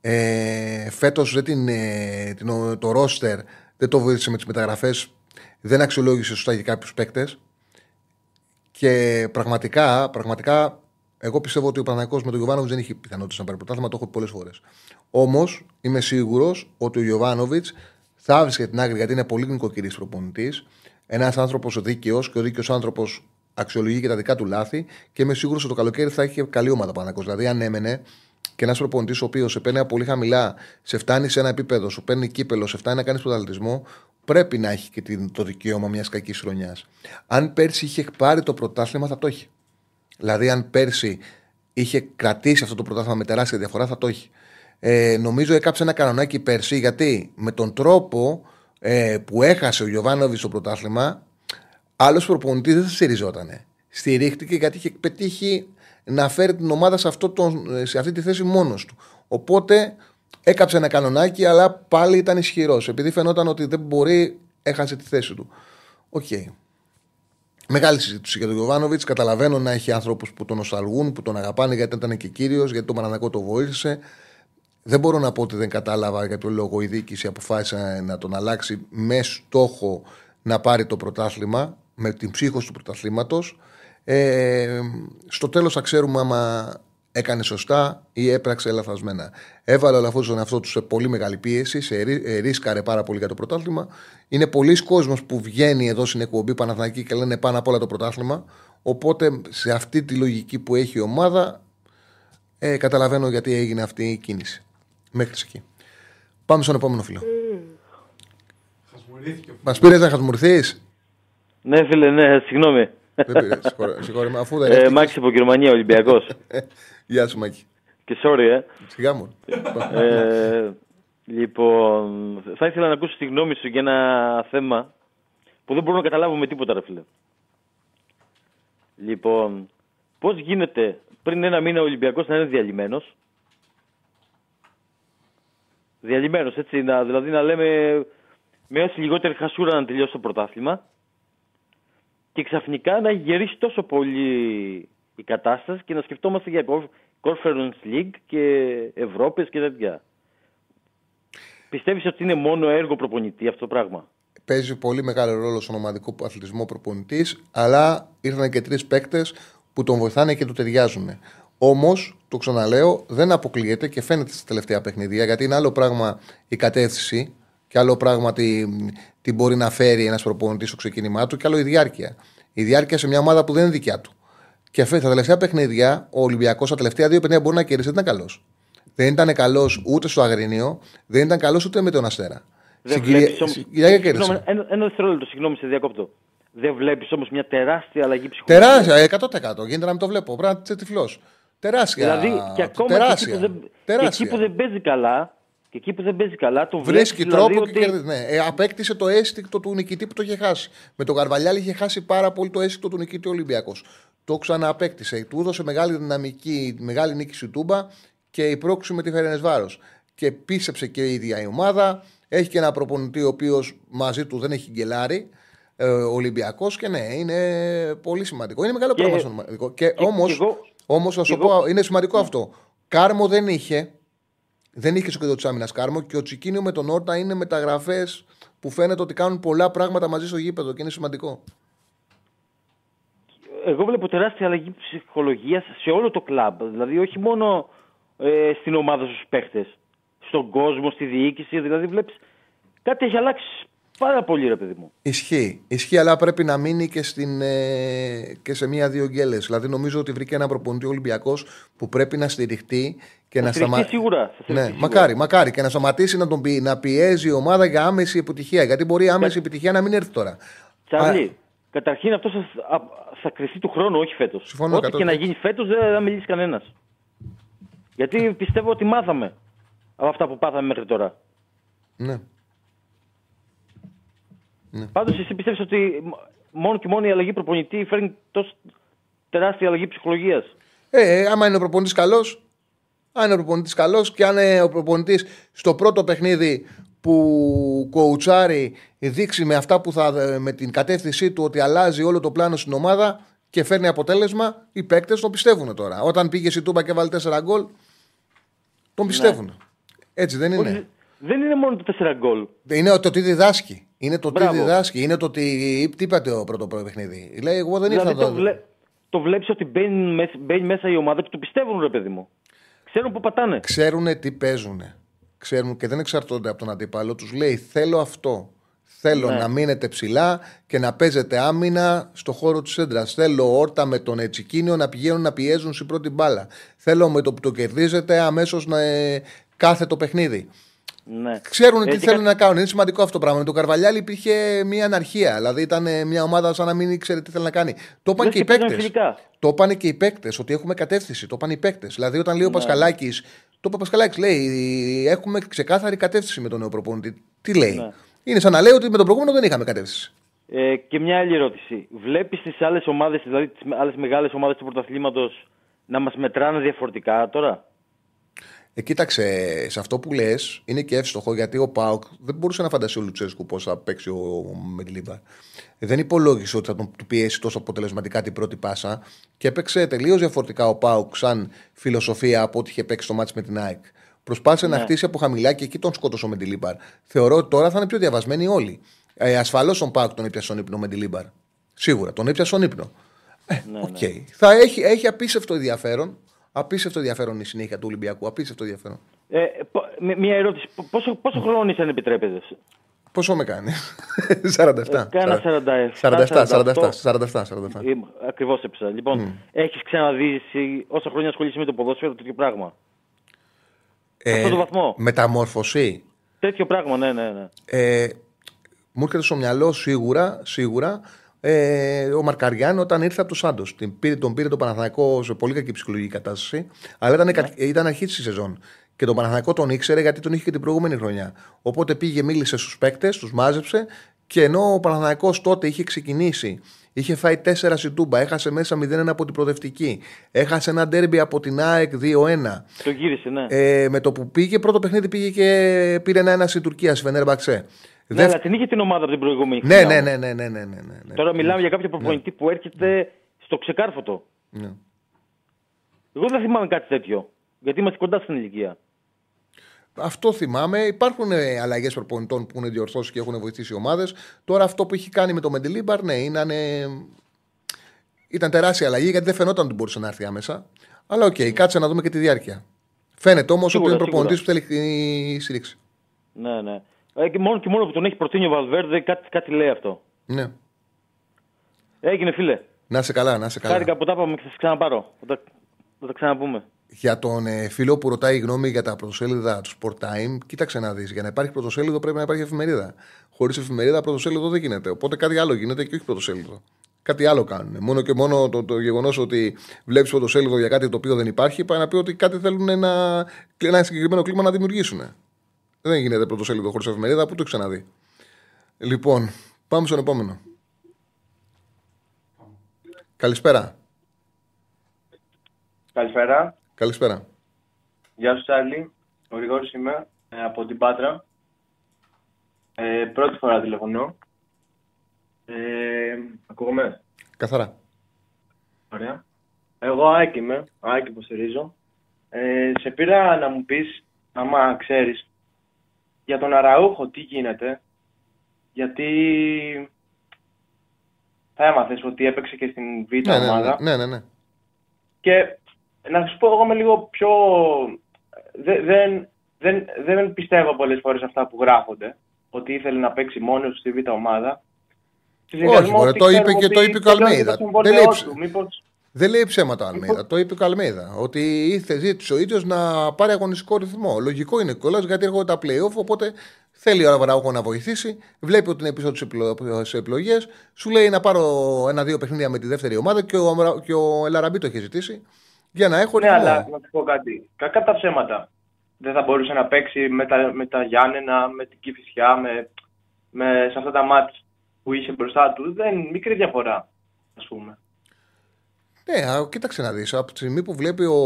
Ε, Φέτος ε, το ρόστερ δεν το βοήθησε με τις μεταγραφές, δεν αξιολόγησε σωστά για κάποιους παίκτες. Και πραγματικά, πραγματικά εγώ πιστεύω ότι ο Παναγικό με τον Γιωβάνοβιτς δεν έχει πιθανότητα να πάρει πρωτάθλημα, το έχω πει πολλές φορές. Όμως είμαι σίγουρος ότι ο Γιωβάνοβιτς θα βρίσκε την άκρη γιατί είναι πολύ νοικοκυρής προπονητής. Ένας άνθρωπος δίκαιος και ο δίκαιος άνθρωπος αξιολογεί και τα δικά του λάθη και είμαι σίγουρος ότι το καλοκαίρι θα έχει καλή ομάδα Παναγικό. Δηλαδή, αν έμενε και ένας προπονητής ο οποίος σε παίρνει πολύ χαμηλά, σε φτάνει σε ένα επίπεδο, σου παίρνει κύπελο, σε φτάνει να κάνεις πρωταθλητισμό, πρέπει να έχει και το δικαίωμα μιας κακής χρονιάς. Αν πέρσι είχε πάρει το πρωτάθλημα, θα το έχει. Δηλαδή, αν πέρσι είχε κρατήσει αυτό το πρωτάθλημα με τεράστια διαφορά, θα το έχει. Ε, νομίζω έκαψε ένα κανονάκι πέρσι, γιατί με τον τρόπο ε, που έχασε ο Γιοβάνοβιτς στο πρωτάθλημα, άλλος προπονητής δεν θα στηριζότανε. Στηρίχτηκε γιατί είχε πετύχει να φέρει την ομάδα σε, αυτό το, σε αυτή τη θέση μόνος του. Οπότε έκαψε ένα κανονάκι, αλλά πάλι ήταν ισχυρός. Επειδή φαινόταν ότι δεν μπορεί, έχασε τη θέση του. OK. Okay. Μεγάλη συζήτηση για τον Γιοβάνοβιτς. Καταλαβαίνω να έχει άνθρωπους που τον νοσταλγούν, που τον αγαπάνε γιατί ήταν και κύριος, γιατί τον Παναθηναϊκό το βοήθησε. Δεν μπορώ να πω ότι δεν κατάλαβα για ποιο λόγο η διοίκηση αποφάσισε να τον αλλάξει με στόχο να πάρει το πρωτάθλημα, με την ψύχωση του πρωταθλήματος. Ε, στο τέλος θα ξέρουμε άμα έκανε σωστά ή έπραξε λαθασμένα. Έβαλε όλο αυτό τον εαυτό του σε πολύ μεγάλη πίεση, σε ε, ρίσκαρε πάρα πολύ για το πρωτάθλημα. Είναι πολλοί κόσμος που βγαίνει εδώ στην εκπομπή Παναθανική και λένε πάνω απ' όλα το πρωτάθλημα. Οπότε σε αυτή τη λογική που έχει η ομάδα, ε, καταλαβαίνω γιατί έγινε αυτή η κίνηση. Μέχρι εκεί. Πάμε στον επόμενο φίλο. Μας πήρες να χασμουρθεί. Ναι, φίλε, ναι, συγγνώμη. Συγχωρούμε, αφού δεν ε, Μάξι από Γερμανία, Ολυμπιακός. <laughs> Γεια σου, Μάκη. Και sorry, ε. Σιγά μου. ε, λοιπόν, θα ήθελα να ακούσω τη γνώμη σου για ένα θέμα που δεν μπορώ να καταλάβω με τίποτα, ρε φίλε. Λοιπόν, πώς γίνεται πριν ένα μήνα ο Ολυμπιακός να είναι διαλυμένος; Διαλυμένος, έτσι, να, δηλαδή να λέμε με όση λιγότερη χασούρα να τελειώσει το πρωτάθλημα και ξαφνικά να γυρίσει τόσο πολύ η κατάσταση και να σκεφτόμαστε για Conference League και Ευρώπης και τέτοια. Πιστεύεις ότι είναι μόνο έργο προπονητή αυτό το πράγμα; Παίζει πολύ μεγάλο ρόλο στον ομαδικό αθλητισμό προπονητής, αλλά ήρθαν και τρεις παίκτες που τον βοηθάνε και του ταιριάζουν. Όμως, το ξαναλέω, δεν αποκλείεται και φαίνεται στα τελευταία παιχνίδια γιατί είναι άλλο πράγμα η κατεύθυνση και άλλο πράγμα τι, τι μπορεί να φέρει ένας προπονητής στο ξεκίνημά του και άλλο η διάρκεια. Η διάρκεια σε μια ομάδα που δεν είναι δικιά του. Και φέτο, τα τελευταία παιχνίδια, ο Ολυμπιακός στα τελευταία δύο παιχνίδια μπορεί να κερδίσει, δεν ήταν καλός. Δεν ήταν καλός ούτε στο Αγρινίο, δεν ήταν καλός ούτε με τον Αστέρα. Δεν βλέπεις όμως... Ένα, ένα δευτερόλεπτο, συγγνώμη, σε διακόπτω. Δεν βλέπεις όμως μια τεράστια αλλαγή ψυχολογία. Τεράστια, 100%. Γίνεται να μην το βλέπω. Πρέπει να είσαι τυφλό. Τεράστια. Δηλαδή και ακόμα τεράστια. Και, εκεί που δεν, και εκεί που δεν παίζει καλά, και εκεί που δεν παίζει καλά, το βρίσκει δηλαδή τρόπο ότι... και κερδίζει. Ναι. Ε, απέκτησε το αίσθηκτο του νικητή που το είχε χάσει. Με τον Καρβαλιάλη είχε χάσει πάρα πολύ το αίσθηκτο του νικητή Ολυμπιακός. Το ξανααπέκτησε. Του έδωσε μεγάλη δυναμική, μεγάλη νίκη στη Τούμπα και η πρόξη με τη Φερενέ Βάρο. Και πίστεψε και η ίδια η ομάδα. Έχει και ένα προπονητή ο οποίος μαζί του δεν έχει γκελάρει. Ε, Ολυμπιακός και ναι, είναι πολύ σημαντικό. Είναι μεγάλο και... πράγμα στο σημαντικό. Και, και όμω, όμως, θα σου πω, είναι σημαντικό αυτό. Κάρμο δεν είχε. Δεν είχε στο κέντρο τη άμυνα Κάρμο και ο Τσικίνιο με τον Όρτα είναι μεταγραφές που φαίνεται ότι κάνουν πολλά πράγματα μαζί στο γήπεδο και είναι σημαντικό. Εγώ βλέπω τεράστια αλλαγή ψυχολογίας σε όλο το κλαμπ. Δηλαδή, όχι μόνο ε, στην ομάδα στους παίχτες. στον κόσμο, στη διοίκηση. Δηλαδή βλέπεις κάτι έχει αλλάξει πάρα πολύ, ρε παιδί μου. Ισχύει. Ισχύει, αλλά πρέπει να μείνει και, στην, ε, και σε μία-δύο γκέλες. Δηλαδή, νομίζω ότι βρήκε ένα προπονητή Ολυμπιακός που πρέπει να στηριχτεί και Θα να στηριχτεί σταματήσει. σίγουρα. Θα στηριχτεί Ναι, σίγουρα. μακάρι, μακάρι. Και να σταματήσει να, τον πι... να πιέζει η ομάδα για άμεση επιτυχία. Γιατί μπορεί η άμεση επιτυχία να μην έρθει τώρα. Τσάρλι, καταρχήν αυτό θα, α, θα κρυφτεί του χρόνου, όχι φέτος. Συμφωνώ Ό,τι 100%. και να γίνει φέτος δεν θα μιλήσει κανένας. Γιατί πιστεύω ότι μάθαμε από αυτά που πάθαμε μέχρι τώρα. Ναι. Πάντως, εσύ πιστεύεις ότι μ- μόνο και μόνο η αλλαγή προπονητή φέρνει τόσο τεράστια αλλαγή ψυχολογίας; Ε, ε, άμα είναι ο προπονητής καλός, αν είναι ο προπονητής καλός και αν είναι ο προπονητής στο πρώτο παιχνίδι που κοουτσάρει δείξει με αυτά που θα με την κατεύθυνσή του ότι αλλάζει όλο το πλάνο στην ομάδα και φέρνει αποτέλεσμα, οι παίκτες τον πιστεύουν τώρα. Όταν πήγε η Τούμπα και βάλει 4 γκολ, τον πιστεύουν. Έτσι δεν είναι; Δεν είναι μόνο το 4 γκολ. Είναι το τι διδάσκει. Είναι το τι Μπράβο. διδάσκει. Είναι το τι. Τι είπατε ο πρώτο πρώτο παιχνίδι. Λέει, εγώ δεν ήρθα δηλαδή, εδώ. το, βλέ... το βλέπεις ότι μπαίνει, μες- μπαίνει μέσα η ομάδα και το πιστεύουν, ρε παιδί μου. Ξέρουν που πατάνε. Ξέρουν τι παίζουν. Ξέρουν και δεν εξαρτώνται από τον αντίπαλο. Τους λέει: Θέλω αυτό. Θέλω Ναι. να μείνετε ψηλά και να παίζετε άμυνα στο χώρο της έντρας. Θέλω όρτα με τον Ετσικίνιο να πηγαίνουν να πιέζουν στην πρώτη μπάλα. Θέλω με το που το κερδίζετε αμέσως να ε, κάθε το παιχνίδι. Ναι. Ξέρουν Ε, τι και θέλουν κα- να κάνουν. Είναι σημαντικό αυτό το πράγμα. Με τον Καρβαλιάλη υπήρχε μια αναρχία. Δηλαδή ήταν ε, μια ομάδα σαν να μην ήξερε τι θέλει να κάνει. Το είπαν Λες και οι και παίζανε παίκτες. φιλικά. Το είπαν και οι παίκτες ότι έχουμε κατεύθυνση. Το είπαν οι παίκτες. Δηλαδή όταν λέει ο Ναι. Πασχαλάκη. Το είπε ο Πασχαλάκης, λέει: Έχουμε ξεκάθαρη κατεύθυνση με τον νέο προπονητή. Τι λέει; Ναι. Είναι σαν να λέει ότι με τον προηγούμενο δεν είχαμε κατεύθυνση. Ε, και μια άλλη ερώτηση. Βλέπεις τις άλλες ομάδες, δηλαδή τις άλλες μεγάλες ομάδες του πρωταθλήματος να μας μετράνε διαφορετικά τώρα; Ε, κοίταξε, σε αυτό που λες είναι και εύστοχο γιατί ο Πάουκ δεν μπορούσε να φανταστεί ο Λουτσέσκου πώς θα παίξει ο Μεντιλίμπαρ. Δεν υπολόγισε ότι θα τον του πιέσει τόσο αποτελεσματικά την πρώτη πάσα και έπαιξε τελείως διαφορετικά ο ΠΑΟΚ σαν φιλοσοφία από ό,τι είχε παίξει το ματς με την ΑΕΚ. Προσπάθησε να Ναι. χτίσει από χαμηλά και εκεί τον σκότωσε ο Μεντιλίμπαρ. Θεωρώ ότι τώρα θα είναι πιο διαβασμένοι όλοι. Ε, Ασφαλώς τον ΠΑΟΚ τον έπιασε στον ύπνο ο Μεντιλίμπαρ. Σίγουρα, τον έπιασε στον ύπνο. Ναι, Οκ. Θα έχει, έχει απίστευτο ενδιαφέρον. Απίστευτο ενδιαφέρον η συνέχεια του Ολυμπιακού. Απίστευτο ενδιαφέρον. Ε, πο- με- μια ερώτηση. Πο- Πόσο, πόσο χρόνο είσαι αν επιτρέπετε; Πόσο με κάνει, <laughs> 47. Κάνα 47, 47, 47, 47, 47. Ακριβώς έπεσα. Λοιπόν, έχεις ξαναδεί εσύ, όσα χρόνια ασχολείσαι με το ποδόσφαιρο τέτοιο πράγμα; Ε, Αυτό το βαθμό; Μεταμόρφωση. Τέτοιο πράγμα, ναι, ναι, ναι. Ε, μου έρχεται στο μυαλό σίγουρα, σίγουρα ε, ο Μαρκαριάν όταν ήρθε από το Σάντος. Τον πήρε το Παναθανικό σε πολύ κακή ψυχολογική κατάσταση, αλλά ήταν, κα- ήταν αρχής της σεζόν. Και τον Παναθανικό τον ήξερε γιατί τον είχε και την προηγούμενη χρονιά. Οπότε πήγε, μίλησε στους παίκτες, τους μάζεψε και ενώ ο Παναθανικό τότε είχε ξεκινήσει, είχε φάει 4 στην Τούμπα, έχασε μέσα 0-1 από την προοδευτική, έχασε ένα ντέρμπι από την ΑΕΚ 2-1. Το γύρισε, ναι. Ε, με το που πήγε, πρώτο παιχνίδι πήγε και πήρε ένα-ένα στην Τουρκία, στη Φενέρμπαξε. Ναι, αλλά την είχε την ομάδα από την προηγούμενη Ναι, χρονιά. ναι, ναι, ναι, ναι, ναι, ναι, ναι, ναι. Τώρα μιλάμε για κάποιο προπονητή που έρχεται στο ξεκάρφωτο. Ναι. Εγώ δεν θυμάμαι κάτι τέτοιο. Γιατί είμαστε κοντά στην ηλικία. Αυτό θυμάμαι. Υπάρχουν αλλαγές προπονητών που έχουν διορθώσει και έχουν βοηθήσει ομάδες. Τώρα αυτό που έχει κάνει με το Μεντιλίμπαρ, ναι, ήταν, ήταν τεράστια αλλαγή γιατί δεν φαινόταν ότι μπορούσε να έρθει άμεσα. Αλλά οκ, κάτσε να δούμε και τη διάρκεια. Φαίνεται όμως ότι Σίγουρα, είναι προπονητής που σίγουρα. θέλει τη στήριξη. Ναι, ναι. Ε, και μόνο και μόνο που τον έχει προτείνει ο Βαλβέρδε, κάτι, κάτι λέει αυτό. Ναι. Έγινε, φίλε. Να είσαι καλά, να είσαι καλά. Χάρηκα που τα είπαμε και θα σε ξαναπάρω. Θα τα, θα τα ξαναπούμε. Για τον ε, φίλο που ρωτάει γνώμη για τα πρωτοσέλιδα του Sport Time, κοίταξε να δεις. Για να υπάρχει πρωτοσέλιδο πρέπει να υπάρχει εφημερίδα. Χωρίς εφημερίδα, πρωτοσέλιδο δεν γίνεται. Οπότε κάτι άλλο γίνεται και όχι πρωτοσέλιδο. Κάτι άλλο κάνουν. Μόνο και μόνο το, το γεγονός ότι βλέπεις πρωτοσέλιδο για κάτι το οποίο δεν υπάρχει, πάει να πει ότι κάτι θέλουν να, ένα συγκεκριμένο κλίμα να δημιουργήσουν. Δεν γίνεται πρωτοσέλιδο χωρίς εφημερίδα, πού το έχεις ξαναδεί. Λοιπόν, πάμε στον επόμενο. Καλησπέρα. Καλησπέρα. Καλησπέρα. Γεια σου Τσάρλι. Ο Γρηγόρης είμαι ε, από την Πάτρα. Ε, πρώτη φορά τηλεφωνώ. Ε, ακούγομαι; Καθαρά. Ωραία. Εγώ ΑΕΚ είμαι. ΑΕΚ υποστηρίζω. Ε, σε πήρα να μου πεις, άμα ξέρεις, για τον Αραούχο τι γίνεται; Γιατί θα έμαθες ότι έπαιξε και στην Β' Ναι, ναι, ομάδα. ναι, ναι, ναι. Και να σου πω, εγώ είμαι λίγο πιο. δε- δεν, δεν, δεν πιστεύω πολλές φορές αυτά που γράφονται. Ότι ήθελε να παίξει μόνος του στη β' ομάδα. Όχι, μωρέ, το είπε και το είπε και ο Αλμέιδα. Δεν λέει, ψ- Μήπως... δεν λέει ψέματα ο Αλμέιδα. Το είπε και ο Αλμέιδα. Ότι ήρθε, ζήτησε ο ίδιος να πάρει αγωνιστικό ρυθμό. Λογικό είναι κιόλας γιατί έρχονται τα playoff. Οπότε θέλει ο Αβραούχο να βοηθήσει. Βλέπει ότι είναι πίσω τις επιλογές. Σου λέει να πάρω ένα-δύο παιχνίδια με τη δεύτερη ομάδα και ο, Αμρα- και ο Ελαραμπή το έχει ζητήσει. Για να έχω Ναι, ρυθμό. αλλά να σου πω κάτι. Κακά τα ψέματα. Δεν θα μπορούσε να παίξει με τα, με τα Γιάννενα, με την Κηφισιά, με, με, σε αυτά τα μάτς που είχε μπροστά του. Δεν, μικρή διαφορά, ας πούμε. Ναι, α, κοίταξε να δεις. Από τη στιγμή που βλέπει ο,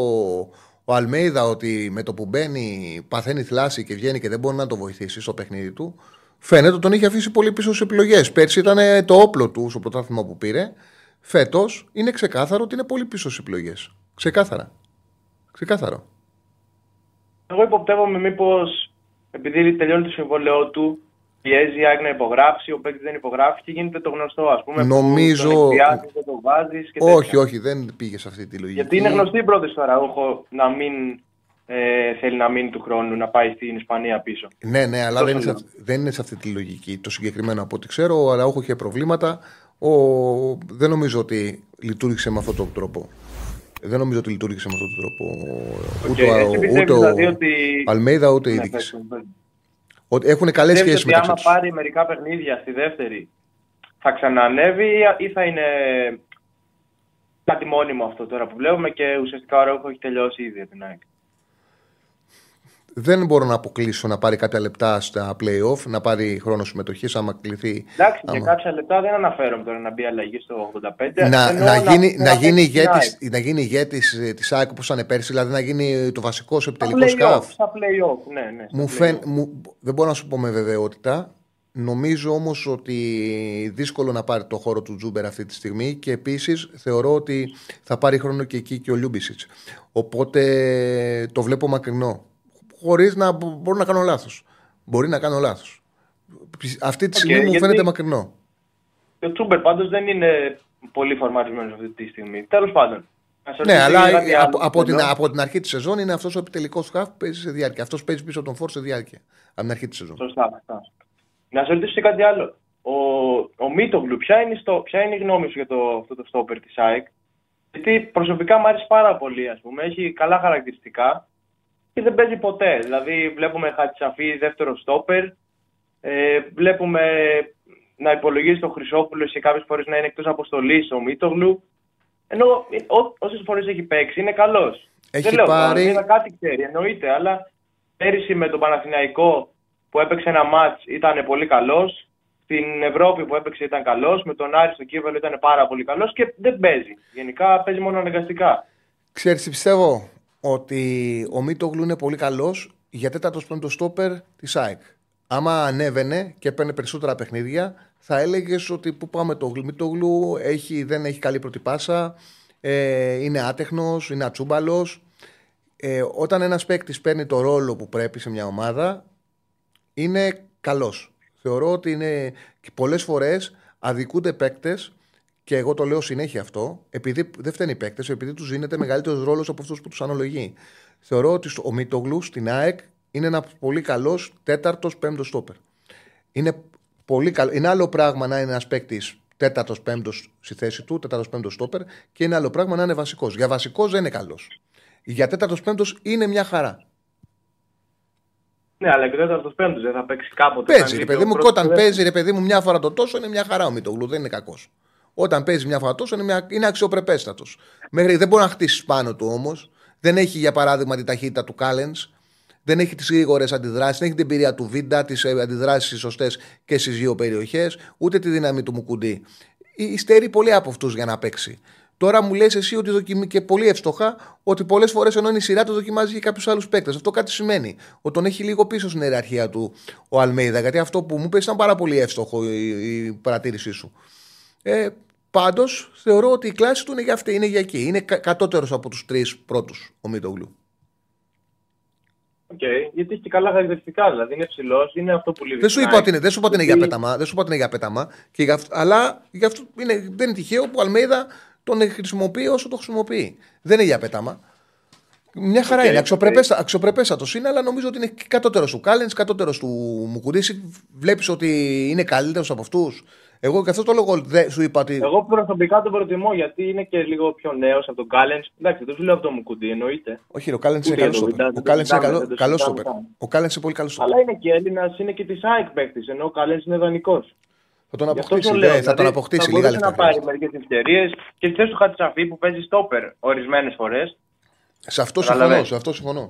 ο Αλμέιδα ότι με το που μπαίνει παθαίνει θλάση και βγαίνει και δεν μπορεί να το βοηθήσει στο παιχνίδι του, φαίνεται ότι τον είχε αφήσει πολύ πίσω στις επιλογές. Πέρσι ήταν το όπλο του στο πρωτάθλημα που πήρε. Φέτος είναι ξεκάθαρο ότι είναι πολύ πίσω στις επιλογές. Ξεκάθαρα. Ξεκάθαρο. Εγώ υποπτεύομαι μήπως επειδή τελειώνει το συμβόλαιό του, πιέζει η ΑΕΚ να υπογράψει, ο παίκτης δεν υπογράφει και γίνεται το γνωστό, ας πούμε. που Νομίζω- Τον εκβιάζεις, δεν τον βάζεις και τέτοια. όχι, όχι, δεν πήγε σε αυτή τη λογική. Γιατί είναι γνωστή η πρόταση του Αραούχο να μην ε, θέλει να μείνει του χρόνου, να πάει στην Ισπανία πίσω. Ναι, ναι, αλλά Τόσο δεν είναι, σε, λέω. αυ- δεν είναι σε αυτή τη λογική. Το συγκεκριμένο από ό,τι ξέρω, ο Αραούχο είχε προβλήματα. Ο, δεν νομίζω ότι λειτουργήσε με αυτόν τον τρόπο. Δεν νομίζω ότι λειτουργήσε με αυτόν τον τρόπο. Ούτε, ο- εσύ πιστεύεις ούτε ο δηλαδή ότι... Αλμέιδα ούτε η Ναι, διοίκηση. Πες, πες. Ότι έχουν καλές Πιστεύεις σχέσεις ότι μεταξύ άμα τους. πάρει μερικά παιχνίδια στη δεύτερη, θα ξανανεύει ή θα είναι κάτι μόνιμο αυτό τώρα που βλέπουμε και ουσιαστικά ο Αραούχο έχει τελειώσει ήδη από την ΑΕΚ; Δεν μπορώ να αποκλείσω να πάρει κάποια λεπτά στα playoff, να πάρει χρόνο συμμετοχής άμα κληθεί. Εντάξει, για άμα- κάποια λεπτά δεν αναφέρομαι τώρα να μπει αλλαγή στο 85. να, Εννοώ να, γίνει, να, γίνει παίξει την ηγέτης, ΑΕΚ. να γίνει ηγέτης ε, της ΑΕΚ όπως ήταν πέρσι, δηλαδή να γίνει το βασικό σε Στα επιτελικό play-off, χαφ. Στα play-off, ναι, ναι. στα Μου play-off. φαίν, μου, δεν μπορώ να σου πω με βεβαιότητα. Νομίζω όμως ότι δύσκολο να πάρει το χώρο του Ζούμπερ αυτή τη στιγμή και επίσης θεωρώ ότι θα πάρει χρόνο και εκεί και ο Λιούμπισιτς. Οπότε το βλέπω μακρινό. Χωρίς να μπο- μπορώ να κάνω λάθος. Μπορεί να κάνω λάθος. Αυτή τη Οκ, στιγμή μου γιατί- φαίνεται μακρινό. Ο Τσούμπερ πάντως δεν είναι πολύ φορματισμένος αυτή τη στιγμή. Τέλος πάντων. Να σε Ναι, ρωτήσω αλλά για κάτι από, άλλο. από, την, Εδώ. από την αρχή της σεζόν είναι αυτός ο επιτελικός σκάφ που παίζει σε διάρκεια. Αυτός παίζει πίσω από τον Φόρ σε διάρκεια. Από την αρχή της σεζόν. Σωστά, σωστά. Να σε ρωτήσω και κάτι άλλο. Ο, ο Μίτογλου, ποια είναι, στο, ποια είναι η γνώμη σου για το, αυτό το στόπερ της ΑΕΚ; Γιατί προσωπικά μου αρέσει πάρα πολύ, ας πούμε. Έχει καλά χαρακτηριστικά και δεν παίζει ποτέ. Δηλαδή βλέπουμε Χατσαφή δεύτερο στόπερ. Ε, βλέπουμε να υπολογίζει τον Χρυσόπουλο και κάποιες φορές να είναι εκτός αποστολής ο Μίτογλου. Ενώ ό, όσες φορές έχει παίξει είναι καλός. Έχει δεν λέω πάρει- τώρα, κάτι ξέρει, εννοείται, αλλά πέρυσι με τον Παναθηναϊκό που έπαιξε ένα μάτς ήταν πολύ καλός. Στην Ευρώπη που έπαιξε ήταν καλός. Με τον Άρη στο Κίβελο ήταν πάρα πολύ καλός και δεν παίζει. Γενικά παίζει μόνο αναγκαστικά. Ξέρεις τι πιστεύω, ότι ο Μίτογλου είναι πολύ καλός για τέταρτο πέμπτο στόπερ της ΑΕΚ. Άμα ανέβαινε και έπαιρνε περισσότερα παιχνίδια, θα έλεγες ότι που πάμε το Μίτογλου έχει, δεν έχει καλή πρώτη πάσα, ε, είναι άτεχνος, είναι ατσούμπαλος. Ε, όταν ένας παίκτης παίρνει το ρόλο που πρέπει σε μια ομάδα, είναι καλός. Θεωρώ ότι είναι και πολλές φορές αδικούνται παίκτες και εγώ το λέω συνέχεια αυτό, επειδή δεν φταίνει οι παίκτες, επειδή τους δίνεται μεγαλύτερος ρόλος από αυτούς που τους αναλογεί. Θεωρώ ότι ο Μίτογλου στην ΑΕΚ είναι ένα πολύ καλός τέταρτος πέμπτος στόπερ. Είναι, πολύ καλό. είναι άλλο πράγμα να είναι ένας παίκτης τέταρτος πέμπτος στη θέση του, τέταρτος πέμπτος στόπερ, και είναι άλλο πράγμα να είναι βασικός. Για βασικός δεν είναι καλός. Για τέταρτος πέμπτος είναι μια χαρά. Ναι, αλλά και ο τέταρτος πέμπτος δεν θα παίξει κάποτε. Παίζει, σαν ρε δίπλο παιδί μου, και πρώτο όταν και δεύτερος. παίζει, ρε παιδί μου, μια φορά το τόσο είναι μια χαρά ο Μίτογλου, δεν είναι κακός. Όταν παίζεις μια φορά τόσο είναι, μια... είναι αξιοπρεπέστατος. Μέχρι δεν μπορεί να χτίσει πάνω του όμως. Δεν έχει, για παράδειγμα, τη ταχύτητα του Κάλενς. Δεν έχει τις γρήγορες αντιδράσεις. Δεν έχει την εμπειρία του Βίντα, τις αντιδράσεις σωστές και στις δύο περιοχές. Ούτε τη δύναμη του Μουκουντή. Υστερεί πολύ από αυτούς για να παίξει. Τώρα μου λες εσύ ότι δοκιμεί και πολύ εύστοχα ότι πολλές φορές ενώ είναι η σειρά του δοκιμάζει και κάποιους άλλους παίκτες. Αυτό κάτι σημαίνει. Ότι τον έχει λίγο πίσω στην ιεραρχία του ο Αλμέιδα. Γιατί αυτό που μου είπε ήταν πάρα πολύ εύστοχο η, η παρατήρησή σου. Ε, Πάντως θεωρώ ότι η κλάση του είναι για αυτή, είναι για εκεί. Είναι κα- κατώτερος από τους τρεις πρώτους ο Μίτογλου. Οκ, γιατί έχει και καλά χαρακτηριστικά. Δηλαδή είναι ψηλός, είναι αυτό που λείπει. Δεν σου στην είπα ΑΕΚ. ότι είναι, δεν σου είπα ότι είναι για Γιατί- πέταμα. Δεν σου είπα ότι είναι για πέταμα. Και για, αυ- αλλά για αυτό είναι, δεν είναι τυχαίο που ο Αλμέιδα τον χρησιμοποιεί όσο το χρησιμοποιεί. Δεν είναι για πέταμα. Μια χαρά Οκ, είναι. οκ. Αξιοπρεπέστα, αξιοπρεπέστατος είναι, αλλά νομίζω ότι είναι και κατώτερος του Κάλενς, κατώτερος του Μουκουντήση. Βλέπεις ότι είναι καλύτερος από αυτούς. Εγώ και αυτό το λόγο δεν σου είπα ότι. Εγώ προσωπικά τον προτιμώ γιατί είναι και λίγο πιο νέος από τον Κάλενς. Εντάξει, δεν σου λέω από τον Μουκουντή, εννοείται. Όχι, ρε, ο Κάλενς είναι Ούτε καλός για το στόπερ. Βιντάζ, Ο δεν Κάλενς το είναι συζητάμε, καλό δεν το καλό συζητάμε στόπερ. καν. Ο Κάλενς είναι πολύ καλός στόπερ. Αλλά είναι και Έλληνας, είναι και της ΑΕΚ παίκτης, ενώ ο Κάλενς είναι δανεικός. Θα τον Γι' αυτό αποκτήσει. το λέω. ναι, θα τον δηλαδή, αποκτήσει θα λίγα μπορούσε λεπτά. να πάρει χρειάζεται. μερικές ευκαιρίες και στη θέση του Χατσαφή που παίζει στόπερ ορισμένες φορές. Σε αυτό Καταλαβαίνεις. συμφωνώ. Σε αυτό συμφωνώ.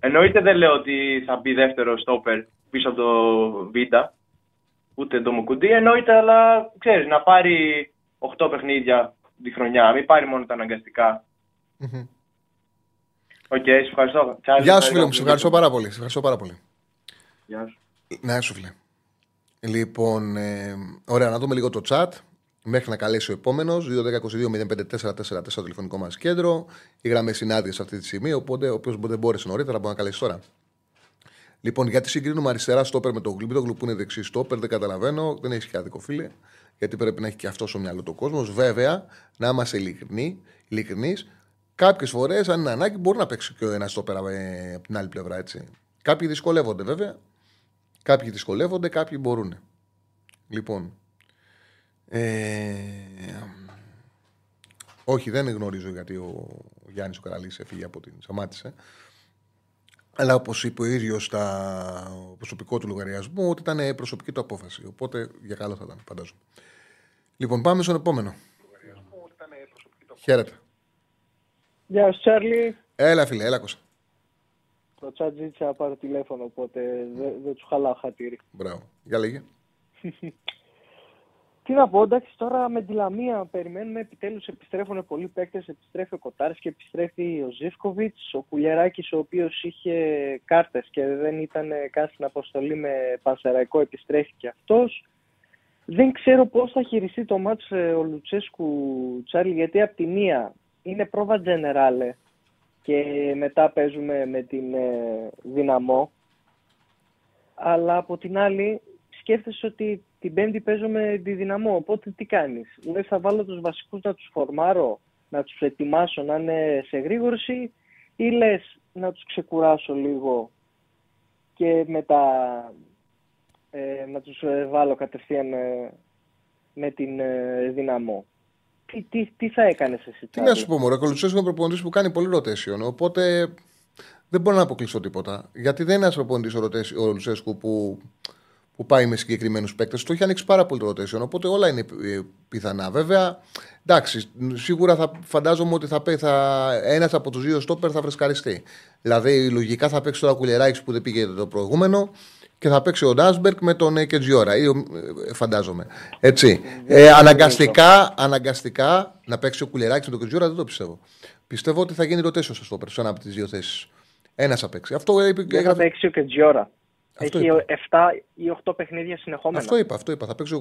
Εννοείται δεν λέω ότι θα μπει δεύτερο στόπερ πίσω από το Β. Ούτε το Μουκουντή. Εννοείται, αλλά ξέρεις, να πάρει 8 παιχνίδια τη χρονιά. Μην πάρει μόνο τα αναγκαστικά. Μμμ. Οκ, σε ευχαριστώ. Τσάρλι, Γεια σου, φίλε μου. ευχαριστώ. Σε ευχαριστώ πάρα πολύ. Σε ευχαριστώ πάρα πολύ. Γεια σου. Ναι, σου φίλε. Λοιπόν, ε, ωραία, να δούμε λίγο το chat. Μέχρι να καλέσει ο επόμενος. 2-10-22-05-4-4 το τηλεφωνικό μας κέντρο. Οι γραμμές είναι άδειες αυτή τη στιγμή. Οπότε, όποιος δεν μπόρεσε νωρίτερα μπορεί να καλέσει τώρα. Λοιπόν, γιατί συγκρίνουμε αριστερά στόπερ με τον Γκλουπίδογλου που είναι δεξί στόπερ, δεν καταλαβαίνω. Δεν έχει και άδικο, φίλε. Γιατί πρέπει να έχει και αυτός στο μυαλό του κόσμος. Βέβαια, να είμαστε ειλικρινείς, κάποιες φορές, αν είναι ανάγκη, μπορεί να παίξει και ο ένας στόπερ ε, από την άλλη πλευρά. Έτσι. Κάποιοι δυσκολεύονται, βέβαια. Κάποιοι δυσκολεύονται, κάποιοι μπορούν. Λοιπόν. Ε, όχι, δεν γνωρίζω γιατί ο Γιάννης ο Καραλής έφυγε από την. Σταμάτησε. Αλλά όπως είπε ο ίδιος στα προσωπικό του λογαριασμό, ότι ήταν προσωπική του απόφαση. Οπότε για καλό θα ήταν, φαντάζομαι. Λοιπόν, πάμε στον επόμενο. Χαίρετε. Γεια σου, Τσάρλι. Έλα, φίλε, έλα, Κώστα. Το chat ζήτησε να πάρω τηλέφωνο, οπότε δεν δεν του χαλάω χατήρι. Μπράβο. Για λέγε. <laughs> Τι να πω, εντάξει, τώρα με τη Λαμία περιμένουμε επιτέλους επιστρέφουν πολλοί παίκτες, επιστρέφει ο Κοτάρης και επιστρέφει ο Ζήφκοβιτς, ο Κουλιαράκης ο οποίος είχε κάρτες και δεν ήταν καν στην αποστολή με Πανσεραϊκό, επιστρέφει και αυτός. Δεν ξέρω πώς θα χειριστεί το μάτς ε, ο Λουτσέσκου Τσάρλι, γιατί από τη μία είναι πρόβα τζενεράλε και μετά παίζουμε με την ε, Δυναμό. Αλλά από την άλλη σκέφτεσαι ότι την Πέμπτη παίζω με τη Δυναμό. Οπότε τι κάνεις; Λες θα βάλω τους βασικούς να τους φορμάρω, να τους ετοιμάσω να είναι σε γρήγορση ή λες να τους ξεκουράσω λίγο και μετά ε, να τους ε, βάλω κατευθείαν ε, με την ε, Δυναμό. Τι, τι, τι θα έκανες εσύ Τι Τσάρλι; να σου πω, Μωρέ, ο Κολουτσέσκου είναι προπονητής που κάνει πολύ rotation. Οπότε δεν μπορώ να αποκλείσω τίποτα. Γιατί δεν είναι ένας προπονητής ο, Ρωτέσ- ο Λουτσέσκου που, που πάει με συγκεκριμένους παίκτες. Το έχει ανοίξει πάρα πολύ το rotation. Οπότε όλα είναι ε, πιθανά. Βέβαια, εντάξει, σίγουρα θα φαντάζομαι ότι θα, πέ- θα, ένας από τους δύο στόπερ θα φρεσκαριστεί. Δηλαδή, λογικά θα παίξει τώρα ο Κουλεράκη που δεν πήγε το προηγούμενο και θα παίξει ο Ντάσμπερκ με τον ε, Κετζιόρα. Ή, ο- ε, φαντάζομαι. Έτσι. Ε, αναγκαστικά, αναγκαστικά να παίξει ο Κουλεράκη με τον Κετζιόρα δεν το πιστεύω. Πιστεύω ότι θα γίνει rotation στο στόπερ σε ένα από τις δύο θέσεις. Ένας θα παίξει. Αυτό, ε, Δεν θα έγραφε- παίξει ο Κετζιόρα. Αυτό Έχει είπα. 7 ή 8 παιχνίδια συνεχόμενα. αυτό είπα, αυτό είπα. Θα παίξει ο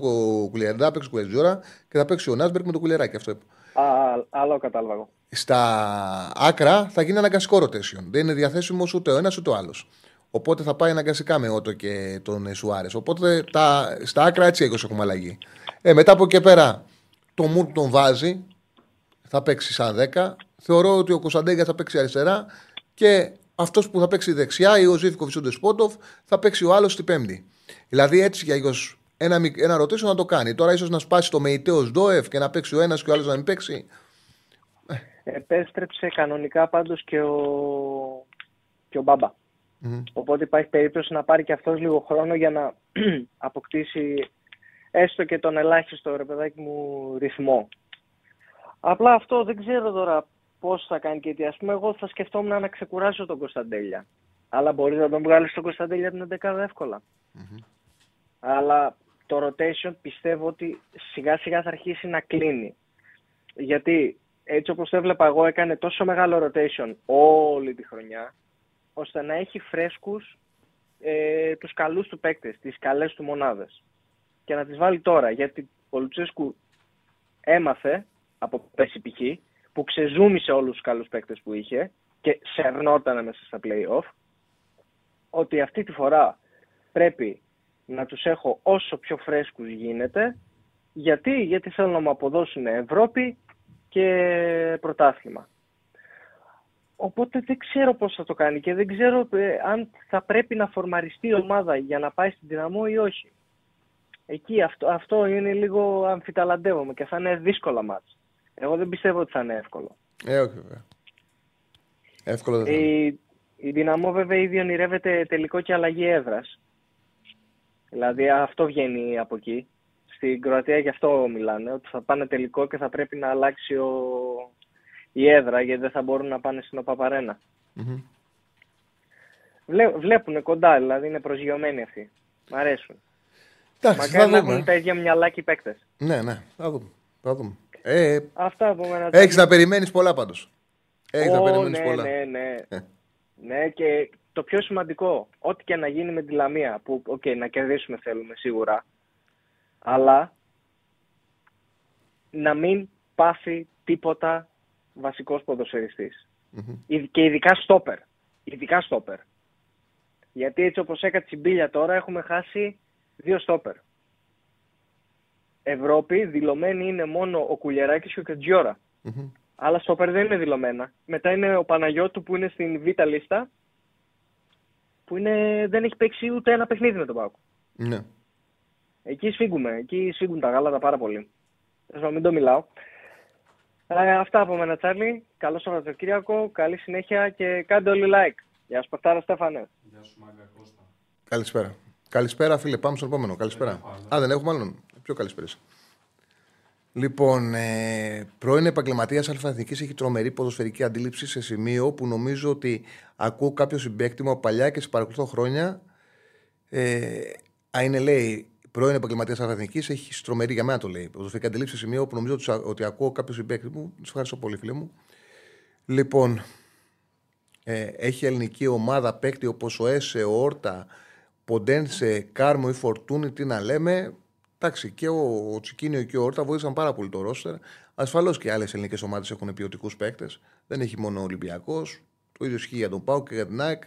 Κουλεράκη, θα παίξει ο Κετζιόρα και θα παίξει ο Νάσμπερκ με τον Κουλεράκη. Αυτό είπα. Α, άλλο κατάλαβα εγώ. Στα άκρα θα γίνει αναγκαστικό rotation. Δεν είναι διαθέσιμος ούτε ο ένας ούτε ο άλλος. Οπότε θα πάει αναγκαστικά με Ότο και τον Σουάρες. Οπότε τα, στα άκρα έτσι εγώ έχουμε αλλαγή. Ε, μετά από εκεί πέρα το Μουρ τον βάζει, θα παίξει σαν 10. Θεωρώ ότι ο Κωνσταντέγκα θα παίξει αριστερά και αυτός που θα παίξει δεξιά ή ο Ζήφκοβιτς ο Ντεσπότοφ θα παίξει ο άλλος στην Πέμπτη. Δηλαδή έτσι για ίσως ένα, μικ- ένα ρωτήσιο να το κάνει. Τώρα ίσως να σπάσει το Μεϊτέος Ντόεφ και να παίξει ο ένας και ο άλλος να μην παίξει. Επέστρεψε κανονικά πάντως και ο, και ο Μπάμπα. Μμμ. Οπότε υπάρχει περίπτωση να πάρει και αυτός λίγο χρόνο για να <clears throat> αποκτήσει έστω και τον ελάχιστο ρε παιδάκι μου ρυθμό. Απλά αυτό δεν ξέρω τώρα πώς θα κάνει και τι. Ας πούμε εγώ θα σκεφτόμουν να ξεκουράσω τον Κωνσταντέλια. Αλλά μπορείς να τον βγάλεις τον Κωνσταντέλια την 11 εύκολα. Αλλά το rotation πιστεύω ότι σιγά σιγά θα αρχίσει να κλείνει. Γιατί έτσι όπως το έβλεπα εγώ έκανε τόσο μεγάλο rotation όλη τη χρονιά ώστε να έχει φρέσκους ε, τους καλούς του παίκτες, τις καλές του μονάδες. Και να τις βάλει τώρα, γιατί ο Λουτσέσκου έμαθε από πέρσι π.χ. που ξεζούμισε όλους τους καλούς παίκτες που είχε και σερνόταν μέσα στα play-off ότι αυτή τη φορά πρέπει να τους έχω όσο πιο φρέσκους γίνεται γιατί, γιατί θέλω να μου αποδώσουν Ευρώπη και πρωτάθλημα. Οπότε δεν ξέρω πώς θα το κάνει και δεν ξέρω ε, αν θα πρέπει να φορμαριστεί η ομάδα για να πάει στην δυναμό ή όχι. Εκεί αυτό, αυτό είναι λίγο αμφιταλαντεύομαι και θα είναι δύσκολα μάτς. Εγώ δεν πιστεύω ότι θα είναι εύκολο. Ε, όχι βέβαια. Εύκολο δεν θα είναι. Η, η Δυναμό βέβαια ήδη ονειρεύεται τελικό και αλλαγή έδρας. Δηλαδή αυτό βγαίνει από εκεί. Στην Κροατία γι' αυτό μιλάνε, ότι θα πάνε τελικό και θα πρέπει να αλλάξει ο... η έδρα γιατί δεν θα μπορούν να πάνε στην OPAP Arena. Μμμ. Βλέ, βλέπουν κοντά, δηλαδή είναι προσγειωμένοι αυτοί. Μ' αρέσουν. Εντάξει, θα Μακάρι να δούμε. έχουν τα ίδια μυαλάκι οι παίκτες. Ναι, ναι, θα δούμε. Θα δούμε. Ε, Αυτά από μένα. Έχεις να περιμένεις πολλά πάντως. Έχεις να Ω, περιμένεις ναι, πολλά. ναι, ναι. Ε. Ναι, και το πιο σημαντικό, ό,τι και να γίνει με τη Λαμία, που οκ, να κερδίσουμε θέλουμε σίγουρα, αλλά να μην πάθει τίποτα βασικός ποδοσφαιριστής. Μμμ. Ιδ- Και ειδικά στόπερ. Ειδικά στόπερ. Γιατί έτσι όπως έκατσε η μπίλια τώρα έχουμε χάσει δύο στόπερ. Ευρώπη δηλωμένη είναι μόνο ο Κουλιεράκης και ο Κετζιόρα. Μμμ. Άλλα στόπερ δεν είναι δηλωμένα. Μετά είναι ο Παναγιώτου που είναι στην β' λίστα που είναι, δεν έχει παίξει ούτε ένα παιχνίδι με τον Πάκο. Ναι. Εκεί σφίγγουμε. Εκεί σφίγγουν τα γάλατα πάρα πολύ. Θέλω να μην το μιλάω. Ε, αυτά από μένα, Τσάρλι. Καλό Σαββατοκύριακο. Καλή συνέχεια και κάντε όλοι like. Γεια σου, Παχτάρα Στέφανε. Καλησπέρα. Καλησπέρα, φίλε. Πάμε στον επόμενο. Καλησπέρα. Α, δεν έχουμε άλλον. Πιο καλησπέρα. Λοιπόν, ε, πρώην επαγγελματίας Αλφαθνική έχει τρομερή ποδοσφαιρική αντίληψη σε σημείο που νομίζω ότι ακούω κάποιο συμπέκτη μου από παλιά και σε παρακολουθώ χρόνια. Ε, α, είναι λέει πρώην επαγγελματίας Αλφαθνική, έχει τρομερή για μένα το λέει. Ποδοσφαιρική αντίληψη σε σημείο που νομίζω ότι, ότι ακούω κάποιο συμπέκτη μου. Σας ευχαριστώ πολύ, φίλε μου. Λοιπόν, ε, έχει ελληνική ομάδα παίκτη όπως ο Έσε, ο Όρτα, Ποντένσε, Κάρμο ή Φορτούνη, τι να λέμε. Εντάξει, και ο, ο Τσικίνιο και ο Όρτα βοήθησαν πάρα πολύ το ρόστερ. Ασφαλώς και άλλες ελληνικές ομάδες έχουν ποιοτικούς παίκτες. Δεν έχει μόνο ο Ολυμπιακός. Το ίδιο ισχύει για τον Πάου και για την ΑΕΚ.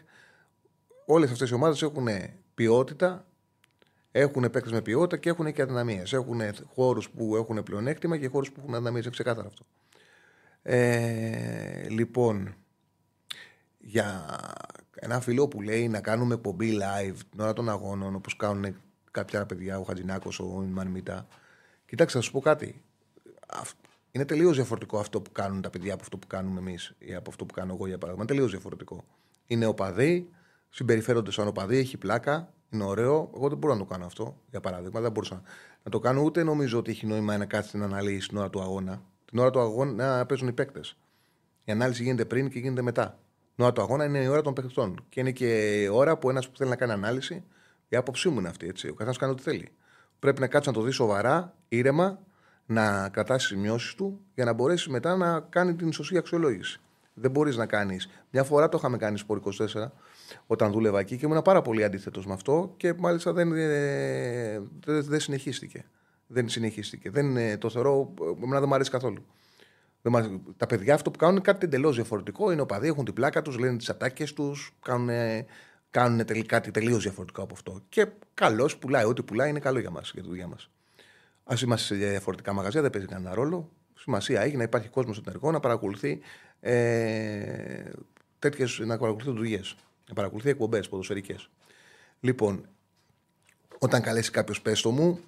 Όλες αυτές οι ομάδες έχουν ποιότητα, έχουν παίκτες με ποιότητα και έχουν και αδυναμίες. Έχουν χώρους που έχουν πλεονέκτημα και χώρους που έχουν αδυναμίες. Είναι ξεκάθαρο αυτό. Ε, λοιπόν, για ένα φίλο που λέει να κάνουμε εκπομπή live την ώρα των αγώνων, όπως κάνουν κάποια παιδιά, ο Χατζηνάκος, ο Ιμαν Μίτα. Κοιτάξτε, θα σου πω κάτι. Αυ- Είναι τελείως διαφορετικό αυτό που κάνουν τα παιδιά από αυτό που κάνουμε εμείς ή από αυτό που κάνω εγώ για παράδειγμα. Είναι τελείως διαφορετικό. Είναι οπαδοί, συμπεριφέρονται σαν οπαδοί, έχει πλάκα, είναι ωραίο. Εγώ δεν μπορώ να το κάνω αυτό για παράδειγμα. Δεν μπορούσα να το κάνω ούτε νομίζω ότι έχει νόημα να κάτσει να αναλύσει την ώρα του αγώνα. Την ώρα του αγώνα να παίζουν οι παίκτες. Η ανάλυση γίνεται πριν και γίνεται μετά. Η ώρα του αγώνα είναι η ώρα των παιχτών. Και είναι και η ώρα που ένας που θέλει να κάνει ανάλυση, η άποψή μου είναι αυτή. Έτσι. Ο καθένας κάνει ό,τι θέλει. Πρέπει να κάτσει να το δει σοβαρά, ήρεμα, να κρατά τις σημειώσεις του για να μπορέσει μετά να κάνει την σωστή αξιολόγηση. Δεν μπορείς να κάνεις. Μια φορά το είχαμε κάνει στο 24 όταν δούλευα εκεί και ήμουν πάρα πολύ αντίθετος με αυτό και μάλιστα δεν, ε, δεν, δεν συνεχίστηκε. Δεν συνεχίστηκε. Δεν, ε, το θεωρώ, εμένα δεν μου αρέσει καθόλου. Δεν μας- Τα παιδιά αυτό που κάνουν είναι κάτι εντελώς διαφορετικό. Είναι οπαδοί, έχουν την πλάκα τους, λένε τις ατάκες τους, κάνουν, κάνουν τελικά κάτι τελείως διαφορετικό από αυτό. Και καλώς πουλάει. Ό,τι πουλάει είναι καλό για μας, για τη δουλειά μας. Α είμαστε σε διαφορετικά μαγαζιά, δεν παίζει κανένα ρόλο. Σημασία έχει να υπάρχει κόσμος ενεργό να παρακολουθεί ε, τέτοιες, να παρακολουθεί δουλειές. Να παρακολουθεί εκπομπές ποδοσφαιρικές. Λοιπόν, όταν καλέσει κάποιος πέστο μου,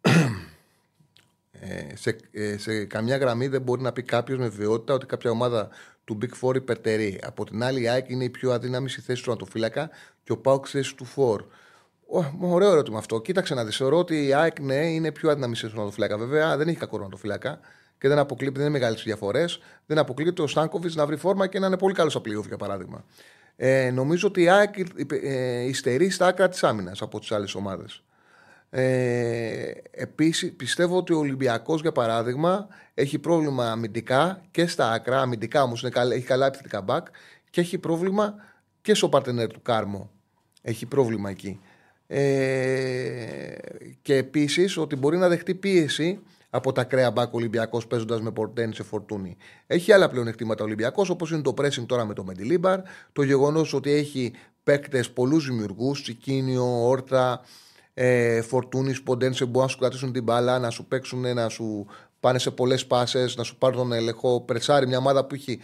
<clears throat> ε, σε, ε, σε καμιά γραμμή δεν μπορεί να πει κάποιος με βεβαιότητα ότι κάποια ομάδα του Big Four υπερτερεί. Από την άλλη, η ΑΕΚ είναι η πιο αδύναμη στη θέση του Ανατοφύλακα και ο Πάουκ στη θέση του Φορ. Ωραίο ερώτημα αυτό. Κοίταξε να δεις. Θεωρώ ότι η ΑΕΚ ναι, είναι πιο αδύναμη στη θέση του Ανατοφύλακα. Βέβαια, δεν έχει κακό Ανατοφύλακα και δεν αποκλείεται, δεν είναι μεγάλες διαφορές. Δεν αποκλείεται ο Στάνκοβιτ να βρει φόρμα και να είναι πολύ καλός στα playoff, για παράδειγμα. Ε, νομίζω ότι η ΑΕΚ ε, υστερεί στα άκρα της άμυνας από τις άλλες ομάδες. Ε, Επίσης, πιστεύω ότι ο Ολυμπιακός, για παράδειγμα, έχει πρόβλημα αμυντικά και στα άκρα. Αμυντικά όμως έχει καλά επιθετικά μπακ και έχει πρόβλημα και στο παρτενέρ του Κάρμο. Έχει πρόβλημα εκεί. Ε, και επίσης ότι μπορεί να δεχτεί πίεση από τα κρέα μπακ Ολυμπιακός παίζοντας με πορτέν σε φορτούνη. Έχει άλλα πλεονεκτήματα Ολυμπιακός, όπως είναι το pressing τώρα με το Μεντιλίμπαρ, το γεγονός ότι έχει παίκτες πολλούς δημιουργούς, Τσικίνιο, Όρτα, ε, Φορτούνη, Ποντένσε που μπορούν να σου κρατήσουν την μπάλα, να σου παίξουν, να σου πάνε σε πολλές πάσες, να σου πάρουν τον έλεγχο. Πρεσάρει μια ομάδα που έχει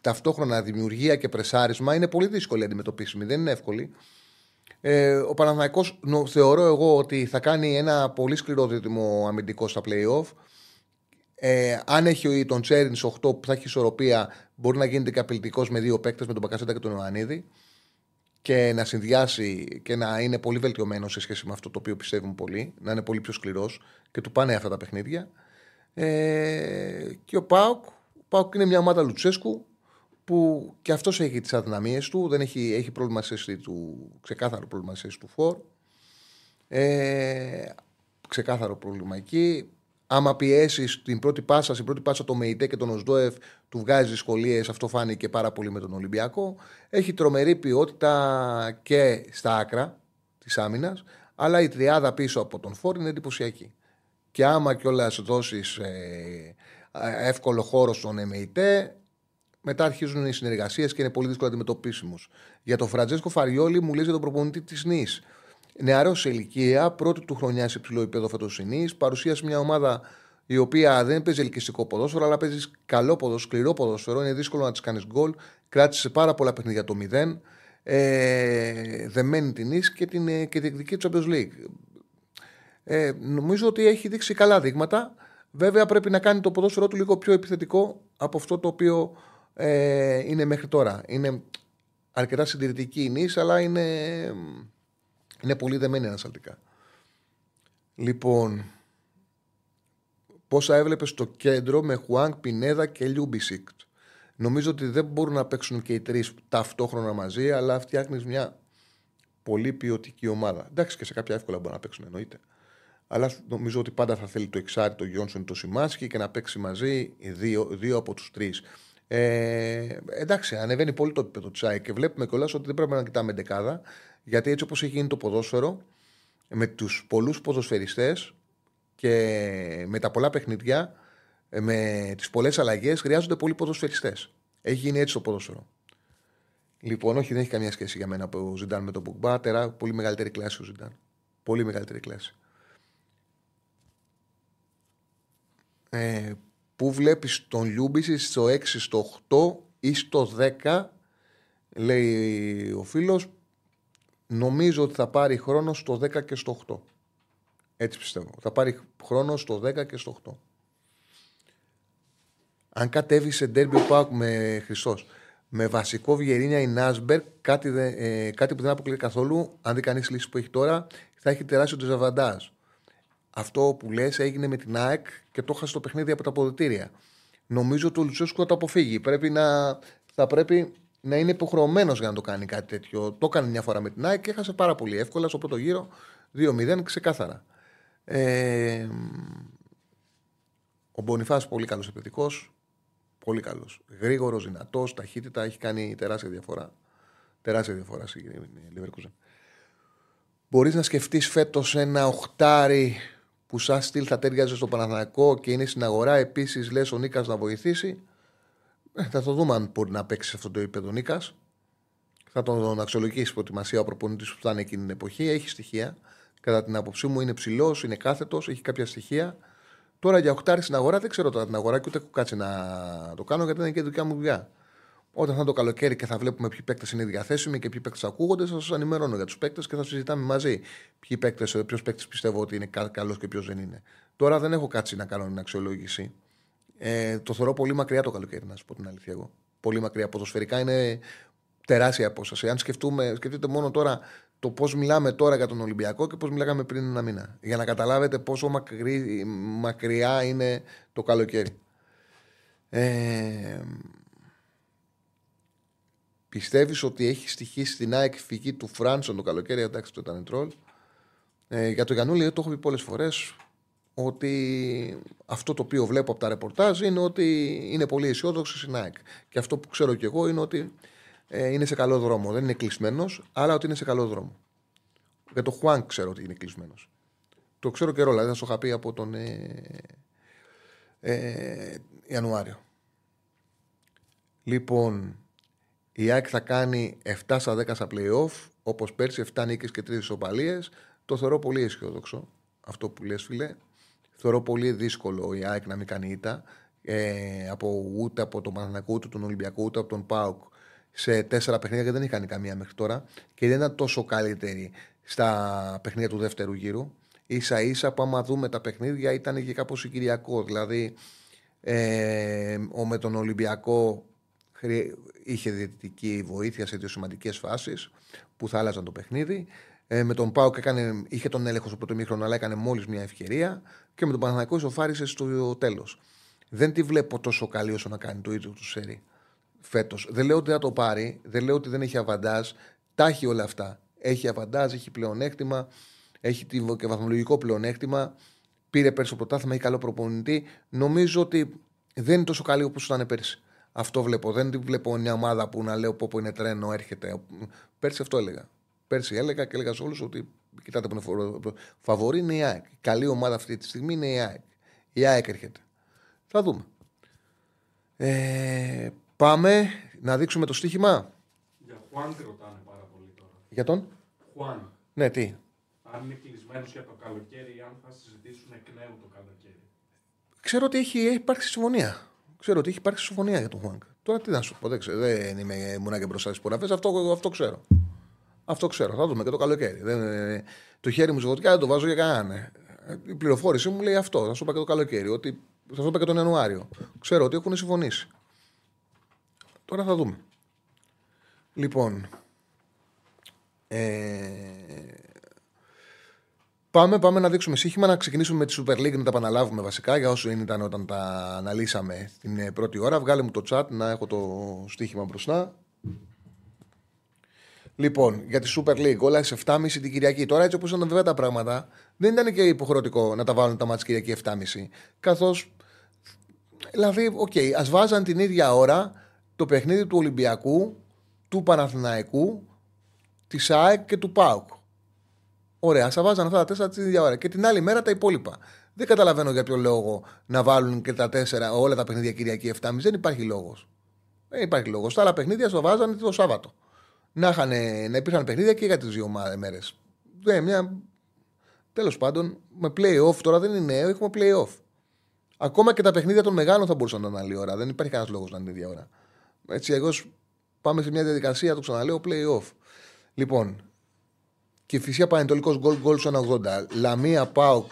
ταυτόχρονα δημιουργία και πρεσάρισμα είναι πολύ δύσκολη αντιμετωπίσιμη. Δεν είναι εύκολη. Ε, ο Παναθηναϊκός θεωρώ εγώ ότι θα κάνει ένα πολύ σκληρό δίδυμο αμυντικό στα play-off. Ε, αν έχει τον Τσέρινς 8 που θα έχει ισορροπία, μπορεί να γίνεται καπηλτικό με δύο παίκτες, με τον Πακασέτα και τον Ιωαννίδη και να συνδυάσει και να είναι πολύ βελτιωμένο σε σχέση με αυτό το οποίο πιστεύουν πολύ, να είναι πολύ πιο σκληρός και του πάνε αυτά τα παιχνίδια. Ε, και ο Πάουκ, ο Πάουκ είναι μια ομάδα Λουτσέσκου που και αυτός έχει τις αδυναμίες του, δεν έχει, έχει πρόβλημα σε του, ξεκάθαρο πρόβλημα σε του φόρ. Ε, ξεκάθαρο πρόβλημα εκεί. Άμα πιέσεις την πρώτη πάσα, στην πρώτη πάσα το ΜΕΙΤΕ και τον Οσδόεφ του βγάζει δυσκολίες, αυτό φάνηκε πάρα πολύ με τον Ολυμπιακό. Έχει τρομερή ποιότητα και στα άκρα της άμυνας, αλλά η τριάδα πίσω από τον Φόρ είναι εντυπωσιακή. Και άμα κιόλας δώσεις ε, εύκολο χώρο στον ΜΕΙΤΕ, μετά αρχίζουν οι συνεργασίες και είναι πολύ δύσκολο αντιμετωπίσιμος. Για τον Φραντζέσκο Φαριόλη μου λέει για τον προπονητή της Νης. Νεαρός σε ηλικία, πρώτη του χρονιά σε ψηλό επίπεδο φέτο η παρουσίασε μια ομάδα η οποία δεν παίζει ελκυστικό ποδόσφαιρο, αλλά παίζει καλό ποδόσφαιρο, σκληρό ποδόσφαιρο. Είναι δύσκολο να της κάνεις γκολ. Κράτησε πάρα πολλά παιχνίδια το 0. Ε, δεμένη την Ις και, την, ε, και διεκδικεί του Champions League. Ε, νομίζω ότι έχει δείξει καλά δείγματα. Βέβαια πρέπει να κάνει το ποδόσφαιρό του λίγο πιο επιθετικό από αυτό το οποίο ε, είναι μέχρι τώρα. Είναι αρκετά συντηρητική η νης, αλλά είναι, είναι πολύ δεμένη ανασταλτικά. Λοιπόν, πώς θα έβλεπες στο κέντρο με Χουάνκ, Πινέδα και Λιούμπισιτς. Νομίζω ότι δεν μπορούν να παίξουν και οι τρεις ταυτόχρονα μαζί, αλλά φτιάχνεις μια πολύ ποιοτική ομάδα. Εντάξει, και σε κάποια εύκολα μπορεί να παίξουν, εννοείται. Αλλά νομίζω ότι πάντα θα θέλει το εξάρι, το Γιόνσον, το Σιμάνσκι και να παίξει μαζί δύο, δύο από τους τρεις. Ε, εντάξει, ανεβαίνει πολύ το επίπεδο της ΑΕΚ και βλέπουμε κιόλας ότι δεν πρέπει να κοιτάμε δεκάδα, γιατί έτσι όπως έχει γίνει το ποδόσφαιρο, με τους πολλούς ποδοσφαιριστές και με τα πολλά παιχνίδια, ε, με τις πολλές αλλαγές, χρειάζονται πολλοί ποδοσφαιριστές. Έχει γίνει έτσι το ποδόσφαιρο. Λοιπόν, όχι, δεν έχει καμία σχέση για μένα ο Ζιντάν με τον Μπουκμπά. Τερά, πολύ μεγαλύτερη κλάση ο Ζιντάν. Πολύ μεγαλύτερη κλάση. Ε, Πού βλέπεις τον Λιούμπιση στο 6, στο 8 ή στο 10, λέει ο φίλος. Νομίζω ότι θα πάρει χρόνο στο 10 και στο 8. Έτσι πιστεύω. Θα πάρει χρόνο στο 10 και στο 8. Αν κατέβει σε ντέρμπι ο Πάουκ με Χριστός, με βασικό Βιερίνια ή Νάσμπερ, κάτι, ε, κάτι που δεν αποκλείει καθόλου, αν δει κανείς λύση που έχει τώρα, θα έχει τεράστιο τεζαβαντάζ αυτό που λες έγινε με την ΑΕΚ και το έχασε το παιχνίδι από τα αποδητήρια. Νομίζω ότι ο Λουτσέσκου θα το αποφύγει. Πρέπει να, θα πρέπει να είναι υποχρεωμένος για να το κάνει κάτι τέτοιο. Το έκανε μια φορά με την ΑΕΚ και έχασε πάρα πολύ εύκολα στο πρώτο γύρο 2-0 ξεκάθαρα. Ε, ο Μπονιφάς πολύ καλός επιθετικός. Πολύ καλός. Γρήγορος, δυνατός, ταχύτητα. Έχει κάνει τεράστια διαφορά. Τεράστια διαφορά στη Λίβερκουζεν. Μπορείς να σκεφτείς φέτος ένα οχτάρι που σαν στυλ θα τέριαζε στο Παναθανικό και είναι στην αγορά. Επίσης, λες ο Νίκας να βοηθήσει. Ε, θα το δούμε αν μπορεί να παίξει σε αυτό το επίπεδο Νίκας. Θα τον αξιολογήσει η προετοιμασία ο προπονητής που θα είναι εκείνη την εποχή. Έχει στοιχεία. Κατά την άποψή μου είναι ψηλός, είναι κάθετος, έχει κάποια στοιχεία. Τώρα για οχτάρι στην αγορά δεν ξέρω τώρα την αγορά και ούτε έχω κάτσει να το κάνω γιατί είναι και η δικιά μου δουλειά. Όταν θα είναι το καλοκαίρι και θα βλέπουμε ποιοι παίκτες είναι διαθέσιμοι και ποιοι παίκτες ακούγονται, θα σας ενημερώνω για τους παίκτες και θα συζητάμε μαζί. Ποιοι παίκτες, ποιος παίκτης πιστεύω ότι είναι καλός και ποιος δεν είναι. Τώρα δεν έχω κάτσει να κάνω την αξιολόγηση. Ε, το θεωρώ πολύ μακριά το καλοκαίρι, να σου πω την αλήθεια εγώ. Πολύ μακριά. Ποδοσφαιρικά είναι τεράστια απόσταση. Αν σκεφτούμε, σκεφτείτε μόνο τώρα το πώς μιλάμε τώρα για τον Ολυμπιακό και πώς μιλάγαμε πριν ένα μήνα. Για να καταλάβετε πόσο μακρύ, μακριά είναι το καλοκαίρι. Ε, Πιστεύεις ότι έχει στοιχήσει στην ΑΕΚ φυγή του Φράνσον το καλοκαίρι, εντάξει, το ήταν τρόλ. Ε, για το Γιανούλη, το έχω πει πολλές φορές ότι αυτό το οποίο βλέπω από τα ρεπορτάζ είναι ότι είναι πολύ αισιόδοξο στην ΑΕΚ. Και αυτό που ξέρω κι εγώ είναι ότι ε, είναι σε καλό δρόμο. Δεν είναι κλεισμένος, αλλά ότι είναι σε καλό δρόμο. Για το Χουάν ξέρω ότι είναι κλεισμένος. Το ξέρω καιρό, δηλαδή θα σου είχα πει από τον ε, ε, Ιανουάριο. Λοιπόν, η ΑΕΚ θα κάνει 7 στα 10 στα playoff, όπως πέρσι 7 νίκες και 3 ισοπαλίες. Το θεωρώ πολύ αισιόδοξο αυτό που λες, φίλε. Θεωρώ πολύ δύσκολο η ΑΕΚ να μην κάνει ήττα. ε, από, ούτε από τον Παναθηναϊκό, ούτε τον Ολυμπιακό, ούτε από τον ΠΑΟΚ σε τέσσερα παιχνίδια και δεν έχει κάνει καμία μέχρι τώρα και δεν ήταν τόσο καλύτερη στα παιχνίδια του δεύτερου γύρου. σα ίσα που άμα δούμε τα παιχνίδια ήταν και κάπως συγκυριακό. Δηλαδή ε, ο, με τον Ολυμπιακό είχε διαιτητική βοήθεια σε δύο σημαντικές φάσεις που θα άλλαζαν το παιχνίδι. Ε, με τον Πάουκ έκανε, είχε τον έλεγχο στο πρώτο μήχρονο, αλλά έκανε μόλις μια ευκαιρία. Και με τον Παναθηναϊκό ισοφάρισε στο τέλος. Δεν τη βλέπω τόσο καλή όσο να κάνει το ίδιο του Σέρι φέτος. Δεν λέω ότι θα το πάρει, δεν λέω ότι δεν έχει αβαντάζ. Τα έχει όλα αυτά. Έχει αβαντάζ, έχει πλεονέκτημα, έχει και βαθμολογικό πλεονέκτημα. Πήρε πέρσι το πρωτάθλημα, έχει καλό προπονητή. Νομίζω ότι δεν είναι τόσο καλή όπως ήταν πέρσι. Αυτό βλέπω. Δεν βλέπω μια ομάδα που να λέω πω είναι τρένο, έρχεται. Πέρσι αυτό έλεγα. Πέρσι έλεγα και έλεγα σε όλους ότι κοιτάτε που είναι φαβορή είναι η ΑΕΚ. Η καλή ομάδα αυτή τη στιγμή είναι η ΑΕΚ. Η ΑΕΚ έρχεται. Θα δούμε. Ε, πάμε να δείξουμε το στοίχημα. Για Χουάν ρωτάνε πάρα πολύ τώρα. Για τον; Χουάν. Ναι, τι; Αν είναι κλεισμένος για το καλοκαίρι ή αν θα συζητήσουν εκ νέου το καλοκαίρι. Ξέρω ότι έχει, έχει υπάρξει συμφωνία. Ξέρω ότι έχει υπάρξει συμφωνία για τον Χουάνκ. Τώρα τι να σου πω, δεν, ξέρω, δεν είμαι μονά και μπροστά στις υπογραφέ. Αυτό, αυτό ξέρω. Αυτό ξέρω. Θα δούμε και το καλοκαίρι. Δεν, το χέρι μου ζωτικά δεν το βάζω για κανέναν. Η πληροφόρηση μου λέει αυτό. Θα σου είπα και το καλοκαίρι. Ότι, θα σου είπα και τον Ιανουάριο. Ξέρω ότι έχουν συμφωνήσει. Τώρα θα δούμε. Λοιπόν. Ε, Πάμε, πάμε να δείξουμε σύγχυμα, να ξεκινήσουμε με τη Super League, να τα επαναλάβουμε βασικά για όσο ήταν όταν τα αναλύσαμε την ε, πρώτη ώρα. Βγάλε μου το chat να έχω το στοίχημα μπροστά. Λοιπόν, για τη Super League, όλα σε 7.30 την Κυριακή. Τώρα, έτσι όπως ήταν βέβαια τα πράγματα, δεν ήταν και υποχρεωτικό να τα βάλουν τα ματς Κυριακή 7.30. Καθώς. Δηλαδή, OK, okay, ας βάζαν την ίδια ώρα το παιχνίδι του Ολυμπιακού, του Παναθηναϊκού, της ΑΕΚ και του ΠΑΟΚ. Ωραία, ας βάζαν αυτά τα τέσσερα την ίδια ώρα. Και την άλλη μέρα τα υπόλοιπα. Δεν καταλαβαίνω για ποιο λόγο να βάλουν και τα τέσσερα, όλα τα παιχνίδια Κυριακή 7.30. Δεν υπάρχει λόγος. Δεν υπάρχει λόγος. Τα άλλα παιχνίδια ας τα βάζανε το Σάββατο. Να, είχαν, να υπήρχαν παιχνίδια και για τις δύο μέρες. μια... Τέλος πάντων, με playoff τώρα δεν είναι νέο, έχουμε playoff. Ακόμα και τα παιχνίδια των μεγάλων θα μπορούσαν να είναι άλλη ώρα. Δεν υπάρχει κανένας λόγος να είναι ίδια ώρα. Έτσι, εγώ πάμε σε μια διαδικασία, το ξαναλέω, playoff. Λοιπόν, και φυσικά Πανετολικός γκολ γκολ στο 1,80. Λαμία Πάο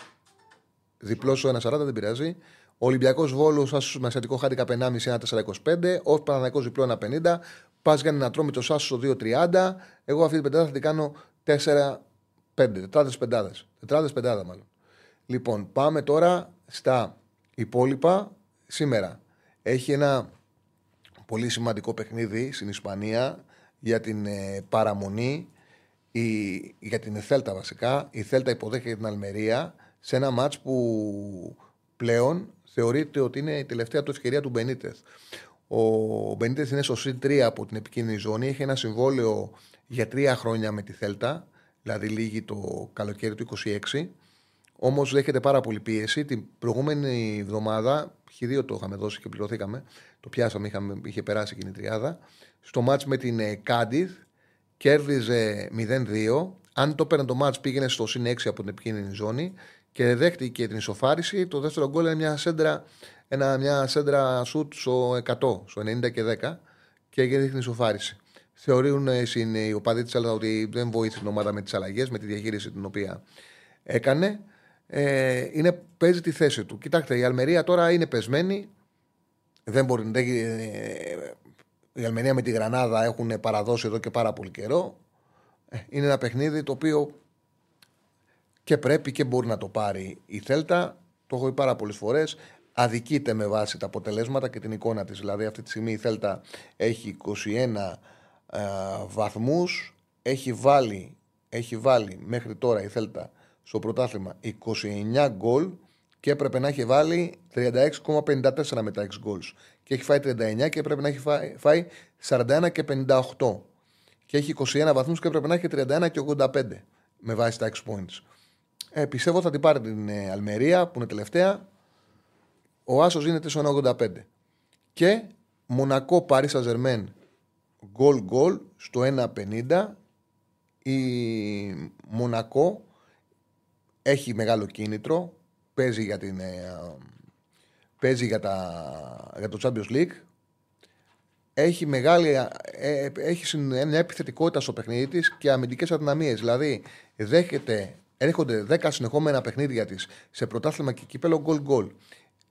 διπλό στο 1,40 δεν πειράζει. Ολυμπιακός Βόλος Άσος με ασιατικό χάρηκα 1,5 1,425. Ο Παναναναϊκό διπλό 1,50. Πας για ένα τρόμητο Άσο στο 2,30. Εγώ αυτή την πεντάδα θα την κάνω 4-5. Τετράδες πεντάδες. Τετράδες πεντάδα μάλλον. Λοιπόν, πάμε τώρα στα υπόλοιπα. Σήμερα έχει ένα πολύ σημαντικό παιχνίδι στην Ισπανία για την ε, παραμονή η, για την Θέλτα βασικά. Η Θέλτα υποδέχεται την Αλμερία σε ένα μάτς που πλέον θεωρείται ότι είναι η τελευταία του ευκαιρία του Μπενίτεθ. Ο Μπενίτεθ είναι στο C3 από την επικίνδυνη ζώνη. Έχει ένα συμβόλαιο για τρία χρόνια με τη Θέλτα, δηλαδή λίγη το καλοκαίρι του 26. Όμως δέχεται πάρα πολύ πίεση. Την προηγούμενη εβδομάδα, χ2 το είχαμε δώσει και πληρωθήκαμε. Το πιάσαμε, είχαμε, είχε περάσει εκείνη η τριάδα. Στο μάτς με την Κάντιθ, κέρδιζε 0-2. Αν το παίρνει το μάτς πήγαινε στο συν 6 από την επικίνδυνη ζώνη και δέχτηκε την ισοφάριση. Το δεύτερο γκολ είναι μια σέντρα, ένα, μια σέντρα σουτ στο 100, στο 90 και 10 και έγινε την ισοφάριση. Θεωρούν οι οπαδοί της Ελλάδα ότι δεν βοήθησε την ομάδα με τις αλλαγές, με τη διαχείριση την οποία έκανε. Ε, είναι, παίζει τη θέση του. Κοιτάξτε, η Αλμερία τώρα είναι πεσμένη. Δεν μπορεί, δεν, ε, η Αλμερία με τη Γρανάδα έχουν παραδώσει εδώ και πάρα πολύ καιρό. Ε, είναι ένα παιχνίδι το οποίο και πρέπει και μπορεί να το πάρει η Θέλτα. Το έχω πει πάρα πολλές φορές. Αδικείται με βάση τα αποτελέσματα και την εικόνα της. Δηλαδή, αυτή τη στιγμή η Θέλτα έχει 21 ε, βαθμούς. Έχει βάλει, έχει βάλει μέχρι τώρα η Θέλτα στο πρωτάθλημα 29 γκολ και έπρεπε να έχει βάλει 36,54 με τα 6 goals. Και έχει φάει 39 και έπρεπε να έχει φάει 41 και 58. Και έχει 21 βαθμούς και έπρεπε να έχει 31 και 85 με βάση τα 6 points. Ε, πιστεύω θα την πάρει την ε, Αλμερία που είναι τελευταία. Ο Άσος γίνεται στο 1,85. Και Μονακό Παρί Σαζερμέν γκολ γκολ στο 1,50. Η Μονακό έχει μεγάλο κίνητρο παίζει για την, ε, παίζει για, τα, για το Champions League. Έχει, μεγάλη, ε, ε, έχει συν- μια επιθετικότητα στο παιχνίδι της και αμυντικές αδυναμίες. Δηλαδή, δέχεται, έρχονται 10 συνεχόμενα παιχνίδια της σε πρωτάθλημα και κύπελο γκολ γκολ.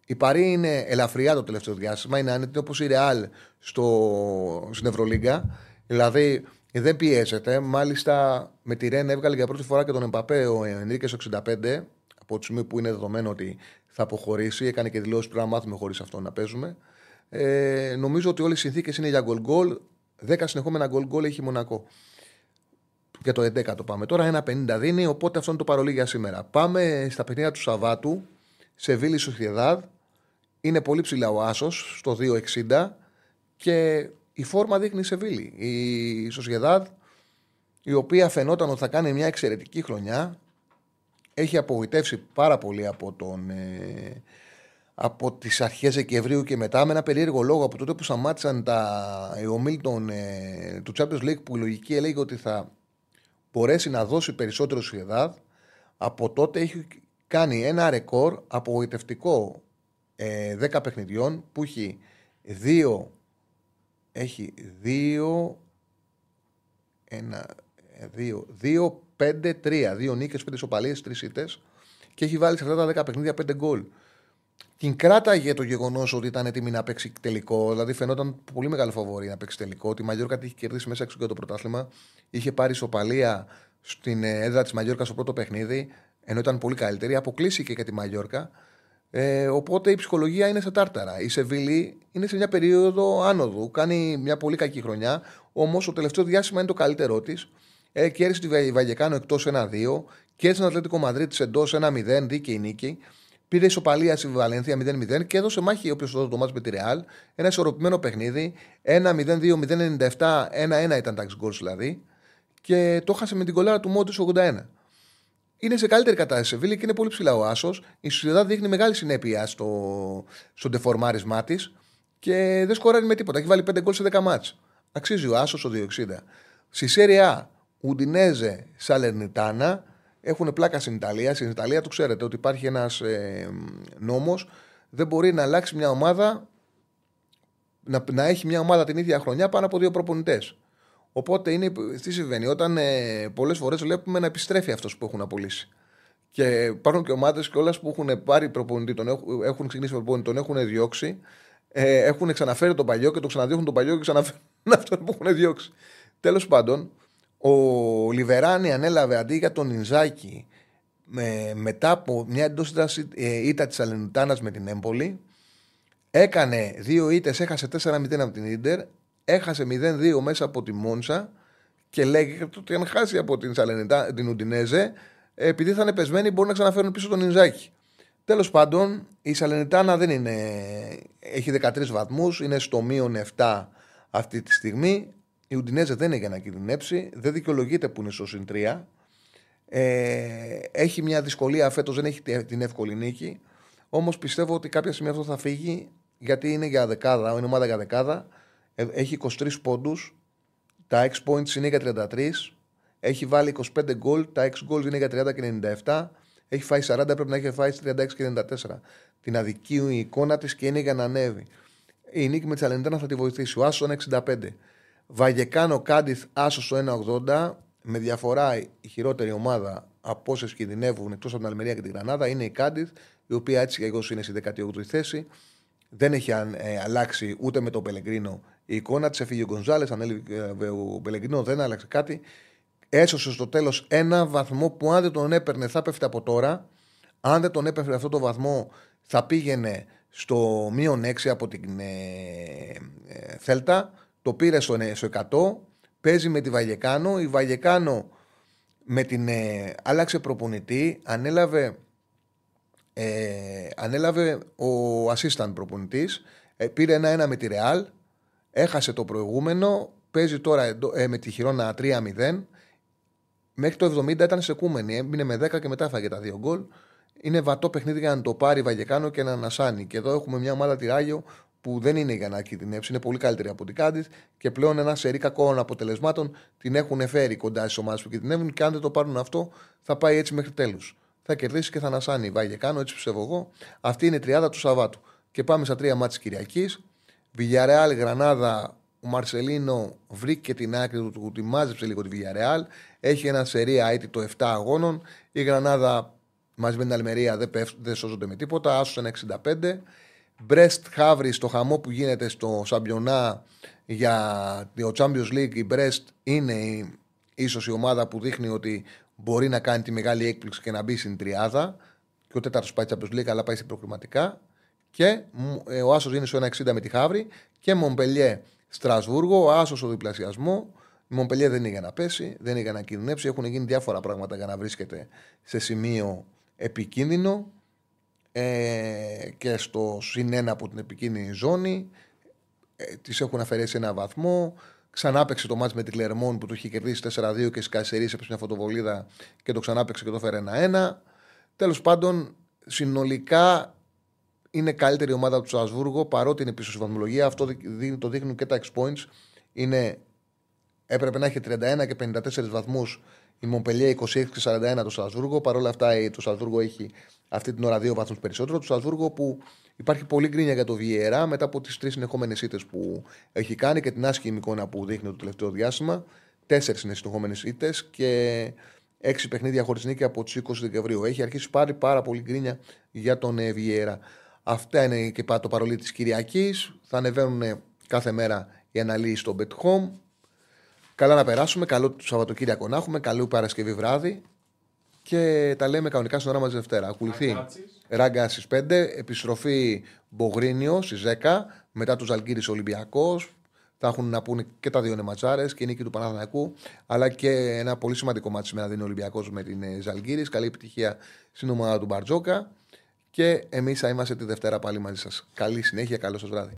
Η Παρή είναι ελαφριά το τελευταίο διάστημα. Είναι άνετη όπως η Ρεάλ στο, στην Ευρωλίγκα. Δηλαδή δεν πιέζεται. Μάλιστα με τη Ρεν έβγαλε για πρώτη φορά και τον Εμπαπέ ο Ενρίκε 65 από τη στιγμή που είναι δεδομένο ότι θα αποχωρήσει. Έκανε και δηλώσεις πρέπει να μάθουμε χωρίς αυτό να παίζουμε. Ε, νομίζω ότι όλες οι συνθήκες είναι για γκολ γκολ. 10 συνεχόμενα γκολ γκολ έχει η Μονακό. Για το 11 το πάμε. Τώρα 1,50 δίνει, οπότε αυτό είναι το παρολί για σήμερα. Πάμε στα παιχνίδια του Σαββάτου. Σε Βίλη Σοσιεδάδ. Είναι πολύ ψηλά ο Άσος στο 2,60 και η φόρμα δείχνει σε Βίλη. Η Σοσιεδάδ, η οποία φαινόταν ότι θα κάνει μια εξαιρετική χρονιά, έχει απογοητεύσει πάρα πολύ από τον. Ε, από τις αρχές Δεκεμβρίου και μετά με ένα περίεργο λόγο από τότε που σταμάτησαν τα, οι ομίλτων ε, του Champions League που η λογική έλεγε ότι θα μπορέσει να δώσει περισσότερο στη Σοσιεδάδ από τότε έχει κάνει ένα ρεκόρ απογοητευτικό ε, 10 παιχνιδιών που έχει δύο έχει δύο ένα, ε, δύο, δύο, πέντε, τρία. Δύο νίκες, πέντε σοπαλίες, τρεις ήττες και έχει βάλει σε αυτά τα δέκα παιχνίδια πέντε γκολ. Την κράταγε το γεγονός ότι ήταν έτοιμη να παίξει τελικό. Δηλαδή φαινόταν πολύ μεγάλο φοβόρη να παίξει τελικό. Τη Μαγιόρκα τη είχε κερδίσει μέσα έξω για το πρωτάθλημα. Είχε πάρει σοπαλία στην ε, έδρα της Μαγιόρκας στο πρώτο παιχνίδι, ενώ ήταν πολύ καλύτερη. Αποκλείστηκε και τη Μαγιόρκα. Ε, οπότε η ψυχολογία είναι σε τάρταρα. Η Σεβίλη είναι σε μια περίοδο άνοδου. Κάνει μια πολύ κακή χρονιά. Όμως το τελευταίο διάστημα είναι το καλύτερό της. Ε, κέρδισε τη Βα- Βαγεκάνο εκτός 1-2. Κέρδισε τον Ατλέτικο Μαδρίτη εντός 1-0, δίκαιη νίκη. Πήρε ισοπαλία στη Βαλένθια 0-0 και έδωσε μάχη όποιο το μάτς με τη Ρεάλ. Ένα ισορροπημένο παιχνίδι. 1-0-2, 0-97, 1-1 ήταν τα goals δηλαδή. Και το χάσε με την κολάρα του Μόντι 81. Είναι σε καλύτερη κατάσταση η Σεβίλη και είναι πολύ ψηλά ο Άσος. Η Σουσιαδά δείχνει μεγάλη συνέπεια στο, στο ντεφορμάρισμά της και δεν σκοράρει με τίποτα. Έχει βάλει 5 γκολ σε 10 μάτς. Αξίζει ο Άσος στο 260. Στη Σέρια Ουντινέζε, Σαλερνιτάνα έχουν πλάκα στην Ιταλία. Στην Ιταλία το ξέρετε ότι υπάρχει ένας ε, νόμος. Δεν μπορεί να αλλάξει μια ομάδα να, να έχει μια ομάδα την ίδια χρονιά πάνω από δύο προπονητές. Οπότε είναι, τι συμβαίνει, όταν ε, πολλές φορές βλέπουμε να επιστρέφει αυτός που έχουν απολύσει. Και υπάρχουν και ομάδες κιόλας που έχουν πάρει προπονητή, τον έχουν, έχουν ξεκινήσει προπονητή, τον έχουν διώξει, ε, έχουν ξαναφέρει τον παλιό και το ξαναδιώχνουν τον παλιό και ξαναφέρουν <laughs> αυτόν που έχουν διώξει. Τέλος πάντων, ο Λιβεράνη ανέλαβε αντί για τον Ινζάκη με, μετά από μια εντός ήττας της Αλενιτάνα με την Έμπολη. Έκανε δύο ήττες, έχασε 4-0 από την ντερ, έχασε 0-2 μέσα από τη Μόνσα και λέγεται ότι αν χάσει από την, Σαλενιτά, την Ουντινέζε, επειδή θα είναι πεσμένοι, μπορεί να ξαναφέρουν πίσω τον Ινζάκη. Τέλος πάντων, η Σαλενιτάνα δεν είναι. Έχει 13 βαθμούς, είναι στο μείον 7 αυτή τη στιγμή. Η Ουντινέζε δεν είναι για να κινδυνεύσει, δεν δικαιολογείται που είναι στο συν 3. Ε, έχει μια δυσκολία φέτος, δεν έχει την εύκολη νίκη. Όμως πιστεύω ότι κάποια στιγμή αυτό θα φύγει γιατί είναι για δεκάδα, είναι ομάδα για δεκάδα. Ε, έχει 23 πόντους. Τα X points είναι για 33. Έχει βάλει 25 γκολ. Τα X goals είναι για 30 και 97. Έχει φάει 40, πρέπει να έχει φάει 36 και 94. Την αδική εικόνα της και είναι για να ανέβει. Η νίκη με τη Σαλεντάνα θα τη βοηθήσει. Ο Άσος 1,65. Βαγεκάνο Κάντιθ Άσος στο 1,80. Με διαφορά η χειρότερη ομάδα από όσες κινδυνεύουν εκτός από την Αλμερία και την Γρανάδα είναι η Κάντιθ, η οποία έτσι και εγώ είναι στη 18η θέση. Δεν έχει ε, αλλάξει ούτε με τον Πελεγκρίνο η εικόνα της. Έφυγε ο Γκονζάλες, ανέλαβε ο Πελεγκρίνο, δεν άλλαξε κάτι. Έσωσε στο τέλος ένα βαθμό που αν δεν τον έπαιρνε θα πέφτει από τώρα. Αν δεν τον έπαιρνε αυτό το βαθμό θα πήγαινε στο μείον 6 από την ε, ε, Θέλτα. Το πήρε στο, στο 100. Παίζει με τη Βαγεκάνο. Η Βαγεκάνο με την, ε, άλλαξε προπονητή. Ανέλαβε, ε, ανέλαβε ο assistant προπονητής. Ε, πήρε ένα-ένα με τη Ρεάλ. Έχασε το προηγούμενο. Παίζει τώρα ε, με τη Χιρόνα 3-0. Μέχρι το 70 ήταν σε κούμενη. Έμεινε με 10 και μετά έφαγε τα δύο γκολ. Είναι βατό παιχνίδι για να το πάρει Βαγεκάνο και να ανασάνει. Και εδώ έχουμε μια ομάδα τυράγιο που δεν είναι για να κινδυνεύσει. Είναι πολύ καλύτερη από την Κάντιθ και πλέον ένα σερή κακών αποτελεσμάτων την έχουν φέρει κοντά στις ομάδες που κινδυνεύουν. Και αν δεν το πάρουν αυτό, θα πάει έτσι μέχρι τέλους. Θα κερδίσει και θα ανασάνει. Βαγεκάνο, έτσι πιστεύω εγώ. Αυτή είναι η τριάδα του Σαββάτου. Και πάμε στα τρία μάτια της Κυριακής. Βιλιαρεάλ, Γρανάδα, ο Μαρσελίνο βρήκε την άκρη του, τη μάζεψε λίγο τη Villarreal. Έχει ένα σερία IT το 7 αγώνων. Η Γρανάδα μαζί με την Αλμερία δεν, πέφ, δεν σώζονται με τίποτα. Άσος ένα 65. Μπρέστ Χάβρι στο χαμό που γίνεται στο Σαμπιονά για το Champions League. Η Μπρέστ είναι ίσως η ομάδα που δείχνει ότι μπορεί να κάνει τη μεγάλη έκπληξη και να μπει στην τριάδα. Και ο τέταρτος πάει Champions League, αλλά πάει στην προκριματικά. Και ε, ο Άσος είναι στο 1,60 με τη Χάβρι. Και Μομπελιέ Στρασβούργο, άσος ο διπλασιασμό. Η Μομπελιέ δεν είναι για να πέσει, δεν είναι για να κινδυνεύσει. Έχουν γίνει διάφορα πράγματα για να βρίσκεται σε σημείο επικίνδυνο ε, και στο συν από την επικίνδυνη ζώνη. Ε, Τη έχουν αφαιρέσει ένα βαθμό. Ξανά παίξε το μάτς με τη Κλερμόν που το είχε κερδίσει 4-2 και στι Κασερίε έπαιξε μια φωτοβολίδα και το ξανά παίξε και το φέρε 1-1. Τέλος πάντων, συνολικά είναι καλύτερη ομάδα του Στρασβούργο παρότι είναι πίσω στη βαθμολογία. Αυτό το δείχνουν και τα X points. Είναι, έπρεπε να έχει 31 και 54 βαθμούς η Μομπελιέ 26 και 41 το Στρασβούργο. Παρ' όλα αυτά το Στρασβούργο έχει αυτή την ώρα δύο βαθμούς περισσότερο. Το Στρασβούργο που υπάρχει πολύ γκρίνια για το Βιέρα μετά από τις τρεις συνεχόμενες ήττες που έχει κάνει και την άσχημη εικόνα που δείχνει το τελευταίο διάστημα. Τέσσερις είναι συνεχόμενες ήττες και έξι παιχνίδια χωρίς νίκη από τις 20 Δεκεμβρίου. Έχει αρχίσει πάρει πάρα πολύ γκρίνια για τον Βιέρα. Αυτά είναι και το παρολί της Κυριακής. Θα ανεβαίνουν κάθε μέρα οι αναλύσεις στο Bet Home. Καλά να περάσουμε. Καλό το Σαββατοκύριακο να έχουμε. Καλή Παρασκευή βράδυ. Και τα λέμε κανονικά στην ώρα μα Δευτέρα. Ακολουθεί ράγκα στι 5. Επιστροφή Μπογρίνιο στις 10. Μετά τους Αλγύρις Ολυμπιακός. Θα έχουν να πούνε και τα δύο νεματσάρε και η νίκη του Παναθηναϊκού. Αλλά και ένα πολύ σημαντικό μάτι σήμερα δίνει ο Ολυμπιακός με την ε, Ζαλγκύρη. Καλή επιτυχία στην ομάδα του Μπαρτζόκα. Και εμείς θα είμαστε τη Δευτέρα πάλι μαζί σας. Καλή συνέχεια, καλό σας βράδυ.